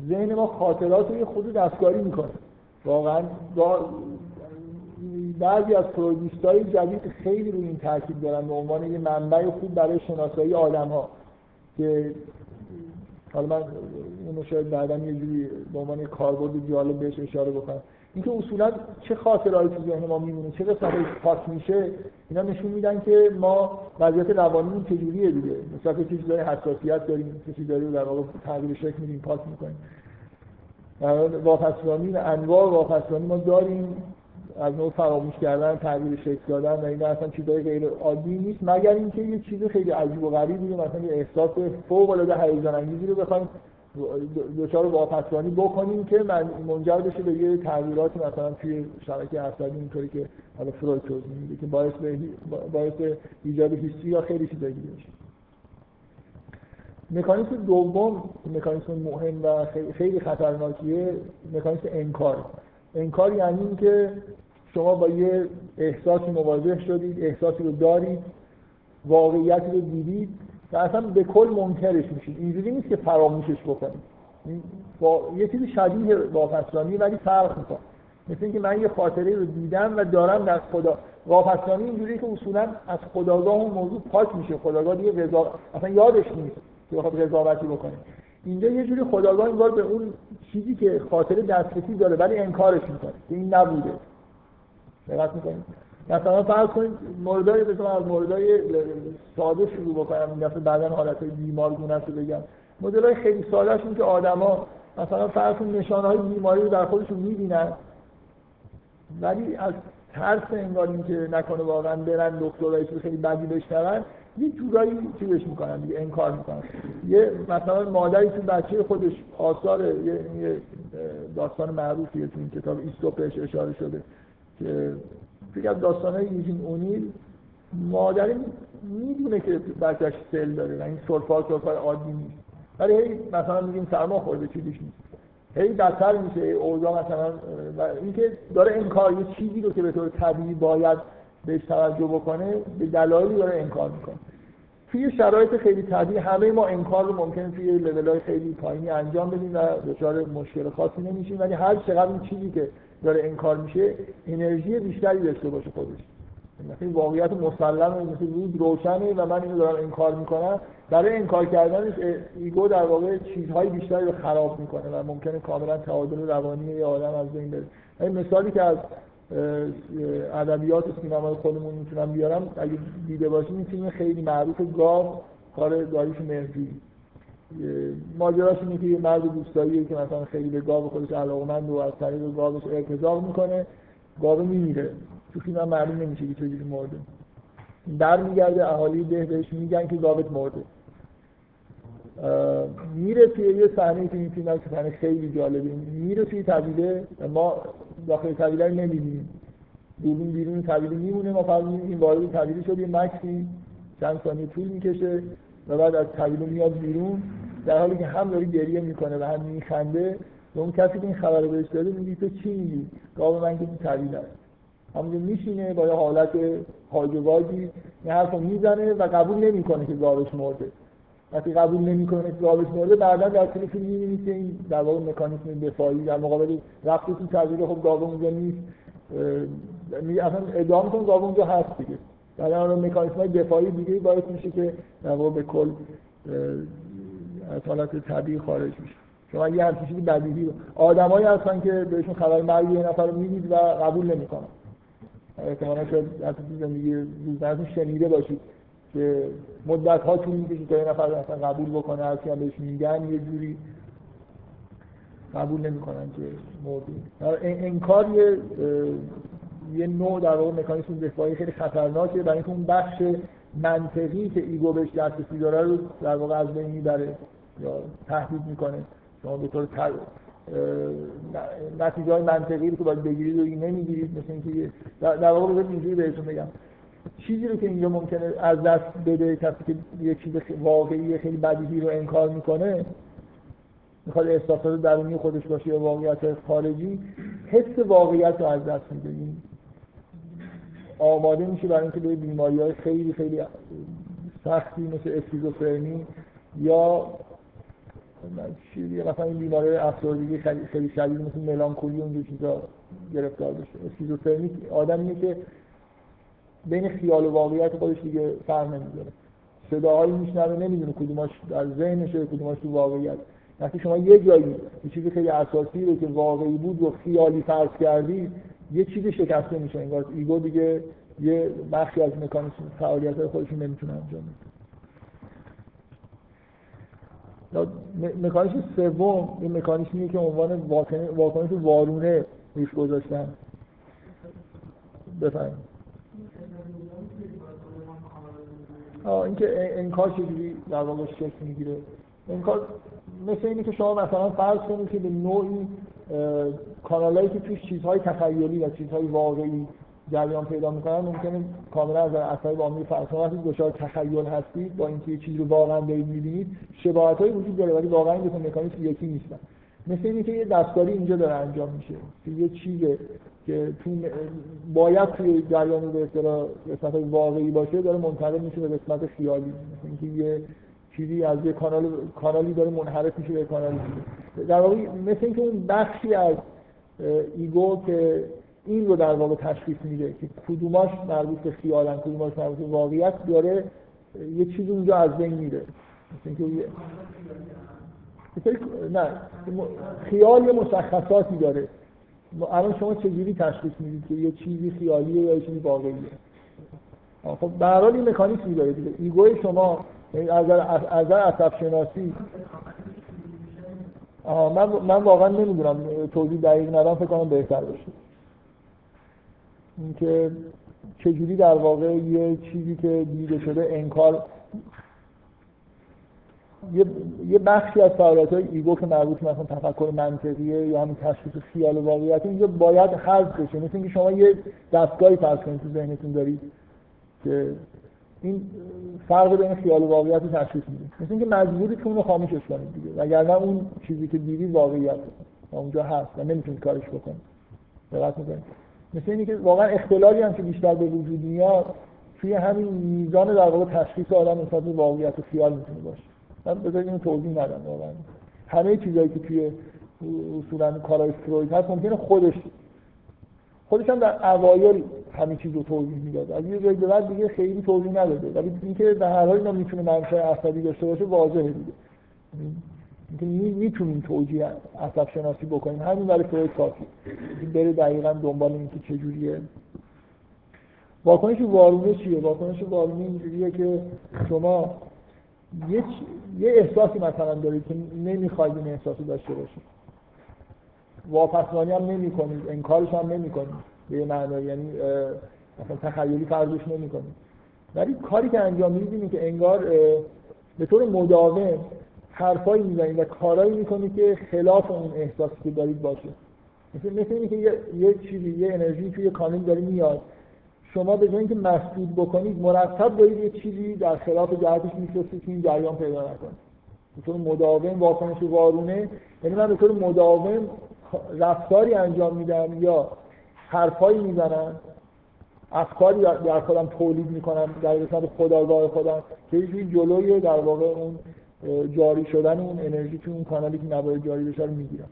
ذهن ما خاطرات رو یه خود دستکاری می‌کنه. واقعا بعضی از های جدید خیلی روی این تاکید دارن به عنوان یه منبع خوب برای شناسایی آدم ها که حالا من اونو شاید بعدا یه جوری به عنوان کاربرد جالب بهش اشاره بکنم. اینکه اصولا چه خاطرهایی تو ذهن ما میمونه چه قسمتش پاک میشه اینا نشون میدن که ما وضعیت روانیمون چجوریه دیگه. مثلا که چیزی داره حساسیت داریم چیزی داریم در واقع تغییر شکل میدیم پاک می‌کنیم. واپسرانی انواع واپسرانی ما داریم. از نوع فراموش کردن تغییر شکل دادن و اینا اصلا چیزای غیر عادی نیست. مگر اینکه یه چیز خیلی عجیب و غریبی رو مثلا یه احساس فوق العاده هیجان انگیزی رو بخوایم دچار واپسرانی بکنیم که من منجر بشه به یه تغییراتی مثلا توی شبکه عصبی اینطوری که حالا فروید توضیح میده که باعث به باعث ایجاد هیستری یا خیلی چیزا دیگه مکانیسم دوم مکانیسم مهم و خیلی خطرناکیه مکانیسم انکار. انکار یعنی اینکه شما با یه احساسی مواجه شدید احساسی رو دارید واقعیتی رو دیدید و اصلا به کل منکرش میشید. اینجوری نیست که فراموشش بکنید. با یه چیزی شبیه واپسرانی ولی فرق می‌کنه. مثل اینکه من یه خاطره رو دیدم و دارم در خدا. واپسرانی اینجوری که اصولا از خداگاه اون موضوع پاک میشه. خداگاه دیگه قضا اصلا یادش نیست که بخواد قضاوتی بکنه. اینجا یه جوری خداگاه انگار به اون چیزی که خاطره دسترسی داره ولی انکارش می‌کنه. که این نبوده. دقت می‌کنید مثلا فرض کنید موردای بذار از موردای ساده شروع بکنم این دفعه بعدا حالت بیمارگونه رو بگم مدلای خیلی ساده این که آدما مثلا فرض کنید نشانه های بیماری رو در خودشون می‌بینن ولی از ترس انگار اینکه نکنه واقعا برن دکترای خیلی بدی بشنون یه جورایی چیزش می‌کنن دیگه انکار می‌کنن. یه مثلا مادری تو بچه خودش آثار یه, داستان معروفیه تو این کتاب ایستوپش اشاره شده. که از داستان های یوجین اونیل مادری می‌دونه که بچهش سل داره و این سرفال سرفال عادی نیست. ولی هی مثلا میگیم سرما خورده چیزیش نیست. هی بدتر میشه اوضاع مثلا اینکه داره انکار یه چیزی رو که به طور طبیعی باید بهش توجه بکنه به دلایلی داره انکار می‌کنه. توی شرایط خیلی طبیعی همه ما انکار رو ممکنه توی های خیلی پایینی انجام بدیم و دچار مشکل خاصی نمیشیم. ولی هر چقدر این چیزی که داره انکار میشه انرژی بیشتری داشته باشه خودش. مثلا واقعیت مسلمه مثل روز روشنه و من اینو دارم انکار می‌کنم. برای انکار کردنش ایگو در واقع چیزهای بیشتری رو خراب می‌کنه و ممکنه کاملا تعادل روانی یه آدم از بین بره. این مثالی که از ادبیات سینمای خودمون می‌تونم بیارم اگه دیده باشیم این فیلم خیلی معروف گاو کار داریوش مهدی. ماجراش اینه که یه مرد دوستاییه که مثلا خیلی به گاو خودش علاقمند و از طریق گاوش ارتزاق می‌کنه گاو میمیره. تو فیلم هم معلوم نمیشه که چجوری مرده. برمیگرده اهالی ده بهش میگن که گاوت مرده. میره توی یه صحنه که این فیلم که صحنه خیلی جالبه. میره توی طویله ما داخل طویله رو نمی‌بینیم. دوربین بیرون طویله میمونه ما فقط این وارد طویله شد یه مکسی چند ثانیه طول می‌کشه و بعد از طویله میاد بیرون. در حالی که هم داره گریه می‌کنه و هم میخنده و اون کسی که این خبر رو بهش داده میگه تو چی میگی؟ گاو من که تو طویله است. همونجا میشینه با یه حالت هاجواجی این حرف می‌زنه و قبول نمی‌کنه که گاوش مرده. وقتی قبول نمی‌کنه که گاوش مرده بعدا در طول فیلم می‌بینید که این در واقع مکانیسم دفاعی در مقابل رفت تو تغییر خب گاو اونجا نیست. اصلا ادعا می‌کنه گاو اونجا هست دیگه. بعد اون مکانیسم دفاعی دیگه باعث میشه که در واقع به کل از حالت طبیعی خارج میشه. شما یه همچین چیزی بدیهی آدمایی هستن که بهشون خبر مرگ یه نفر رو می‌دید و قبول نمی‌کنن. احتمالا شاید از زندگی روزمرتون شنیده باشید که مدت ها طول می‌کشه تا یه نفر اصلا قبول بکنه هر هم بهش میگن یه جوری قبول نمی‌کنن که موضوع انکار یه یه نوع در واقع مکانیسم دفاعی خیلی خطرناکه. برای اینکه اون بخش منطقی که ایگو بهش دسترسی داره رو در واقع از بین می‌بره. یا تهدید می‌کنه. شما به طور نتیجه های منطقی رو که باید بگیرید و نمی‌گیرید مثل اینکه در واقع بذارید اینجوری بهتون بگم. چیزی رو که اینجا ممکنه از دست بده کسی که یه چیز واقعی خیلی بدیهی رو انکار می‌کنه می‌خواد احساسات درونی خودش باشه یا واقعیت خارجی حس واقعیت رو از دست میده. آماده میشه برای اینکه به بیماری های خیلی خیلی سختی مثل اسکیزوفرنی یا چیزی مثلا این بیماری افسردگی خیلی شدید مثل ملانکولی اون چیزا گرفتار بشه. اسکیزوفرنی آدمیه که بین خیال و واقعیت خودش دیگه فرق نمی‌ذاره صداهایی میشنوه نمی‌دونه کدوماش در ذهنشه کدوماش تو واقعیت. وقتی شما یه جایی یه چیزی خیلی اساسی رو که واقعی بود و خیالی فرض کردی یه چیزی شکسته میشه. انگار ایگو دیگه یه بخشی از مکانیسم فعالیت خودشون نمی‌تونه انجام بده. مکانیسم سوم این مکانیسمیه که عنوان واکنش وارونه روش گذاشتن. بفرمایید. اینکه انکار چجوری در واقع شکل می‌گیره؟ انکار مثل اینه که شما مثلا فرض کنید که به نوعی کانالایی که توش چیزهای تخیلی و چیزهای واقعی جریان پیدا می‌کنن ممکنه کاملا از اثر عاملی فرض وقتی دچار تخیل هستید با اینکه یه چیزی رو واقعا دارید می‌بینید شباهتایی وجود داره ولی واقعا این دو مکانیزم یکی نیستن. مثل اینه که یه دستکاری اینجا داره انجام میشه یه چیزه که تو باید توی جریان به اصطلاح قسمت واقعی باشه داره منتقل میشه به قسمت خیالی. مثل اینکه یه چیزی از یه کانال کانالی داره منحرف میشه به کانالی. در واقع مثل اینکه اون بخشی از ایگو که این رو در واقع تشخیص میده که کدوماش مربوط به خیالن کدوماش مربوط به واقعیت داره یه چیزی اونجا از بین میره. نه خیال یه مشخصاتی داره. الان شما چجوری تشخیص می‌دید که یه چیزی خیالیه یا یه چیزی واقعیه؟ خب به هر حال این مکانیزمی داره دیگه. ایگوی شما از از عصب شناسی من من واقعا نمی‌دونم توضیح دقیق ندارم فکر کنم بهتر باشه. اینکه چجوری در واقع یه چیزی که دیده شده انکار یه, یه بخشی از فعالیت های ایگو که مربوط مثلا تفکر منطقیه یا همین تشخیص خیال و واقعیت اینجا باید حذف بشه. مثل اینکه شما یه دستگاهی فرض کنید تو ذهنتون دارید که این فرق بین خیال و واقعیت رو تشخیص میده. مثل اینکه مجبورید که اون رو خاموشش کنید دیگه. وگرنه اون چیزی که دیدید واقعیت. اونجا هست و نمی‌تونید کارش بکنید. دقت می‌کنید. مثل اینکه واقعا اختلالی هم که بیشتر به وجود میاد توی همین میزان در واقع تشخیص آدم نسبت به واقعیت و خیال می‌تونه باشه. من بذارید اینو توضیح ندم واقعا. همه چیزایی که توی اصولا کارهای فروید هست ممکنه خودش خودش هم در اوایل همین چیز رو توضیح می‌داد. از یه جایی به بعد دیگه خیلی توضیح نداده. ولی اینکه در هر حال اینا می‌تونه منشأ عصبی داشته باشه واضحه دیگه. می‌تونیم توجیه عصب شناسی بکنیم. همین برای فروید کافی. بره دقیقا دنبال اینکه چجوریه واکنش وارونه چیه؟ واکنش وارونه اینجوریه که شما یه, یه احساسی مثلا دارید که نمی‌خواید این احساسی داشته باشید. واپسمانی هم نمی کنید انکارش هم نمی کنید به یه معنی یعنی مثلا تخیلی فرضش نمی کنید ولی کاری که انجام می‌دید که انگار به طور مداوم حرفایی می‌زنید و کارایی می‌کنید که خلاف اون احساسی که دارید باشه. مثل مثل اینکه یه, یه چیزی یه انرژی توی کانال داره میاد. شما به جای اینکه مسدود بکنید مرتب دارید یه چیزی در خلاف جهتش میفرستید که این جریان پیدا نکنه. به طور مداوم واکنش وارونه. یعنی من به طور مداوم رفتاری انجام میدم یا حرفایی می‌زنم افکاری در خودم تولید می‌کنم در قسمت خداگاه خودم که یه جلوی در واقع اون جاری شدن اون انرژی تو اون کانالی که نباید جاری بشه رو می‌گیرم.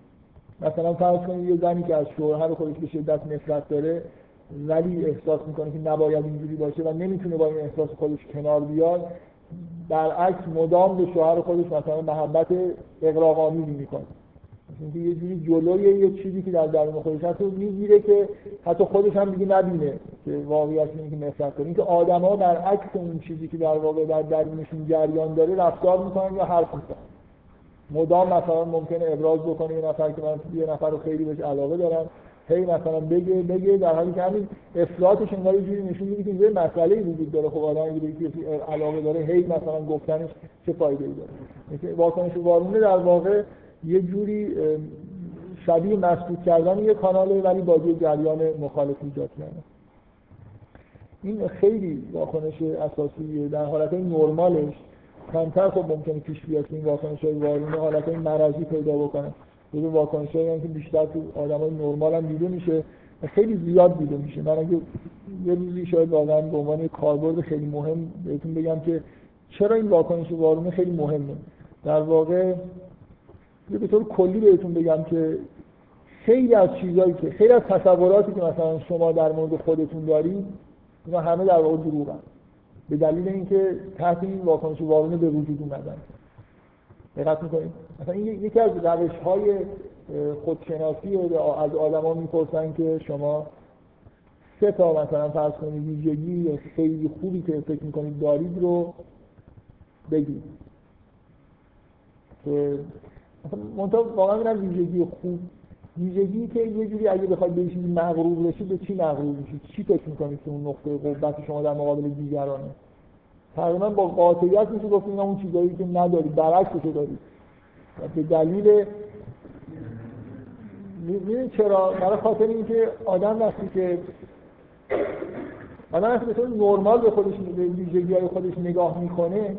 مثلا فرض کنید یه زنی که از شوهر خودش به شدت نفرت داره ولی احساس می‌کنه که نباید اینجوری باشه و نمی‌تونه با این احساس خودش کنار بیاد برعکس مدام به شوهر خودش مثلا محبت اقراق‌آمیزی می‌کنه. اینکه یه جوری جلوی یه چیزی که در درون خودش هست رو می‌گیره که حتی خودش هم دیگه نبینه که واقعیت اینه که نفرت کنه. اینکه آدما در عکس اون چیزی که در واقع در درونشون جریان داره رفتار می‌کنن یا حرف می‌کنن مدام مثلا ممکنه ابراز بکنه یه نفر که من یه نفر رو خیلی بهش علاقه دارم. هی مثلا بگه بگه در حالی که همین افراطش انگار یه جوری نشون میده که یه مسئله وجود داره. خب آدم که علاقه داره هی مثلا گفتنش چه فایده ای داره واکنش وارونه در واقع یه جوری شبیه مسدود کردن یه کاناله ولی با یه جریان مخالف ایجاد کردن. این خیلی واکنش اساسیه در حالت نرمالش کمتر خب ممکنه پیش بیاد که این واکنش های وارونه حالت مرضی پیدا بکنه. یه واکنش هایی که بیشتر تو آدم های نرمال هم دیده میشه خیلی زیاد دیده میشه. من اگه یه روزی شاید واقعا به عنوان کاربرد خیلی مهم بهتون بگم که چرا این واکنش وارونه خیلی مهمه. در واقع به طور کلی بهتون بگم که خیلی از چیزهایی که خیلی از تصوراتی که مثلا شما در مورد خودتون دارید اینا همه در واقع به دلیل اینکه تحت این واکنش وارونه به وجود اومدن. دقت می‌کنید؟ مثلا این یکی از روش های خودشناسی از آدما می‌پرسن که شما سه تا مثلا فرض کنید ویژگی خیلی خوبی که فکر می‌کنید دارید رو بگید. منطقه واقعا میرم ویژگی خوب ویژگی که یه جوری اگه بخواید به چیزی مغرور بشید به چی مغرور میشید چی فکر می‌کنید که اون نقطه قوت شما در مقابل دیگرانه؟ تقریبا با قاطعیت میشه گفت اینا اون چیزایی که ندارید برعکسش دارید به دلیل می‌دونید چرا؟ برای خاطر اینکه آدم وقتی که آدم وقتی به نرمال به خودش به ویژگی های خودش نگاه می‌کنه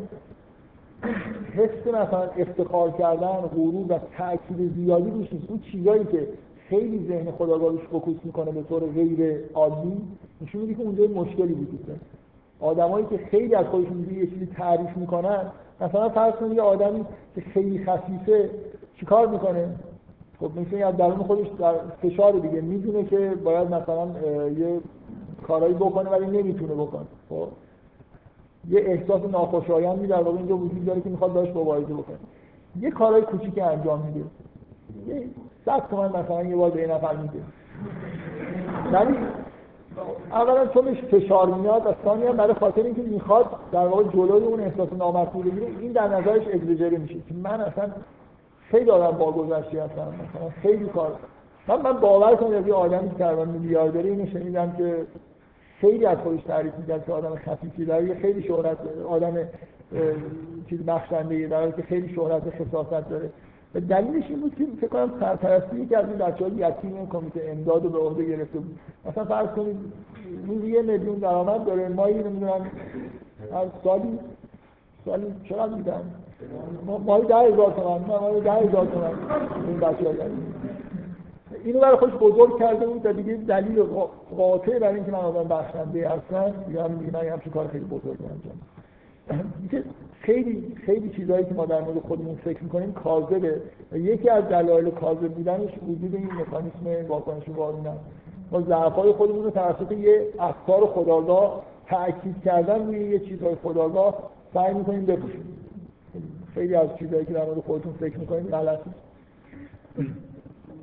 حس مثلا افتخار کردن غرور و تاکید زیادی روش اون چیزایی که خیلی ذهن خداگاهش فوکوس می‌کنه به طور غیر عادی نشون میده که اونجا مشکلی وجود داره. آدمایی که خیلی از خودشون یه چیزی تعریف می‌کنن مثلا فرض کنید یه آدمی که خیلی خفیفه چیکار می‌کنه؟ خب مثل از درون خودش در فشار دیگه. می‌دونه که باید مثلا یه کارایی بکنه ولی نمی‌تونه بکنه. خب یه احساس ناخوشایندی در واقع اینجا وجود داره که می‌خواد داشت مبارزه بکنه. یه کارهای کوچیک انجام میده. یه صد تومن مثلا یه بار به نفر میده. ولی اولا چونش فشار میاد و ثانیا برای خاطر اینکه می‌خواد در واقع جلوی اون احساس نامطلوب بگیره این در نظرش اگزاجری میشه. که من اصلا خیلی آدم با گذشتی هستم. مثلا خیلی کار من من باور کنم یه آدمی که تقریبا میلیاردری اینو شنیدم که خیلی از خودش تعریف می‌کرد که آدم خفیفی داره خیلی شهرت آدم چیز بخشنده داره که خیلی شهرت خصاصت داره. و دلیلش این بود که فکر کنم سرپرستی یکی از این بچه‌ها یتیم کمیته امداد رو به عهده گرفته بود. مثلا فرض کنید روزی یه میلیون درآمد داره. مایی نمی‌دونم هر سالی سالی چقدر میدن؟ مایی ده هزار تومن مایی ده هزار تومن این بچه ها اینو برای خودش بزرگ کرده بود و دیگه دلیل قاطع برای اینکه من آدم بخشنده هستم دیگه هم دیگه من کار خیلی بزرگ انجام خیلی خیلی چیزهایی که ما در مورد خودمون فکر می‌کنیم کاذبه. یکی از دلایل کاذب بودنش وجود این مکانیسم واکنش وارونه ما ضعف‌های خودمون رو توسط یه افکار خداگاه تأکید کردن روی یه چیزهای خداگاه سعی می‌کنیم بپوشیم. خیلی از چیزهایی که در مورد خودتون فکر می‌کنیم غلطه.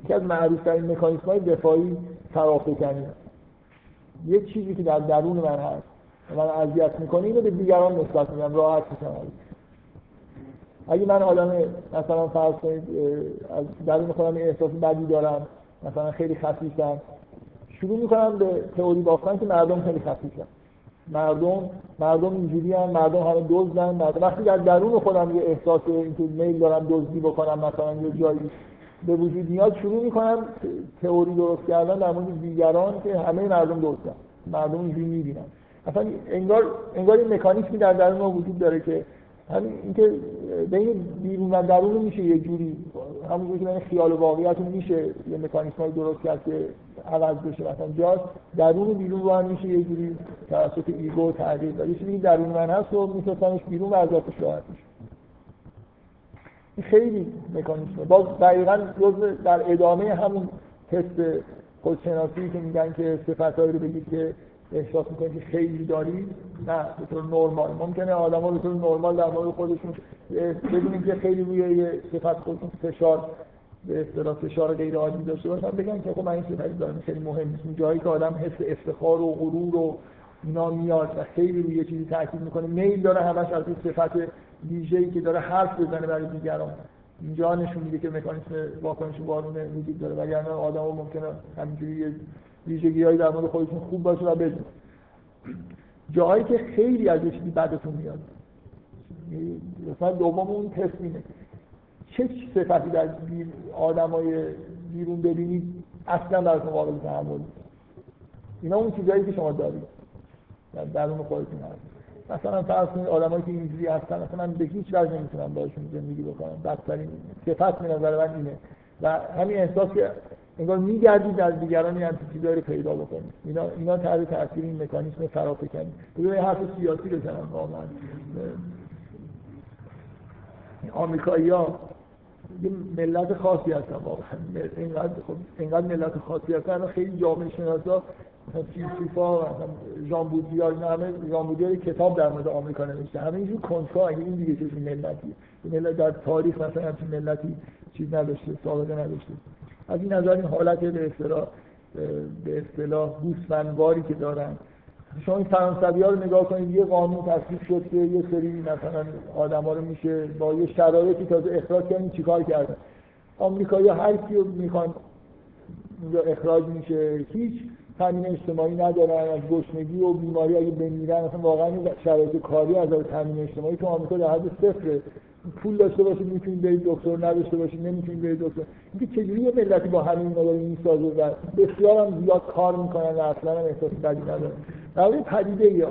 یکی از معروف ترین مکانیسم های دفاعی فراخوکنی یه چیزی که در درون من هست من اذیت می‌کنه اینو به دیگران نسبت میدم راحت میشم. اگه من آدم مثلا فرض کنید از درون خودم احساس بدی دارم مثلا خیلی خفیفم شروع می‌کنم به تئوری بافتن که مردم خیلی خفیفن مردم مردم اینجوری هم مردم همه دزدن مردم. وقتی در درون خودم یه احساس اینکه میل دارم دزدی بکنم مثلا یه جایی به وجود میاد شروع می‌کنم تئوری درست کردن در مورد دیگران که همه مردم دزدن مردم اینجوری می‌بینن. اصلا انگار انگار این مکانیزمی در درون ما وجود داره که همین اینکه بین بیرون و درون میشه یه جوری. همونجوری که بین خیال و واقعیت میشه یه مکانیزم درست کرد که عوض بشه. مثلا جاست درون و بیرون رو هم میشه یه جوری توسط ایگو تغییر داد. یه چیزی درون من هست و میتونستمش بیرون و راحت میشه این خیلی مکانیزمه. باز دقیقا در ادامه همون تست خودشناسی که میگن که صفتهایی رو بگید که احساس می‌کنید که خیلی دارید نه به طور نرمال. ممکنه آدم ها به طور نرمال در مورد خودشون بدونید که خیلی روی صفت خودشون فشار به اصطلاح فشار غیر عادی داشته باشن بگن که خب من این صفت دارم خیلی مهم نیست. جایی که آدم حس افتخار و غرور و اینا میاد و خیلی روی یه چیزی تاکید می‌کنه میل داره همش از این صفت ویژه‌ای که داره حرف بزنه برای دیگران. اینجا نشون میده که مکانیسم واکنش وارونه وجود داره. وگرنه آدم ممکنه همینجوری ویژگیهایی در مورد خودشون خوب باشه و بدون جایی که خیلی از چیزی بدتون میاد. مثلا دوم اون تست چه صفتی در آدمای بیرون ببینید اصلا براتون قابل تحمل؟ اینا اون چیزایی که شما دارید. در درون خودتون هست. مثلا فرض کنید آدمایی که اینجوری هستن مثلا من به هیچ وجه نمی‌تونم باشون زندگی بکنم بدترین صفت من نظر من اینه. و همین احساس که انگار میگردید از دیگران این چیزایی رو پیدا بکنید. اینا اینا تحت تاثیر این مکانیسم فرافکنی. یه حرف سیاسی بزنم واقعا. آمریکایی‌ها یه ملت خاصی هستن واقعا. اینقدر خب اینقدر ملت خاصی هستن. خیلی جامعه شناسا فیلسوفا مثلا ژان همه ژان کتاب در مورد آمریکا نوشته. همه اینجور اگه این دیگه چه ملتی. ملت در تاریخ مثلا همچین ملتی چیز نداشته سابقه نداشته. از این نظر این حالت به اصطلاح به اصطلاح گوسفندواری که دارن. شما این فرانسوی ها رو نگاه کنید یه قانون تصویب شد که یه سری مثلا آدما رو میشه با یه شرایطی تازه اخراج کردن چیکار کردن؟ آمریکایی هر کی رو می‌خوان اخراج میشه هیچ تامین اجتماعی ندارن از گشنگی و بیماری اگه بمیرن مثلا واقعا شرایط کاری از تامین اجتماعی تو آمریکا در حد صفره. پول داشته باشید می‌تونید برید دکتر نداشته باشید نمی‌تونید برید دکتر. اینکه چجوری یه ملتی با همین اینا می‌سازه و بسیار هم زیاد کار می‌کنن و اصلا هم احساس بدی ندارن. در پدیده یه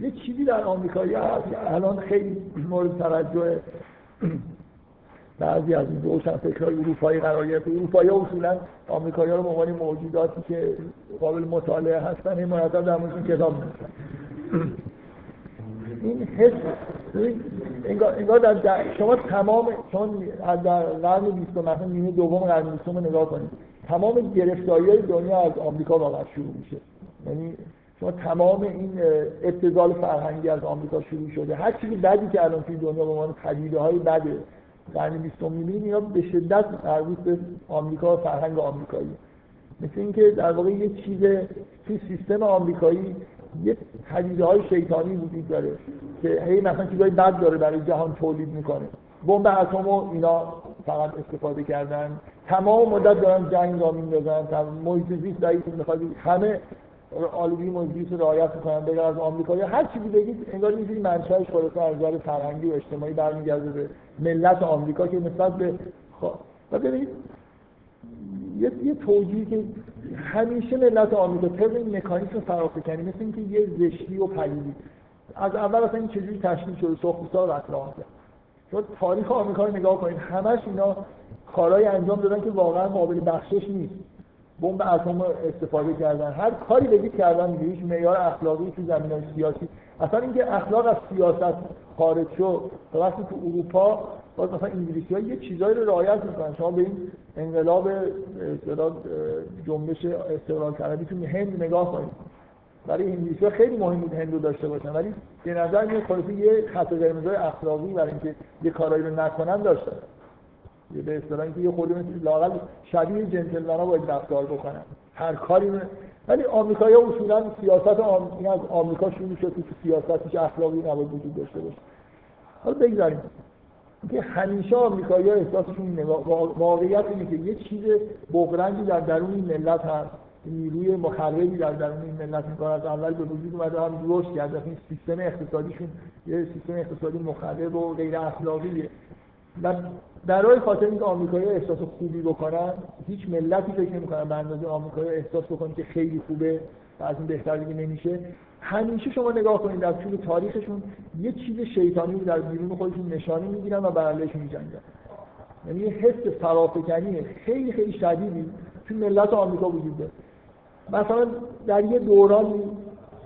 یه چیزی در آمریکا هست الان خیلی مورد توجه بعضی از این روشن فکرهای اروپایی قرار گرفت. اروپایی اصولا آمریکایی ها رو به عنوان موجوداتی که قابل مطالعه هستن این مرتب در موردشون کتاب این حس انگار, انگار در, شما تمام چون در قرن بیستم مثلا نیمه دوم قرن بیستم نگاه کنید. تمام گرفتاری های دنیا از آمریکا واقعا شروع میشه. یعنی شما تمام این ابتزال فرهنگی از آمریکا شروع شده. هر چیزی بدی که الان توی دنیا به عنوان پدیده های بده. قرن بیستم می‌بینید اینا به شدت مربوط به آمریکا و فرهنگ آمریکایی. مثل اینکه در واقع یه چیز توی سیستم آمریکایی یه پدیده های شیطانی وجود داره که هی مثلا چیزای بد داره برای جهان تولید می‌کنه. بمب اتم و اینا فقط استفاده کردن. تمام مدت دارن جنگ را میندازن. محیط زیست می‌خواد همه آلودگی محیط زیست رعایت می‌کنن بگر از آمریکا یا هر چیزی بگید انگار یه جوری منشأش خلاصه از نظر فرهنگی و اجتماعی برمیگرده به ملت آمریکا که نسبت به و ببینید یه, یه توجیهی که همیشه ملت آمریکا طبق این مکانیسم فرافکنی مثل اینکه یه زشتی و پلیدی از اول اصلا این چجوری تشکیل شده؟ سخت و اطلاع چون تاریخ آمریکا رو نگاه کنید همش اینا کارهای انجام دادن که واقعا قابل بخشش نیست. بمب اتم استفاده کردن. هر کاری بگید کردن دیگه هیچ معیار اخلاقی تو زمینه سیاسی. اصلا اینکه اخلاق از سیاست خارج شد وقتی تو اروپا باز مثلا انگلیسی ها یه چیزایی رو رعایت می‌کنن. شما به این انقلاب جنبش استقلال طلبی تو هند نگاه کنید برای انگلیسی خیلی مهم بود هندو داشته باشن. ولی به نظر میاد خلاص یه خط قرمزای اخلاقی برای اینکه یه کارایی رو نکنن داشتن. یه به اصطلاح اینکه یه خورده لاقل شبیه جنتلمنا باید رفتار بکنن. هر کاری ولی آمریکایی‌ها اصولا سیاست آم... این از آمریکا شروع شد که سیاستش اخلاقی نباید وجود داشته باشه. حالا بگذاریم. که همیشه آمریکایی‌ها احساسشون واقعیت اینه که یه چیز بغرنجی در درون این ملت هست. نیروی مخربی در درون این ملت این از اول به وجود اومده هم رشد کرده. این سیستم اقتصادیشون یه سیستم اقتصادی مخرب و غیر اخلاقیه. و برای خاطر اینکه آمریکایی احساس خوبی بکنن هیچ ملتی فکر نمی‌کنن به اندازه آمریکایی احساس بکنن که خیلی خوبه و از این بهتر دیگه نمیشه. همیشه شما نگاه کنید در طول تاریخشون یه چیز شیطانی در بیرون خودشون نشانی می‌گیرن و بر علیهش میجنگن. یعنی یه حس فرافکنی خیلی خیلی شدیدی تو ملت آمریکا وجود داره. مثلا در یه دوران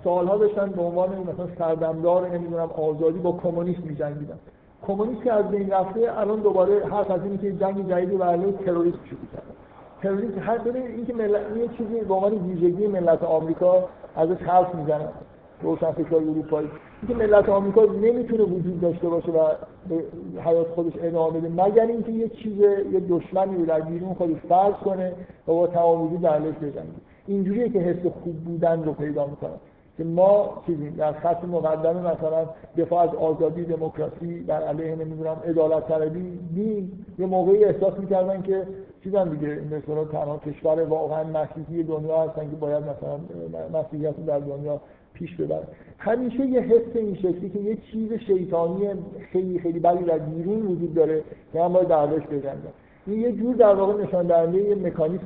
سالها داشتن به عنوان مثلا سردمدار نمی‌دونم آزادی با کمونیست میجنگیدن. کمونیست که از بین رفته الان دوباره حرف از اینه که جنگ جدیدی بر علیه تروریسم شروع کرد تروریسم هر ببین اینکه ملت یه چیزی به عنوان ویژگی ملت آمریکا ازش حرف می‌زنن روشن فکرهای اروپایی. اینکه ملت آمریکا نمی‌تونه وجود داشته باشه و به حیات خودش ادامه بده مگر اینکه یه چیز یه دشمنی رو در بیرون خودش فرض کنه و با تمام وجود در علیش بجنگه. اینجوریه که حس خوب بودن رو پیدا می‌کنه. که ما چیزیم در خط مقدم مثلا دفاع از آزادی دموکراسی در علیه نمی‌دونم عدالت طلبی دین یه موقعی احساس می‌کردن که چیزن دیگه مثلا تنها کشور واقعا مسیحی دنیا هستن که باید مثلا مسیحیت در دنیا پیش ببره همیشه یه حس این شکلی که یه چیز شیطانی خیلی خیلی بدی در بیرون وجود داره که هم باید بجنگن این یه جور در واقع نشان دهنده یه مکانیسم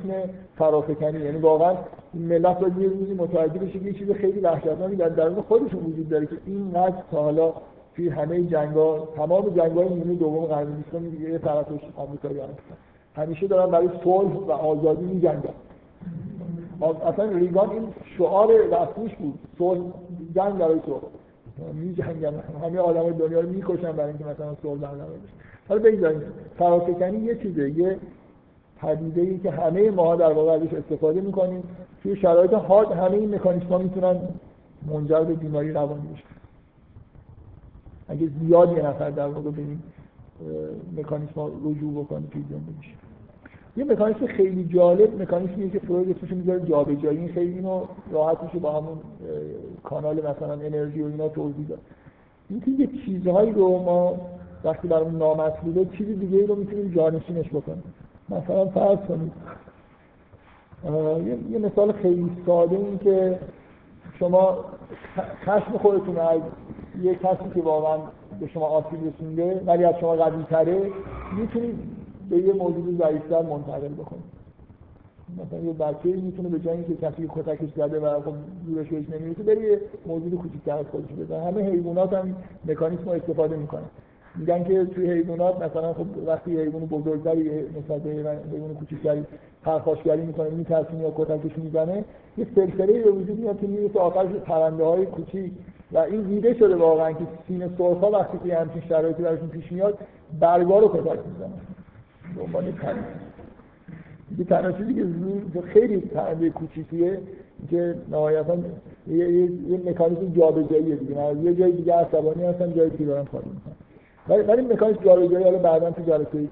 فرافکنی یعنی واقعا ملت باید یه روزی متوجه بشه که یه چیز خیلی وحشتناکی در درون خودشون وجود داره که اینقدر تا حالا توی همه جنگا تمام جنگ‌های نیمه دوم قرن بیستم یه طرفش آمریکایی‌ها هستن همیشه دارن برای صلح و آزادی می‌جنگن. اصلا ریگان این شعار رسمیش بود. صلح جنگ برای صلح. می‌جنگن. همه آدمای دنیا رو می‌کشن برای اینکه مثلا صلح برقرار بشه حالا بگذاریم. فرافکنی یه چیزه یه پدیده ای که همه ما در واقع ازش استفاده می‌کنیم. توی شرایط هارد همه این مکانیسم ها می‌تونن منجر به بیماری روانی بشن. اگه زیاد یه نفر در واقع به این مکانیسم رجوع بکنه توی زندگیش یه مکانیسم خیلی جالب مکانیسمیه که فروید اسمش می‌ذاره جابجایی. این خیلی اینو راحت میشه با همون کانال مثلا انرژی و اینا توضیح داد. اینکه یه چیزهایی رو ما وقتی برامون نامطلوبه چیزی دیگه ای رو می‌تونیم جانشینش بکنیم. مثلا فرض کنید یه مثال خیلی ساده این که شما خشم خودتون از یه کسی که واقعا به شما آسیب رسونده ولی از شما قوی تره می‌تونید به یه موجود ضعیفتر منتقل بکنید. مثلا یه بچه می‌تونه به جای اینکه کسی کتکش زده و خب دورش بهش نمی‌رسه بری یه موجود کوچیک‌تر از خودش بزنه. همه حیوانات هم مکانیسم رو استفاده می‌کنن. میگن که توی حیوانات مثلا خب وقتی حیوان بزرگتری نسبت به حیوان کوچیکتری پرخاشگری می‌کنه میترسونه یا کتکش می‌زنه یه سلسله به وجود میاد که می‌رسه آخرش پرنده های کوچیک. و این دیده شده واقعا که سینه سرخا وقتی که همچین شرایطی براشون پیش میاد برگا رو کتک می‌زنه دنبال تنش یه تنها چیزی که خیلی پرنده کوچیکیه که نهایتا یه, یه, یه مکانیزم جابجاییه دیگه. یه جای دیگه عصبانی هستن جای دیگه دارن کار می‌کنن. ولی ولی مکانیزم جابجایی حالا بعدا تو جلسه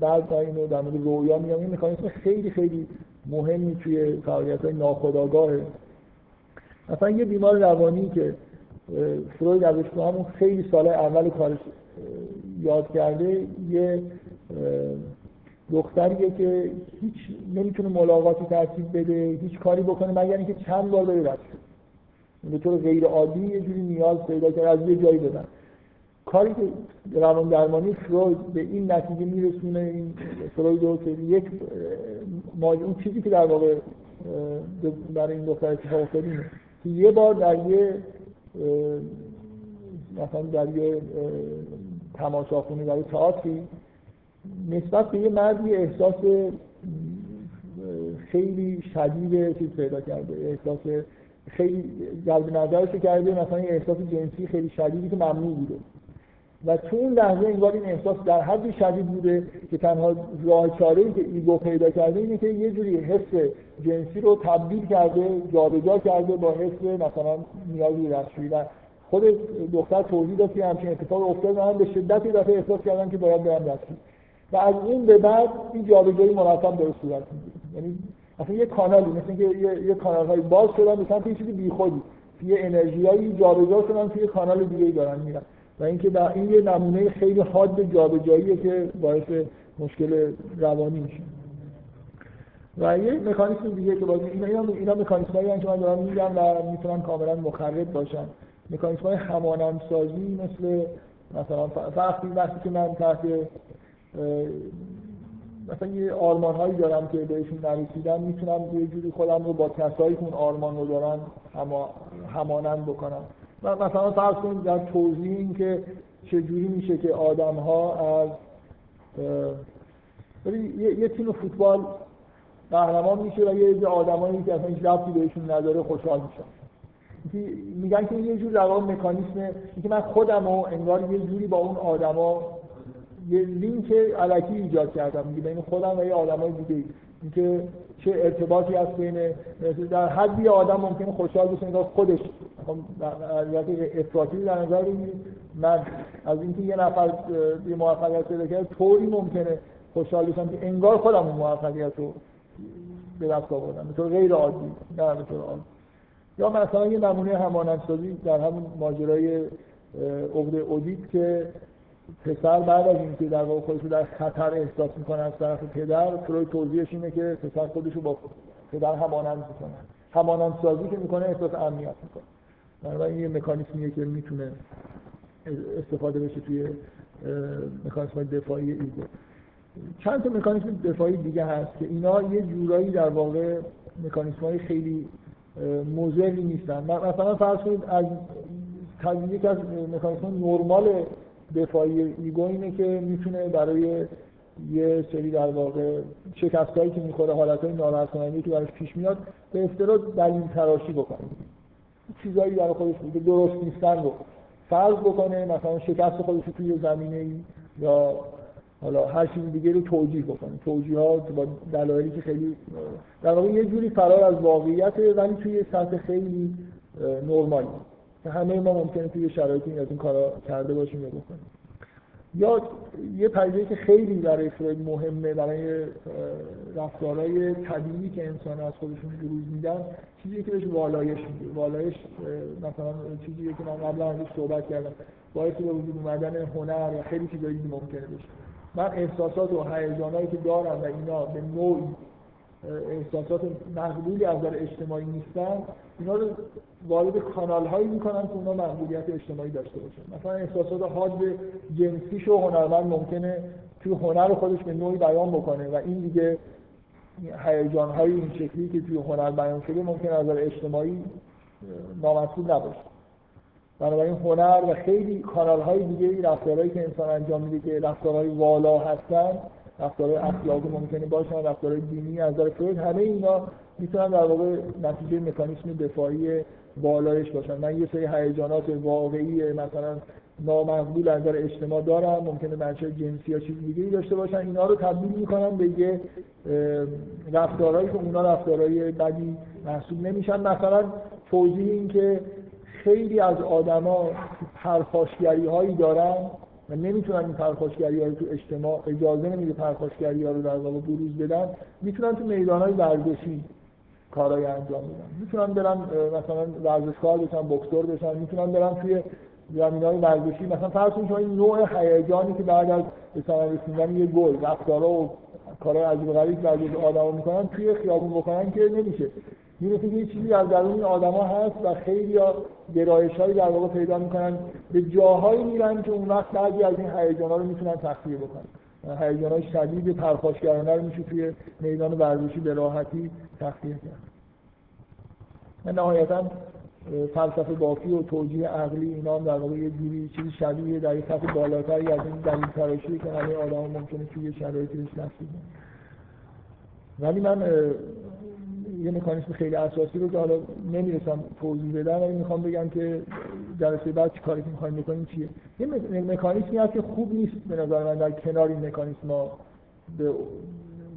بعد اینو در مورد رویا میگم این مکانیزم خیلی خیلی مهمی توی فعالیت های ناخودآگاهه مثلا یه بیمار روانی که فروید ازش تو همون خیلی سال اول کارش یاد کرده یه دختریه که هیچ نمی‌تونه ملاقاتی ترتیب بده هیچ کاری بکنه مگر اینکه چند بار بره رد به طور غیر عادی یه جوری نیاز پیدا کرد از یه جایی بدن کاری که روان درمانی فروید به این نتیجه میرسونه این فروید رو که یک اون چیزی که در واقع برای این دختر اتفاق افتاد که یه بار در یه مثلا در یه تماشاخونه در تئاتری نسبت به یه مردی احساس خیلی شدید چیز پیدا کرده احساس خیلی جلب نظرش کرده مثلا یه احساس جنسی خیلی شدیدی که ممنوع بوده. و تو اون لحظه انگار این احساس در حدی شدید بوده که تنها راه چاره ای که ایگو پیدا کرده اینه که یه جوری حس جنسی رو تبدیل کرده جابجا کرده با حس مثلا نیازی دستشویی و خود دختر توضیح داد که همچین اتفاق افتاد من به شدت دفعه احساس کردم که باید برم دستشویی و از این به بعد این جابجایی مرتب داره صورت یعنی اصلا یه کانالی مثل اینکه یه, یه کانال های باز شدن به سمت یه چیزی بیخودی. یه انرژیایی جابجا شدن توی کانال دیگه ای دارن میرن. و اینکه این یه نمونه خیلی حاد جابجاییه که باعث مشکل روانی میشه. و یه مکانیسم دیگه که باز اینا اینا, هایی که من دارم میگم و می‌تونن کاملا مخرب باشن. مکانیسم های همانند سازی مثل مثلا وقتی وقتی که من تحت مثلا یه آرمان هایی دارم که بهشون نرسیدم می‌تونم یه جوری خودم رو با کسایی که اون آرمان رو دارن هما همانند بکنم. و مثلا فرض کنید در توضیح این که چجوری میشه که آدم ها از یه،, یه تیم فوتبال قهرمان میشه و یه عده آدمایی که اصلا هیچ ربطی بهشون نداره خوشحال میشن. میگن که یه جور در مکانیسم اینکه من خودم رو انگار یه جوری با اون آدما یه لینک علکی ایجاد کردم. میگه بین خودم و یه آدمای دیگه اینکه چه ارتباطی هست بین در حدی آدم ممکنه خوشحال بشه انگار خودش افراطی در نظر من از اینکه یه نفر یه موفقیت پیدا کرد طوری ممکنه خوشحال بشم که انگار خودم اون موفقیت رو به دست آوردم. به غیر عادی نه به طور یا مثلا یه نمونه همانندسازی در همون ماجرای عقد اودیت که پسر بعد از اینکه در واقع خودش رو در خطر احساس می‌کنه از طرف پدر فروید توضیحش اینه که پسر خودش رو با پدر همانند می‌کنه. همانند سازی که می‌کنه احساس امنیت می‌کنه. بنابراین یه مکانیزمیه که می‌تونه استفاده بشه توی مکانیزم دفاعی ego چند تا مکانیزم دفاعی دیگه هست که اینا یه جورایی در واقع مکانیزم های خیلی مضری نیستن. مثلا فرض کنید از یک از مکانیزم نرمال دفاعی ego اینه که می‌تونه برای یه سری در واقع شکستایی که می‌خوره حالتهای ناراحت کننده که براش پیش میاد به اصطلاح دلیل تراشی بکنه. چیزایی در خودش که درست نیستن رو فرض بکنه مثلا شکست خودش توی زمینه ای یا حالا هر چیز دیگه رو توجیه بکنه. توجیهات با دلایلی که خیلی در واقع یه جوری فرار از واقعیت ولی توی سطح خیلی نرمالی. همه ما ممکنه توی شرایطی از این کارا کرده باشیم یا بکنیم. یا یه پدیده که خیلی برای فروید مهمه برای رفتارهای طبیعی که انسان از خودشون بروز میدن چیزی که بهش والایش میده والایش مثلا چیزی که من قبلا ازش صحبت کردم. باعث به وجود اومدن هنر و خیلی چیزایی ممکنه بشه. من احساسات و هیجانایی که دارم و اینا به نوعی احساسات مقبولی از نظر اجتماعی نیستن اینا رو وارد کانال هایی می‌کنن که اونا مقبولیت اجتماعی داشته باشن. مثلا احساسات حاد جنسیش و هنرمند ممکنه توی هنر خودش به نوعی بیان بکنه و این دیگه هیجان های این شکلی که توی هنر بیان شده ممکن از نظر اجتماعی نامطلوب نباشه. بنابراین هنر و خیلی کانال های دیگه رفتارهایی که انسان انجام میده که رفتارهای والا هستن رفتارهای اخلاقی ممکنه باشن رفتارهای دینی از نظر فروید همه اینا می‌تونن در واقع نتیجه مکانیسم دفاعی بالایش باشن. من یه سری هیجانات واقعی مثلا نامقبول از نظر اجتماع دارم ممکنه بچه جنسی یا چیز دیگه داشته باشن. اینا رو تبدیل می‌کنن به یه رفتارهایی که اونا رفتارهای بدی محسوب نمیشن. مثلا توضیح این که خیلی از آدما پرخاشگری دارن و نمی‌تونن این پرخاشگری ها رو تو اجتماع اجازه نمیده پرخاشگری ها رو در واقع بروز بدن می‌تونن تو میدان های ورزشی کارهای انجام بدن. می‌تونن برن مثلا ورزشکار بشن بکسور بشن می‌تونن برن توی زمین های ورزشی. مثلا فرض شما این نوع هیجانی که بعد از به ثمر رسیدن یه گل رفتارا و کارهای عجیب غریب که آدما می‌کنن توی خیابون بکنن که نمیشه. می‌رسه که یه چیزی از درون آدما هست و خیلی گرایش هایی در واقع پیدا می‌کنن. به جاهایی میرن که اون وقت بعضی از این هیجان رو می‌تونن تخلیه بکنن. هیجان های شدید پرخاشگرانه رو میشه توی میدان ورزشی به راحتی تخلیه کرد. من نهایتا فلسفه بافی و توجیه عقلی اینا هم در واقع یه جوری چیزی شبیه در یک سطح بالاتری از این دلیل تراشی که همه آدم ممکنه توی شرایطی بهش ولی من یه مکانیسم خیلی اساسی رو که حالا نمی‌رسم توضیح بدم ولی می‌خوام بگم که جلسه بعد چی کاری که می‌خوایم بکنیم چیه. یه مکانیسمی هست که خوب نیست به نظر من در کنار این مکانیسم ها به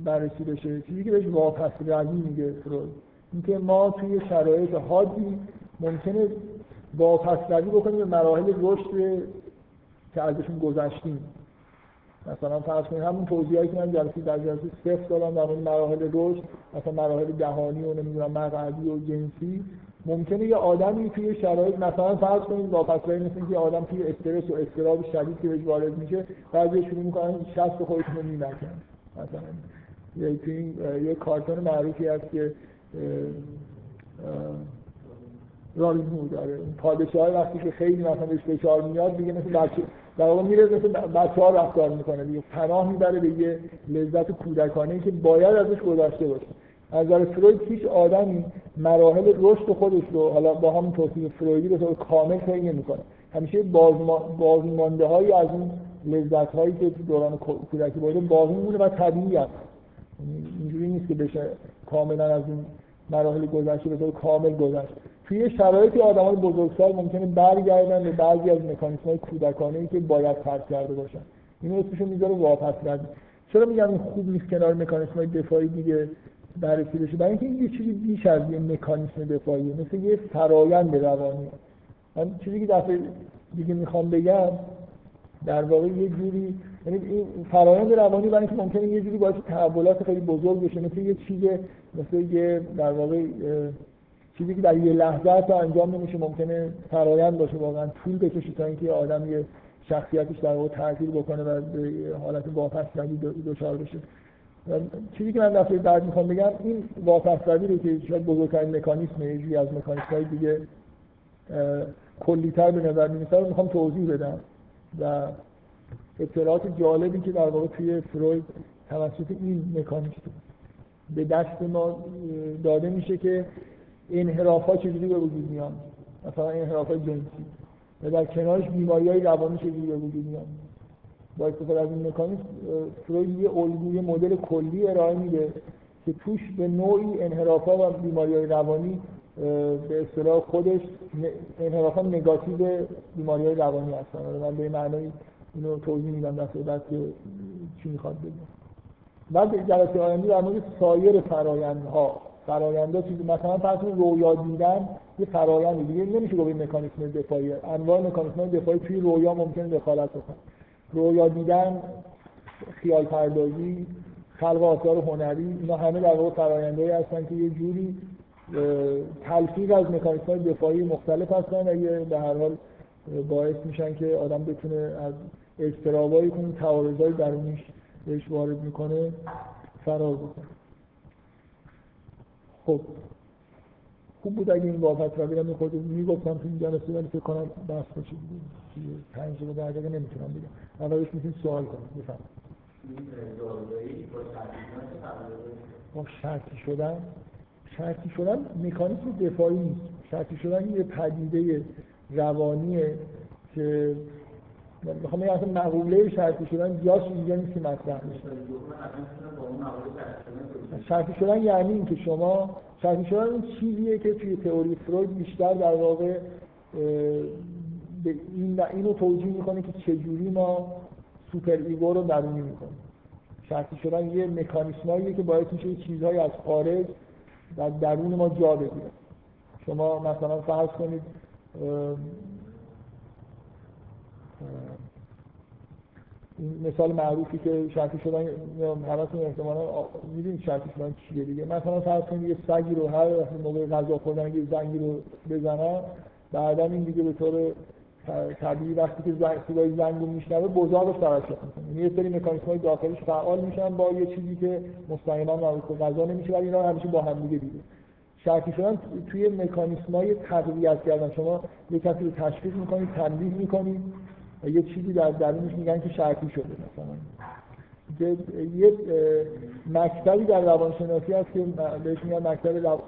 بررسی بشه. چیزی که بهش واپسگردی میگه فروید. اینکه ما توی شرایط حادی ممکنه واپسگردی بکنیم به مراحل رشد که ازشون گذشتیم. مثلا فرض کنید همون توضیحی که من جلسه در جلسه صفر دادم در مورد مراحل رشد مثلا مراحل دهانی و نمی‌دونم مقعدی و جنسی. ممکنه یه آدمی توی شرایط مثلا فرض کنید واپسگردی مثل اینکه آدم توی استرس و استراب شدید که بهش وارد میشه بعضی شروع می‌کنن شست خودشون رو میمکن مثلا یه توی یه کارتون معروفی هست که رابین هود داره. پادشاه وقتی که خیلی مثلا بهش فشار میاد دیگه مثل بچه در واقع میره مثل بچه ها رفتار می‌کنه دیگه. پناه می‌بره به یه لذت کودکانه که باید ازش گذشته باشه. از نظر فروید هیچ آدمی مراحل رشد خودش رو حالا با همون توصیف فرویدی به طور کامل طی نمی‌کنه. همیشه بازمانده هایی از اون لذت هایی که دوران کودکی باشه باقی میمونه و طبیعی هست یعنی اینجوری نیست که بشه کاملا از این مراحل گذشته به طور کامل گذشت. توی شرایطی های بزرگسال ممکنه برگردن به بعضی از مکانیسم های کودکانه ای که باید فرض کرده باشن. اینو اسمشو می‌ذاره واپس چرا میگم این خوب نیست کنار مکانیسم های دفاعی دیگه بررسی بشه؟ برای اینکه این یه چیزی بیش از یه مکانیسم دفاعیه مثل یه فرایند روانی. من چیزی که دفعه دیگه می‌خوام بگم در واقع یه جوری یعنی این فرایند روانی برای اینکه ممکنه یه جوری باعث تحولات خیلی بزرگ بشه مثل یه چیز مثل یه در واقع چیزی که در یه لحظه تا انجام نمیشه ممکنه فرایند باشه واقعا طول بکشه تا اینکه آدم یه شخصیتش در واقع تغییر بکنه و به حالت واپسگردی دچار بشه. چیزی که من دفعه بعد می‌خوام بگم این واپسگردی رو که شاید بزرگترین مکانیسم یه از مکانیسم های دیگه کلیتر به نظر می‌رسه رو می‌خوام توضیح بدم. و اطلاعات جالبی که در واقع توی فروید توسط این مکانیسم به دست ما داده میشه که انحراف ها چجوری به وجود میان؟ مثلا انحراف های جنسی. و در کنارش بیماری های روانی چجوری به وجود میان؟ با استفاده از این مکانیزم فروید یه الگوی مدل کلی ارائه میده که توش به نوعی انحراف ها و بیماری های روانی به اصطلاح خودش انحراف ها نگاتیو بیماری های روانی هستن. من به معنی اینو توضیح میدم دسته بعد که چی می‌خواد بگم بعد جلسه آینده در مورد سایر فرایندها فرآیندها چیزی مثلا فرض رویا دیدن یه فرآیند دیگه. نمیشه گفت مکانیسم دفاعی انواع مکانیسم دفاعی توی رویا ممکن دخالت بکنه. رویا دیدن خیال پردازی خلق آثار هنری اینا همه در واقع فرآیندهایی هستن که یه جوری تلفیق از مکانیسم دفاعی مختلف هستن. و یه به هر حال باعث میشن که آدم بتونه از استرابایی که اون تعارضای درونیش بهش وارد می‌کنه فرار بکنه. خب. خوب بود اگه این واقعیت رو بیرم خود می‌گفتم تو این جلسه ولی فکر کنم بحث باشه پنج رو در دقیقه نمی‌تونم بگم اولش می‌تونید سوال کنم بفهم با شرطی شدن. شرطی شدن مکانیسم دفاعی نیست. شرطی شدن یه پدیده روانیه که می‌خوام بگم اصلا مقوله شرطی شدن جاش اینجا نیست که مطرح شرطی شدن یعنی اینکه شما شرطی شدن این چیزیه که توی تئوری فروید بیشتر در واقع به این اینو توجیه می‌کنه که چجوری ما super ego رو درونی می‌کنیم. شرطی شدن یه مکانیسماییه که باعث میشه چیزهایی از خارج در درون ما جا بگیره. شما مثلا فرض کنید این مثال معروفی که شرطی شدن همتون احتمالا می‌دونید شرطی شدن چیه دیگه. مثلا فرض کنید یه سگی رو هر موقع غذا خوردن یه زنگی رو بزنن بعدا این دیگه به طور طبیعی وقتی که زنگ صدای زنگ رو میشنوه بزاقش ترشح می‌کنه یعنی یه سری مکانیسم های داخلیش فعال میشن با یه چیزی که مستقیما مربوط به غذا نمیشه ولی اینا همیشه با هم دیگه دیگه شرطی شدن توی مکانیسم های تقویت کردن شما یه کسی رو تشخیص می‌کنید تنبیه می‌کنید و یه چیزی در درونش میگن که شرطی شده مثلا. یه مکتبی در روانشناسی هست که بهش میگن مکتب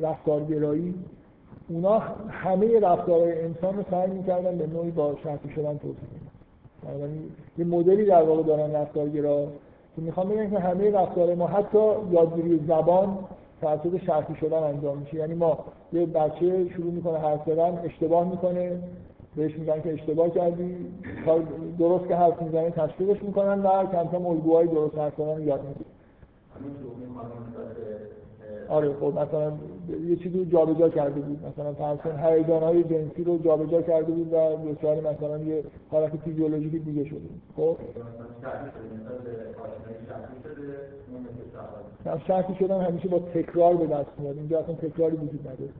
رفتارگرایی. اونا همه رفتارهای انسان رو سعی می‌کردن به نوعی با شرطی شدن توصیف کنن. یه مدلی در واقع دارن رفتارگرا. که می‌خوام بگن که همه رفتار ما حتی یادگیری زبان توسط شرطی شدن انجام میشه. یعنی ما یه بچه شروع می‌کنه حرف زدن اشتباه می‌کنه. بهش میگن که اشتباه کردی. درست که حرف می‌زنه تشویقش می‌کنن و کم کم الگوهای درست حرف زدن یاد می‌گیره آره خب مثلا یه چیزی رو جابجا کرده بود. مثلا فرض کن هیجان های جنسی رو جابجا کرده بود و دچار مثلا یه حالت فیزیولوژیکی دیگه شده خب؟ شرطی شدن همیشه با تکرار به دست میاد. اینجا اصلا تکراری وجود نداره.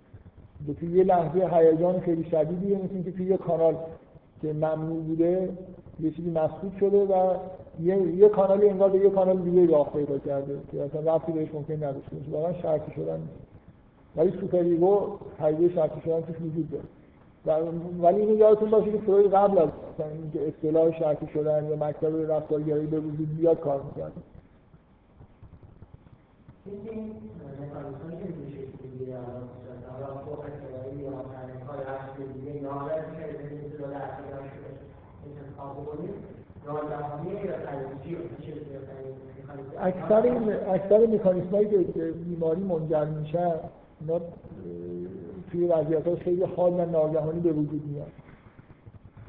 توی یه لحظه هیجان خیلی شدیدیه مثل اینکه توی یه کانال که ممنوع بوده یه چیزی مسدود شده و یه, یه کانالی انگار به یه کانال دیگه راه پیدا کرده که اصلا ربطی بهش ممکن نداشته باشه واقعا شرطی شدن ولی super ego حیوه شرطی شدن توش وجود داره ولی اینو یادتون باشه که فروید قبل از اینکه اصطلاح شرطی شدن یا مکتب رفتارگرایی به وجود بیاد کار می‌کرد اکثر این مکانیسم هایی که بیماری منجر میشن اینا توی وضعیت خیلی حال و ناگهانی به وجود میاد.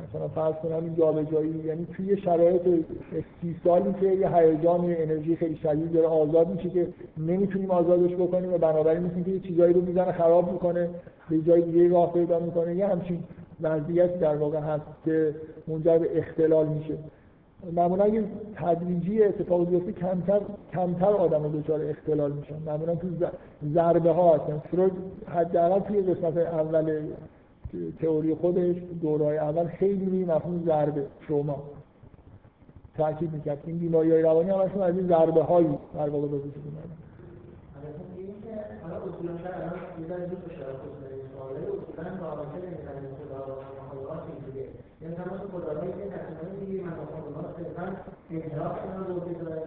مثلا فرض کنم این جابجایی یعنی توی شرایط استیصالی که یه هیجان انرژی خیلی شدید داره آزاد میشه که نمی‌تونیم آزادش بکنیم و بنابراین می‌تونیم که یه چیزایی رو می‌زنه خراب می‌کنه به جای دیگه راه پیدا می‌کنه. یه همچین وضعیت در واقع هست که منجر به اختلال میشه. معمولا اگه تدریجی اتفاق بیفته کمتر کمتر آدم دچار اختلال میشن. معمولا تو ضربه ها هستن. فروید حداقل توی قسمت اول تئوری خودش دورهای اول خیلی روی مفهوم ضربه شما تاکید می‌کرد. این بیماری های روانی هم از این ضربه هایی در واقع به وجود اومدن حالا اصولا شاید الان یه ذره دوست داشته یعنی تمام خداهایی که تصمیمایی دیگه من خدا صرفا انحراف اینا رو به داره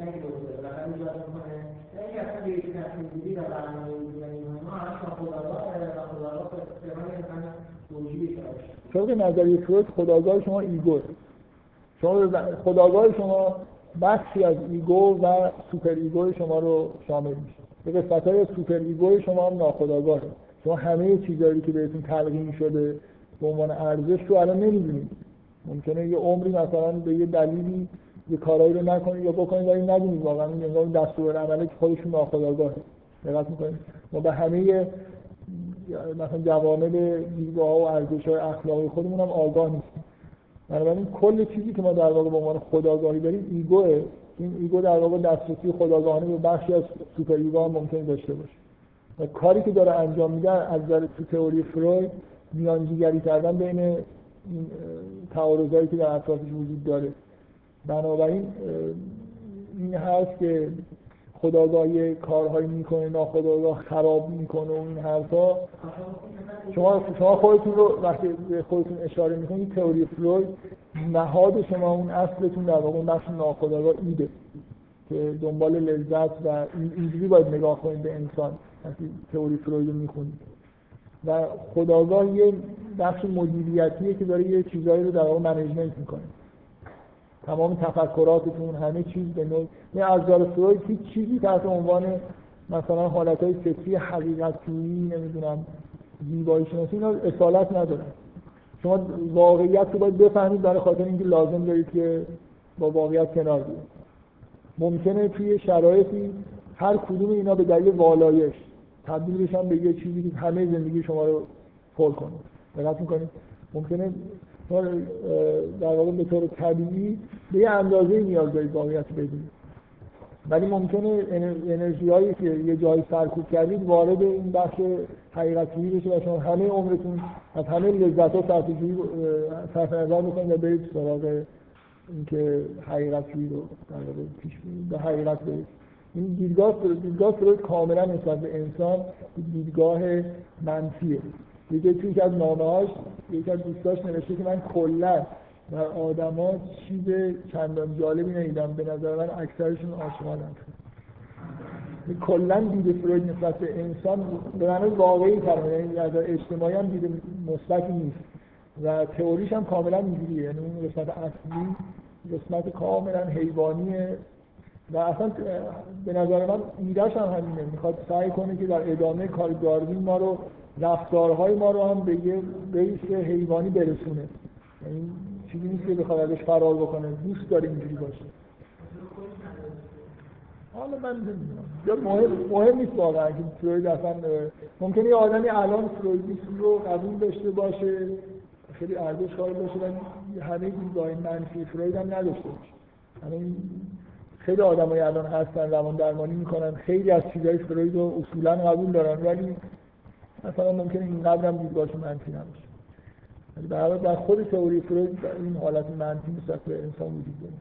نگه رو به داره و ایجاد می‌کنه یعنی اصلا به یک تصمیم گیری و برنامه یعنی ما همش با خداگاه و خداگاه صرفا انسان توجیه طبق نظریه فروید خداگاه شما ایگو. شما خداگاه شما بخشی از ایگو و سوپر ایگو شما رو شامل میشه. به قسمت های سوپر ایگو شما هم ناخداگاهه. شما همه چیزهایی که بهتون تلقین شده به عنوان ارزش رو الان نمی‌دونید ممکنه یه عمری مثلا به یه دلیلی یه کارایی رو نکنید یا بکنید ولی ندونید واقعا این دستور عمله که خودشون ناخودآگاهه دقت می‌کنید؟ ما به همه مثلا جوانب دیدگاه و ارزش های اخلاقی خودمون هم آگاه نیستیم. بنابراین کل چیزی که ما در واقع به عنوان خداگاهی داریم ایگوه. این ایگو در واقع دسترسی خداگاهانه به بخشی از super ego هم ممکن داشته باشه. و کاری که داره انجام میده از نظر تو تئوری فروید میانجیگری کردن بین این تعارضایی که در اطرافش وجود داره. بنابراین این هست که خودآگاهی کارهایی می‌کنه ناخودآگاه خراب می‌کنه و این حرفا. شما شما خودتون رو وقتی به خودتون اشاره می‌کنید تئوری فروید نهاد شما اون اصلتون در واقع بخش ناخودآگاه id ه که دنبال لذت و اینجوری باید نگاه کنید به انسان وقتی تئوری فلوید رو می‌خونید. و خداگاه یه بخش مدیریتیه که داره یه چیزایی رو در واقع منیجمنت می‌کنه. تمام تفکراتتون همه چیز به نوع نه از فروید هیچ چیزی تحت عنوان مثلا حالت های فکری حقیقتی نمی‌دونم زیبایی شناسی اینا اصالت نداره. شما واقعیت رو باید بفهمید برای خاطر اینکه لازم دارید که با واقعیت کنار بیاید. ممکنه توی شرایطی هر کدوم اینا به دلیل والایش تبدیل بشن به یه چیزی که همه زندگی شما رو پر کنه. دقت می‌کنید؟ ممکنه در واقع به طور طبیعی به یه اندازه نیاز دارید واقعیت بدونید. ولی ممکنه انرژی هایی که یه جایی سرکوب کردید وارد این بخش حقیقتی بشه و شما همه عمرتون از همه لذت ها صرف نظر بکنید و برید سراغ اینکه حقیقتی رو در واقع پیش به حقیقت برید این دیدگاه دیدگاه کاملا نسبت به انسان دیدگاه منفیه. یکی توی از نامه‌هاش یکی از دوستاش نوشته که من کلا در آدما چیز چندان جالبی ندیدم. به نظر من اکثرشون آشغالن. کلا دید فروید نسبت به انسان به معنی واقعی کلمه یعنی از اجتماعی هم دید مثبتی نیست. و تئوریش هم کاملا اینجوریه. یعنی اون قسمت اصلی قسمت کاملا حیوانی و اصلا به نظر من ایدهش هم همینه. می‌خواد سعی کنه که در ادامه کار داروین ما رو رفتارهای ما رو هم به یه بیس حیوانی برسونه. یعنی چیزی نیست که بخواد ازش فرار بکنه. دوست داره اینجوری باشه. حالا من مهم, مهم نیست واقعا که فروید اصلا ممکنه یه آدمی الان فرویدیسم رو قبول داشته باشه. خیلی ارزش قائل باشه و همه دیدگاه منفی فروید هم نداشته باشه. خیلی آدمای الان هستن روان درمانی می‌کنن. خیلی از چیزای فروید رو اصولا قبول دارن ولی مثلا ممکنه اینقدر هم دیدگاهش منفی نباشه. ولی به در خود تئوری فروید این حالت منفی نسبت به انسان وجود داره.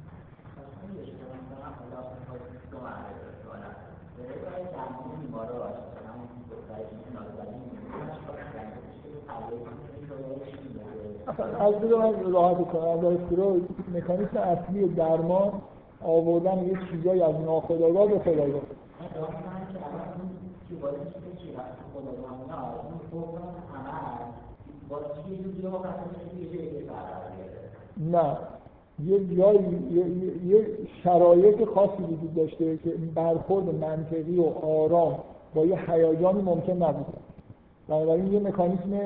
از دو من راحت کنم از فروید مکانیسم اصلی درمان آوردن یه چیزایی از ناخودآگاه به خودآگاه نه. یه جایی یه, شرایط خاصی وجود داشته که برخورد منطقی و آرام با یه هیجانی ممکن نبوده. بنابراین یه مکانیسم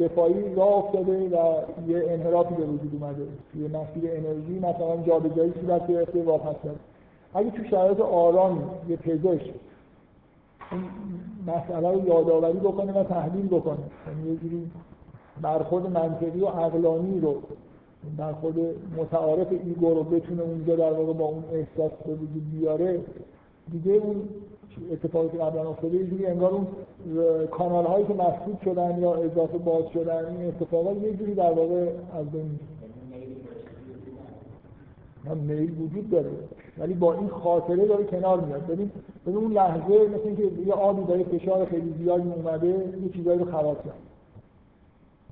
دفاعی راه افتاده و یه انحرافی به وجود اومده. یه مسیر انرژی مثلا جابجایی صورت گرفته واپس اگه تو شرایط آرام یه پزشک این مسئله رو یادآوری بکنه و تحلیل بکنه یعنی یه جوری برخورد منطقی و عقلانی رو برخورد متعارف ایگو رو بتونه اونجا در واقع با اون احساس به وجود بیاره. دیگه اون اتفاقی که قبلا افتاده یه انگار اون کانال هایی که مسدود شدن یا اضافه باز شدن این اتفاقات یه جوری در واقع از بین هم میل وجود داره. ولی با این خاطره داره کنار میاد. ببین ببین اون لحظه مثل اینکه یه آبی داره فشار خیلی زیادی اومده یه چیزایی رو خراب کرد.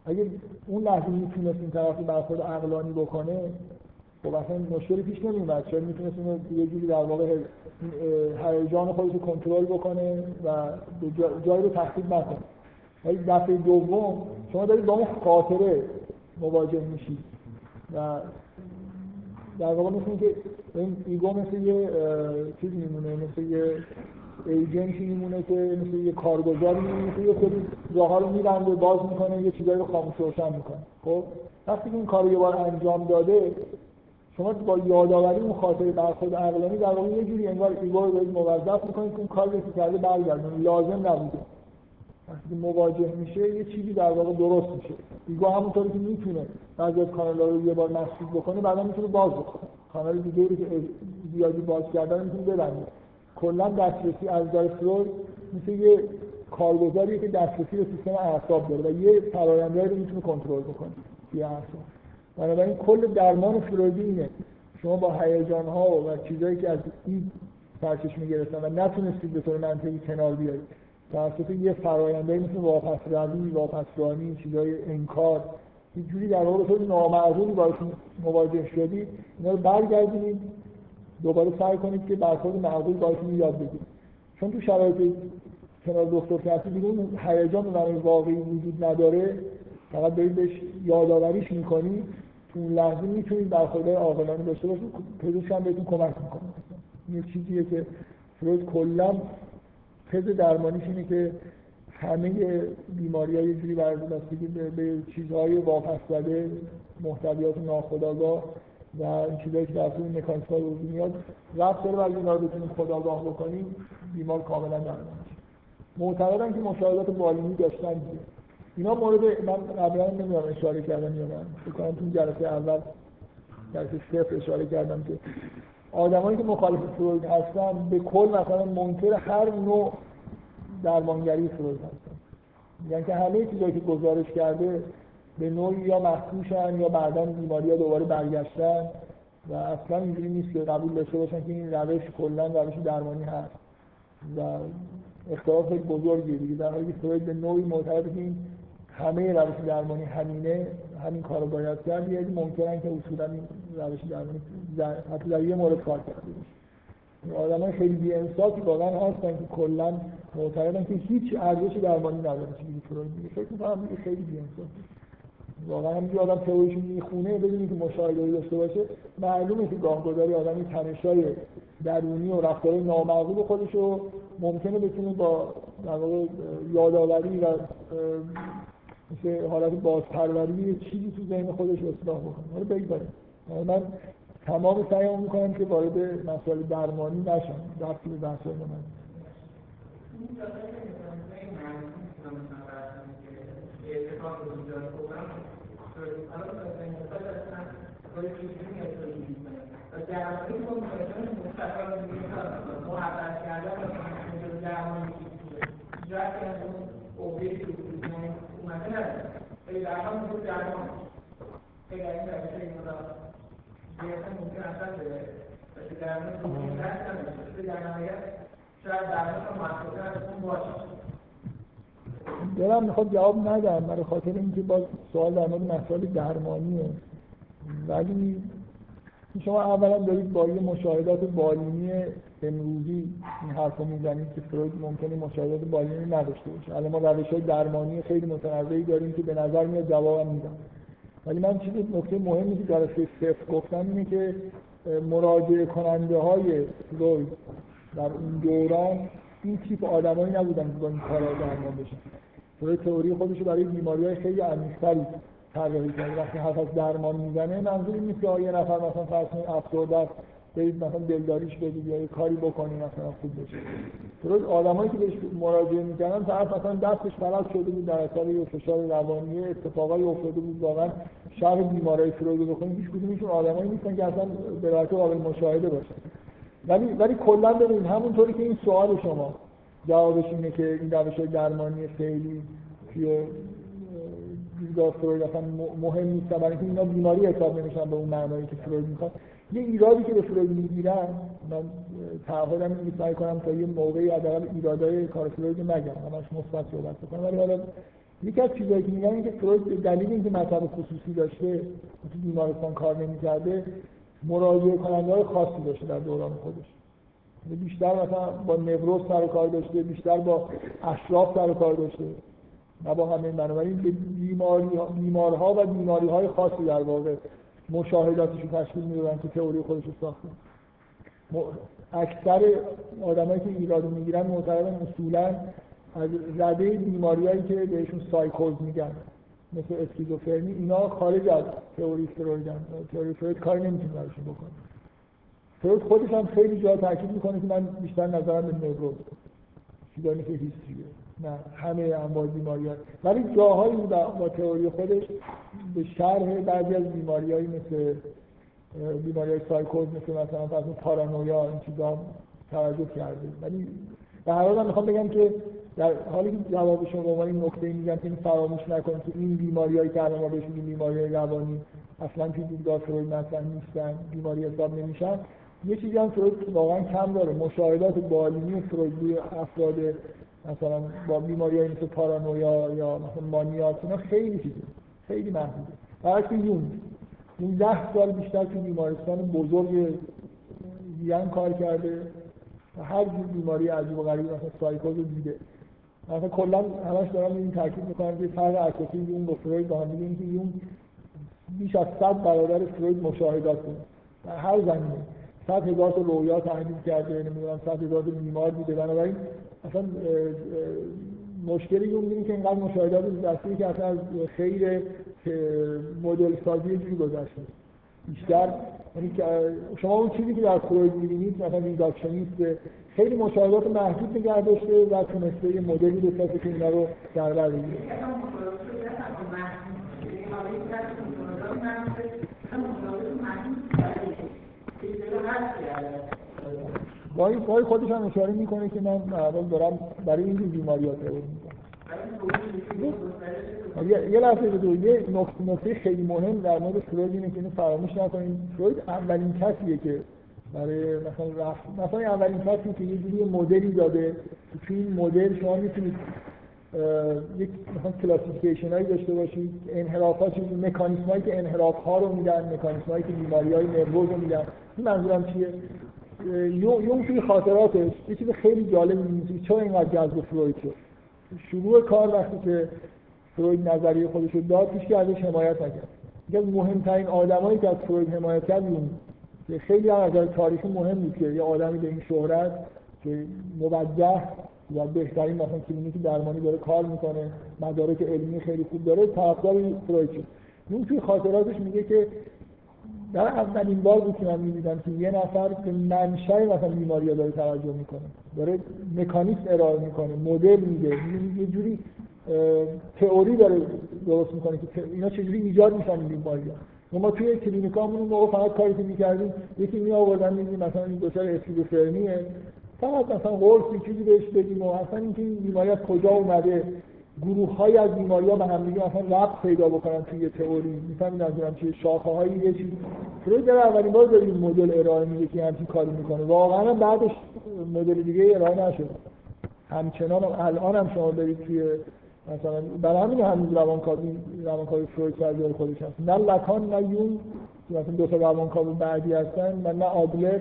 اگه اون لحظه می‌تونست این طرفی برخورد عقلانی بکنه خب اصلا مشکلی پیش نمیومد چرا می‌تونست اینو یه جوری در واقع هیجان خودش رو کنترل بکنه و جایی رو تخریب نکنه. ولی دفعه دوم شما دارید با اون خاطره مواجه میشید. و در واقع مثل اینکه این ایگو مثل یه چیز میمونه مثل یه ایجنتی میمونه که مثل یه کارگزاری میمونه که یه سری راه رو میبنده باز می‌کنه یه چیزایی رو خاموش روشن می‌کنه. خب وقتی این کار یه بار انجام داده شما با یادآوری اون خاطره برخورد عقلانی در واقع یه جوری انگار ego رو دارید موظف می‌کنید که اون کاری که کرده برگردونه. لازم نبوده. وقتی مواجه میشه یه چیزی در واقع درست میشه. ego همونطوری که می‌تونه بعضی از کانال رو یه بار مسدود بکنه بعدا می‌تونه باز بکنه. کانال دیگه رو که زیادی باز کردن می‌تونه ببنده. کلا دسترسی از دار فروید مثل یه کارگزاریه که دسترسی به سیستم اعصاب داره و یه فرآیندهایی رو می‌تونه کنترل بکنه توی اعصاب. بنابراین کل درمان فرویدی اینه. شما با هیجان ها و چیزهایی که از این سرچشمه گرفتن و نتونستید به طور منطقی کنار بیارید. توسط یه فراینده مثل واپس روی واپس چیزای انکار یه جوری در واقع طور نامعقولی باشون مواجه شدید اینا رو برگردید دوباره سعی کنید که برخورد معقول باشون یاد بگیرید چون تو شرایط کنار دکتر که هستی دیگه اون هیجان برای واقعی وجود نداره فقط دارید بهش یادآوریش می‌کنید تو اون لحظه می‌تونید برخورد عاقلانه داشته باشید پزشک هم بهتون کمک می‌کنه. یه چیزیه که فروید کلا تز درمانیش اینه که همه بیماری های جوری بستگی به, به چیزهای واپس زده محتویات ناخودآگاه و این چیزهایی که در طول مکانیسم های وجود میاد رفت داره و اینا رو بتونیم خداگاه بکنیم بیمار کاملا درمان معتقدم که مشاهدات بالینی داشتن دیگه. اینا مورد من قبلا نمی‌دونم اشاره کردم یا نه. فکر کنم تو جلسه اول جلسه صفر اشاره کردم که آدمایی که مخالف فروید هستن به کل مثلا منکر هر نوع درمانگری فروید هستن. یعنی که همه چیزایی که گزارش کرده به نوعی یا مخصوصن یا بعدا بیماری ها دوباره برگشتن و اصلا اینجوری نیست که قبول داشته باشن که این روش کلا روش درمانی هست. و اختلاف خیلی بزرگیه دیگه. در حالی که فروید به نوعی معتقده که همه روش درمانی همینه همین کار رو باید کرد یعنی ممکنن که اصولا این روش درمانی حتی در یه مورد کار کرده آدم های خیلی بی انصافی واقعا هستن که کلا معتقدن که هیچ ارزشی درمانی نداره چیزی فروید میگه فکر می‌کنم خیلی بی انصافی واقعا همینجور آدم تئوریش می‌خونه بدونی که مشاهده داشته باشه معلومه که گاهگداری آدمی تنشای درونی و رفتار نامعقول خودش رو ممکنه بتونه با در یادآوری و مثل حالت بازپروری چیزی تو ذهن خودش اصلاح بکنه. حالا بگذاریم. من تمام سعیمو می‌کنم که وارد مسائل درمانی نشم. رفتی به بحث من دلم می‌خواد جواب ندم برای خاطر اینکه باز سوال در مورد مسائل درمانیه. ولی شما اولا دارید با یه مشاهدات بالینی امروزی این حرف رو می‌زنید که فروید ممکنه مشاهدات بالینی نداشته باشه. الان ما روش های درمانی خیلی متنوعی داریم که به نظر میاد جوابم میدم ولی من چیزی نکته مهمی که جلسه صفر گفتم اینه که مراجعه کننده های فروید در اون دوران این تیپ آدمایی نبودن که با این کارا درمان بشن. فروید تئوری خودش برای بیماری های خیلی عمیق‌تری طراحی کرده. وقتی حرف از درمان می‌زنه منظور این نیست که یه نفر مثلا فرض کنید افسرده برید مثلا دلداریش بدید یا یه کاری بکنید مثلا خوب بشه درست آدمایی که بهش مراجعه می‌کنن طرف مثلا دستش فلج شده بود در اثر یه فشار روانی اتفاقایی افتاده بود واقعا شرح بیماری فروید رو بخونید هیچ کدومشون آدمایی نیستن که اصلا به قابل مشاهده باشن. ولی ولی کلا ببینید همونطوری که این سوال شما جوابش اینه که این روش درمانی خیلی توی دیدگاه فروید اصلا مهم نیست برای اینکه اینا بیماری حساب نمیشن به اون معنایی که فروید می‌خواد. یه ایرادی که به فروید می‌گیرن من تعهدم این سعی کنم تا یه موقعی حداقل ایرادای کار فروید نگم همش مثبت صحبت بکنم. ولی حالا یکی از چیزایی که میگن اینکه فروید به دلیل اینکه مطلب خصوصی داشته تو بیمارستان کار نمی‌کرده مراجعه کننده های خاصی داشته در دوران خودش. یعنی بیشتر مثلا با نوروز سر کار داشته بیشتر با اشراف سر کار داشته. نه با همه بنابراین به بیماری بیمارها و بیماری های خاصی در واقع مشاهداتش رو تشکیل می‌دادن که تئوری خودش رو ساخته اکثر آدمایی که ایراد می‌گیرن معتقدن اصولا از رده بیماریایی که بهشون سایکوز میگن مثل اسکیزوفرنی اینا خارج از تئوری فرویدن تئوری فروید کاری نمی‌تونه براشون بکنه. فروید خودش هم خیلی جا تاکید می‌کنه که من بیشتر نظرم به نوروز چیزایی که هیستریه نه همه انواع بیماری ها. ولی جاهایی با, با تئوری خودش به شرح بعضی از بیماریایی مثل بیماری های سایکوز مثل مثلا فرض پارانویا این چیزا توجه کرده ولی به هر حال می‌خوام بگم که در حالی که جواب شما با این نکته میگم که این فراموش نکنید که این بیماریایی که الان ما بهش بیماری روانی اصلا توی دیدگاه فروید مثلا نیستن بیماری حساب نمیشن یه چیزی هم فروید واقعا کم داره مشاهدات بالینی فروید افراد مثلا با بیماری های مثل پارانویا یا مثلا مانیات اینا خیلی چیزه. خیلی محدوده. برعکس یون. این ده سال بیشتر تو بیمارستان بزرگ وین کار کرده و هر جور بیماری عجیب و غریب مثلا سایکوز رو دیده. مثلا کلا همش دارم این تاکید می‌کنم که فرق اساسی یون با فروید با هم دیگه اینکه یون بیش از صد برادر فروید مشاهدات کنه. در هر زمینه. صد هزار تا رویا تحلیل کرده نمی‌دونم صد هزار بیمار دیده بنابراین اصلا مشکلی اون می‌بینی که اینقدر مشاهدات دستی که اصلا از خیر مدل سازی جوری گذشته. بیشتر یعنی شما اون چیزی که در فروید می‌بینید مثلا ریداکشنیست خیلی مشاهدات محدود نگه داشته و تونسته یه مدلی بسازه که اینا رو در بر بگیره. گاهی گاهی خودش هم اشاره می‌کنه که من اول دارم برای این بیماری ها یه, یه لحظه دو یه نکته خیلی مهم در مورد فروید اینه که اینو فراموش نکنیم فروید اولین کسیه که برای مثلا رفت مثلا اولین کسی که یه جوری مدلی داده. که این مدل شما می‌تونید یک مثلا کلاسیفیکیشن هایی داشته باشید انحرافات مکانیسم هایی که انحراف ها رو میدن مکانیسم هایی که بیماری های نروز رو میدن. این منظورم چیه؟ یون توی خاطراتش یه چیز خیلی جالب می‌نویسه چون اینقدر جذب فروید شد. شروع کار وقتی که فروید نظریه خودش رو داد هیچ ازش حمایت نکرد. یکی از مهمترین آدمایی که از فروید حمایت کرد یون خیلی هم از تاریخ مهم بود که یه آدمی به این شهرت که موجه و بهترین مثلا کلینیک درمانی داره کار می‌کنه مدارک علمی خیلی خوب داره طرفدار فروید شد. اون توی خاطراتش میگه که در اولین بار بود که من می‌دیدم که یه نفر به منشأ مثلا بیماری داره توجه می‌کنه. داره مکانیسم ارائه می‌کنه مدل میده. یه جوری تئوری داره درست می‌کنه که اینا چجوری ایجاد میشن این بیماری ما توی کلینیکامون اون موقع فقط کاری که می‌کردیم یکی می آوردن میگیم مثلا این دچار اسکیزوفرنیه. فقط مثلا قرصی چیزی بهش بدیم و اصلا اینکه این بیماری از کجا اومده گروه های از بیماری ها به هم دیگه اصلا ربط پیدا بکنن توی تئوری. می‌فهمید از چیه؟ شاخه های یه چیز. فروید در اولین بار داره این مدل ارائه میده که همچین کاری می‌کنه. واقعا بعدش مدل دیگه ارائه نشد. همچنان الان هم شما برید توی مثلا برای همین هنوز روانکاوی روانکاوی فروید سر خودش هست. نه لکان نه یون مثلا دو تا روانکاو بعدی هستن و نه آدلر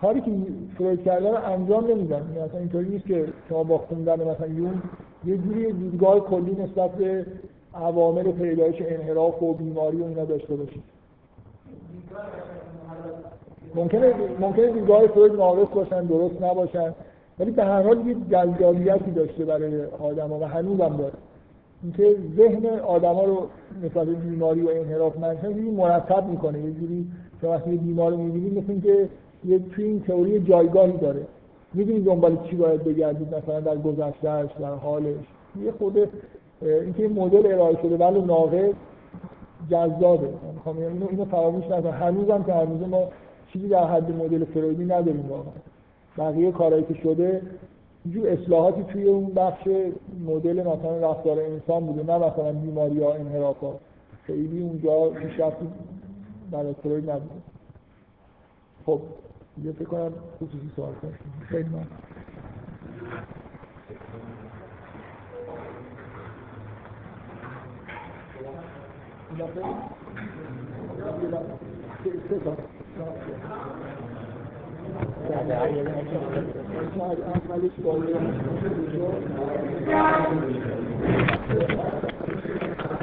کاری که فروید کرده رو انجام نمیدن. مثلا اینطوری نیست که شما با خوندن مثلا یون یه جوری دیدگاه کلی نسبت به عوامل پیدایش انحراف و بیماری و اینا داشته باشید. ممکنه ممکنه دیدگاه فروید ناقص باشن درست نباشن ولی به هر حال یه جذابیتی داشته برای آدما و هنوز هم داره. اینکه ذهن آدما رو نسبت بیماری و انحراف منشن یه مرتب می‌کنه. یه جوری شما وقتی بیمار رو می‌بینید مثل اینکه یه توی این تئوری جایگاهی داره. می‌دونی دنبال چی باید بگردید؟ مثلا در گذشتهش در حالش. یه خود اینکه این مدل ارائه شده ولی ناقص جذابه. می‌خوام اینو اینو فراموش نکنم. هنوزم که هنوز ما چیزی در حد مدل فرویدی نداریم واقعا. بقیه کارهایی که شده اینجور اصلاحاتی توی اون بخش مدل مثلا رفتار انسان بوده نه مثلا بیماری ها انحراف ها. خیلی اونجا پیشرفتی برای فروید نبوده. خب. یه فکر کنم خصوصی سوال کنم خیلی من اولش